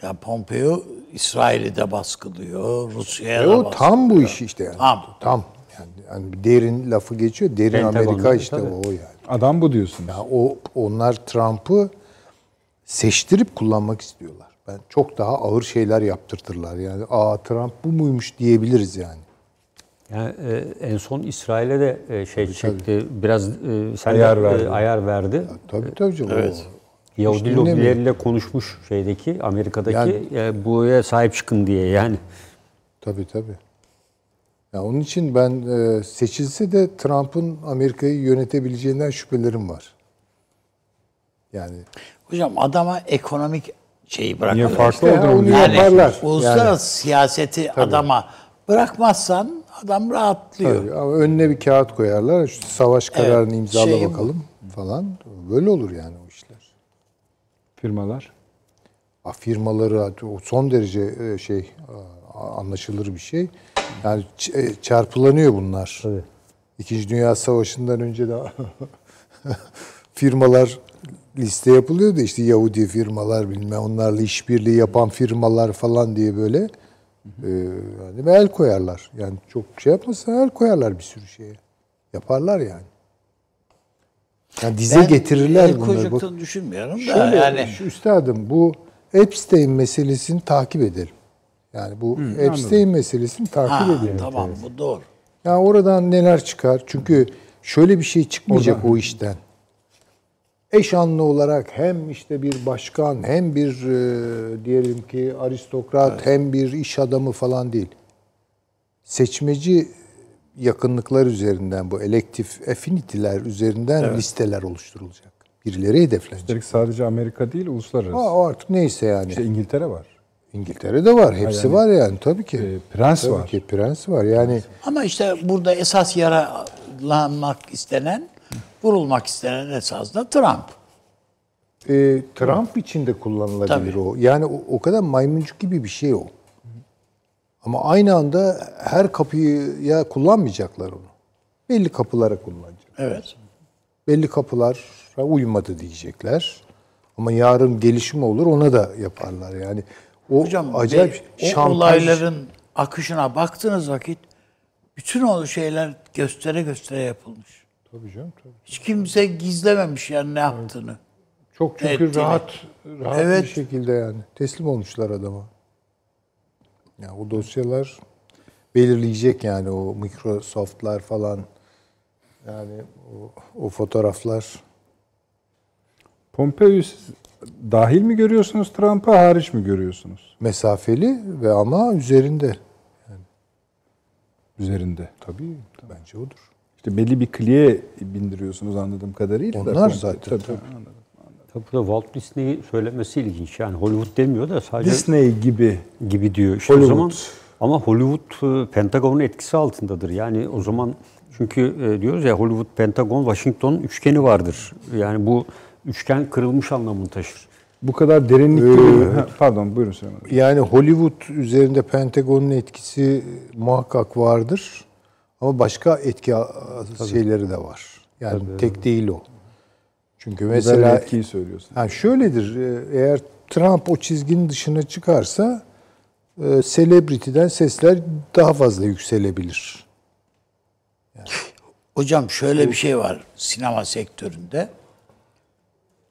ya Pompeo İsrail'i de baskılıyor, Rusya'ya E da o baskılıyor. tam bu iş işte yani. Tam. Tam. Yani, yani derin lafı geçiyor. Derin Pentagon'da, Amerika işte tabii. o yani. Adam bu diyorsunuz. Ya o onlar Trump'ı seçtirip kullanmak istiyorlar. Ben çok daha ağır şeyler yaptırtırlar. Yani aa Trump bu muymuş diyebiliriz yani. Yani e, en son İsrail'e de e, şey çekti. Biraz e, sen Ayar de, e, verdi. ayar verdi. Tabii tabii canım. Evet. O- Yahudi lobileriyle konuşmuş şeydeki Amerika'daki Yani- e, buya sahip çıkın diye yani. Tabii tabii. Ya onun için ben e, seçilse de Trump'ın Amerika'yı yönetebileceğinden şüphelerim var. Yani Hocam adama ekonomik şeyi Niye bırakın. farklı İşte olduğunu. Yani yaparlar. uluslararası Yani. siyaseti adama bırakmazsan adam rahatlıyor. Tabii, ama önüne bir kağıt koyarlar. Şu savaş kararını imzala şey bu. bakalım falan. Böyle olur yani o işler. Firmalar. Ha, Firmaları son derece e, şey a- anlaşılır bir şey. Yani e, çarpılanıyor bunlar. İkinci Dünya Savaşı'ndan önce de firmalar liste yapılıyordu işte Yahudi firmalar bilmem onlarla işbirliği yapan firmalar falan diye böyle e, yani ve el koyarlar. Yani çok şey yapmasa el koyarlar bir sürü şeye. Yaparlar yani. Yani dize Ben getirirler el bunları. Koyacaklarını düşünmüyorum da Şöyle, yani şu üstadım bu Epstein meselesini takip edelim. Yani bu Epstein meselesini takip ha, edelim. tamam bu doğru. Ya oradan neler çıkar? Çünkü şöyle bir şey çıkmayacak o işten. Eş anlı olarak hem işte bir başkan hem bir e, diyelim ki aristokrat hem bir iş adamı falan değil. Seçmeci yakınlıklar üzerinden bu elektif affinity'ler üzerinden listeler oluşturulacak. Birileri hedeflenecek. Üstelik sadece Amerika değil, uluslararası. Ha, o artık neyse yani. İşte İngiltere var. İngiltere'de var. Hepsi var yani tabii ki. E, prens tabii var. ki prens var. Yani Ama işte burada esas yaralanmak istenen, vurulmak istenen esasında Trump. e, Trump için de kullanılabilir Tabii. o. Yani o, o kadar maymuncuk gibi bir şey o. Ama aynı anda her kapıya kullanmayacaklar onu. Belli kapılara kullanacak. Evet. Belli kapılara uymadı diyecekler. Ama yarın gelişme olur ona da yaparlar. Yani o Hocam acayip ve o şantaj. olayların akışına baktığınız vakit bütün o şeyler göstere göstere yapılmış. Tabii canım tabii. Hiç kimse gizlememiş yani ne yaptığını. Çok çünkü Ettiğini. rahat rahat bir Evet. şekilde yani teslim olmuşlar adama. Ya o dosyalar belirleyecek yani o Microsoft'lar falan yani o, o fotoğraflar Pompeo'yu siz dahil mi görüyorsunuz Trump'a, hariç mi görüyorsunuz? mesafeli ve ama üzerinde. Üzerinde. Tabii bence odur. İşte belli bir kliye bindiriyorsunuz anladığım kadarıyla. da. Onlar Pompe- zaten, Tabii, tabii. anladım. Tabii burada Walt Disney'i söylemesi ilginç. Yani Hollywood demiyor da sadece Disney gibi gibi diyor. İşte o Hollywood. zaman ama Hollywood e, Pentagon'un etkisi altındadır. Yani o zaman çünkü e, diyoruz ya Hollywood, Pentagon, Washington üçgeni vardır. Yani bu üçgen kırılmış anlamını taşır. bu kadar derinlikli bir... Ha, Pardon buyurun Süleyman. Yani Hollywood üzerinde Pentagon'un etkisi muhakkak vardır. Ama başka etki şeyleri de var. Yani tek değil o. Çünkü Mesela etkiyi söylüyorsun. Ha şöyledir. e, Eğer Trump o çizginin dışına çıkarsa e, celebrity'den sesler daha fazla yükselebilir. Hocam şöyle bir şey var sinema sektöründe.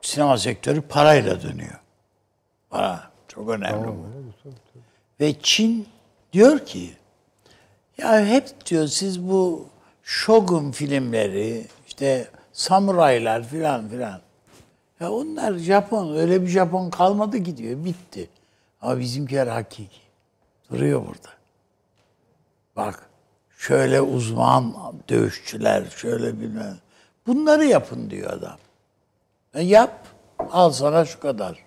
Sinema sektörü parayla dönüyor. Para çok önemli bu. Ve Çin diyor ki ya hep diyor siz bu Shogun filmleri işte samuraylar filan filan. Ya onlar Japon öyle bir Japon kalmadı ki diyor bitti. Ama bizimkiler hakiki. Duruyor burada. Bak şöyle uzman dövüşçüler şöyle bilmem. Bunları yapın diyor adam. E yap al sana şu kadar.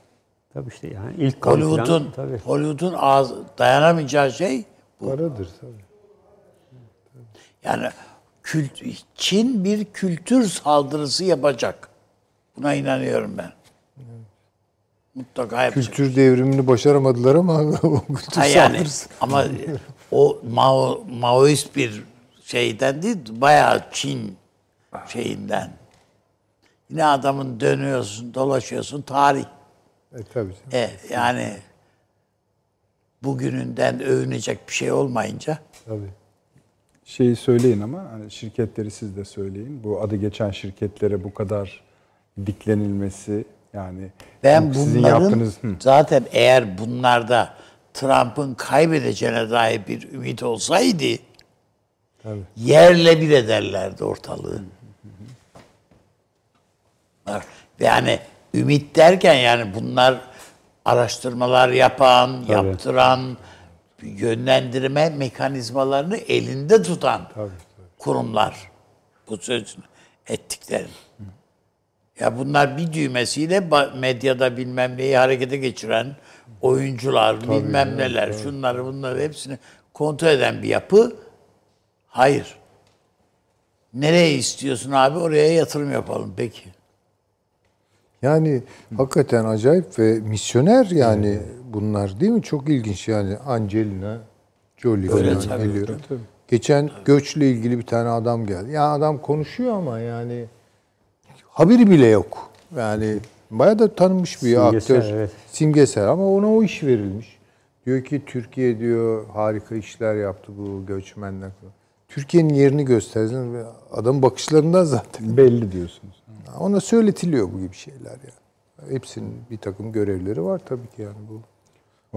Tabii işte yani ilk Hollywood'un. Hollywood'un ağız, dayanamayacağı şey Paradır tabii. Yani kült, Çin bir kültür saldırısı yapacak. Buna inanıyorum ben. Mutlaka yapacak. Kültür devrimini başaramadılar ama o kültür Ha yani saldırısı. ama o Mao, Maoist bir şeyden değil, bayağı Çin şeyinden. Yine adamın dönüyorsun, dolaşıyorsun, tarih. E, tabii. E, yani bugününden övünecek bir şey olmayınca tabii. Şeyi söyleyin ama hani şirketleri siz de söyleyin. Bu adı geçen şirketlere bu kadar diklenilmesi Yani Ben sizin yaptığınız Hı. zaten eğer bunlarda Trump'ın kaybedeceğine dair bir ümit olsaydı yerle bir ederlerdi ortalığı. Yani ümit derken yani bunlar araştırmalar yapan, yaptıran, yönlendirme mekanizmalarını elinde tutan kurumlar. Bu sözünü ettiklerin. Ya bunlar bir düğmesiyle medyada bilmem neyi harekete geçiren oyuncular, bilmem neler, şunları bunları hepsini kontrol eden bir yapı. Hayır. Nereye istiyorsun abi? Oraya yatırım yapalım. Peki. Yani hakikaten acayip ve misyoner yani bunlar değil mi? Çok ilginç yani Angelina Jolie Öyle falan tabii, geliyor. Geçen göçle ilgili bir tane adam geldi. Ya adam konuşuyor ama yani haberi bile yok. Yani bayağı da tanınmış bir Simgesel, aktör. evet. Simgesel ama ona o iş verilmiş. Diyor ki Türkiye diyor harika işler yaptı bu göçmenler. Türkiye'nin yerini göstersin ve adamın bakışlarından zaten belli diyorsunuz. ona söyletiliyor bu gibi şeyler yani. Hepsinin bir takım görevleri var tabii ki yani bu.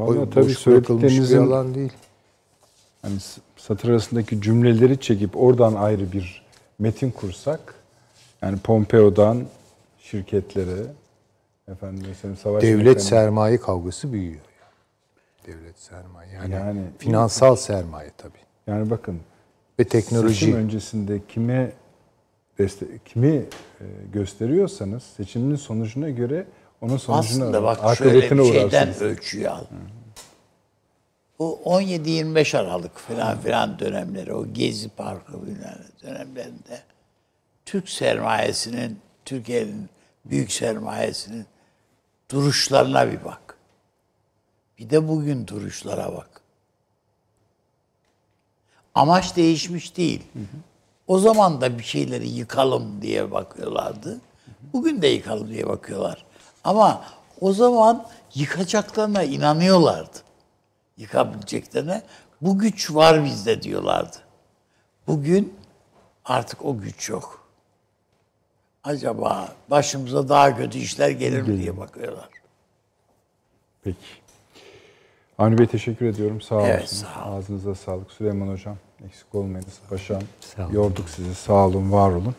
Vallahi tabii bırakılmış bir söylediklerinizin alan değil. hani satır arasındaki cümleleri çekip oradan ayrı bir metin kursak yani Pompeo'dan şirketlere efendim mesela savaş Devlet mekaniz- sermaye kavgası büyüyor. Devlet sermaye yani, Yani- finansal sermaye tabii. yani bakın Ve teknoloji. seçim öncesinde kime deste kimi e, gösteriyorsanız seçimin sonucuna göre onun sonucuna Aslında bak şöyle bir şeyden uğrarsınız. ölçüyü al. Bu 17-25 Aralık falan filan dönemleri, o Gezi Parkı dönemlerinde Türk sermayesinin, Türkiye'nin büyük sermayesinin duruşlarına bir bak. Bir de bugün duruşlara bak. Amaç değişmiş değil. O zaman da bir şeyleri yıkalım diye bakıyorlardı. Bugün de yıkalım diye bakıyorlar. Ama o zaman yıkacaklarına inanıyorlardı. Yıkabileceklerine. Bu güç var bizde diyorlardı. Bugün artık o güç yok. Acaba başımıza daha kötü işler gelir mi diye bakıyorlar. Peki. Avni Bey teşekkür ediyorum. Sağ Evet, olsun. sağ Ağzınıza sağlık. Süleyman Hocam eksik olmayınız. Paşam Sağ olun. yorduk sizi. Sağ olun, var olun.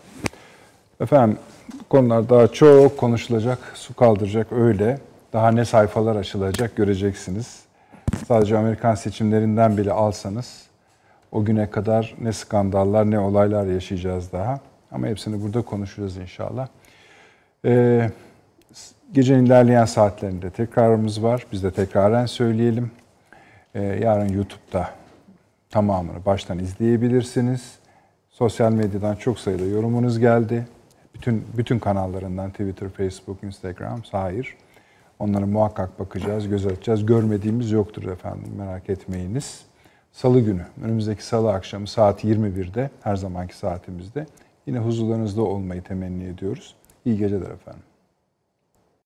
Efendim konular daha çok konuşulacak, su kaldıracak öyle. Daha ne sayfalar açılacak göreceksiniz. Sadece Amerikan seçimlerinden bile alsanız o güne kadar ne skandallar ne olaylar yaşayacağız daha. Ama hepsini burada konuşuruz inşallah. Ee, Gecenin ilerleyen saatlerinde tekrarımız var. Biz de tekraren söyleyelim. Ee, yarın YouTube'da tamamını baştan izleyebilirsiniz. Sosyal medyadan çok sayıda yorumunuz geldi. Bütün bütün kanallarından Twitter, Facebook, Instagram, Sahir. Onlara muhakkak bakacağız, göz atacağız. Görmediğimiz yoktur efendim merak etmeyiniz. Salı günü, önümüzdeki salı akşamı saat 21'de her zamanki saatimizde yine huzurlarınızda olmayı temenni ediyoruz. İyi geceler efendim.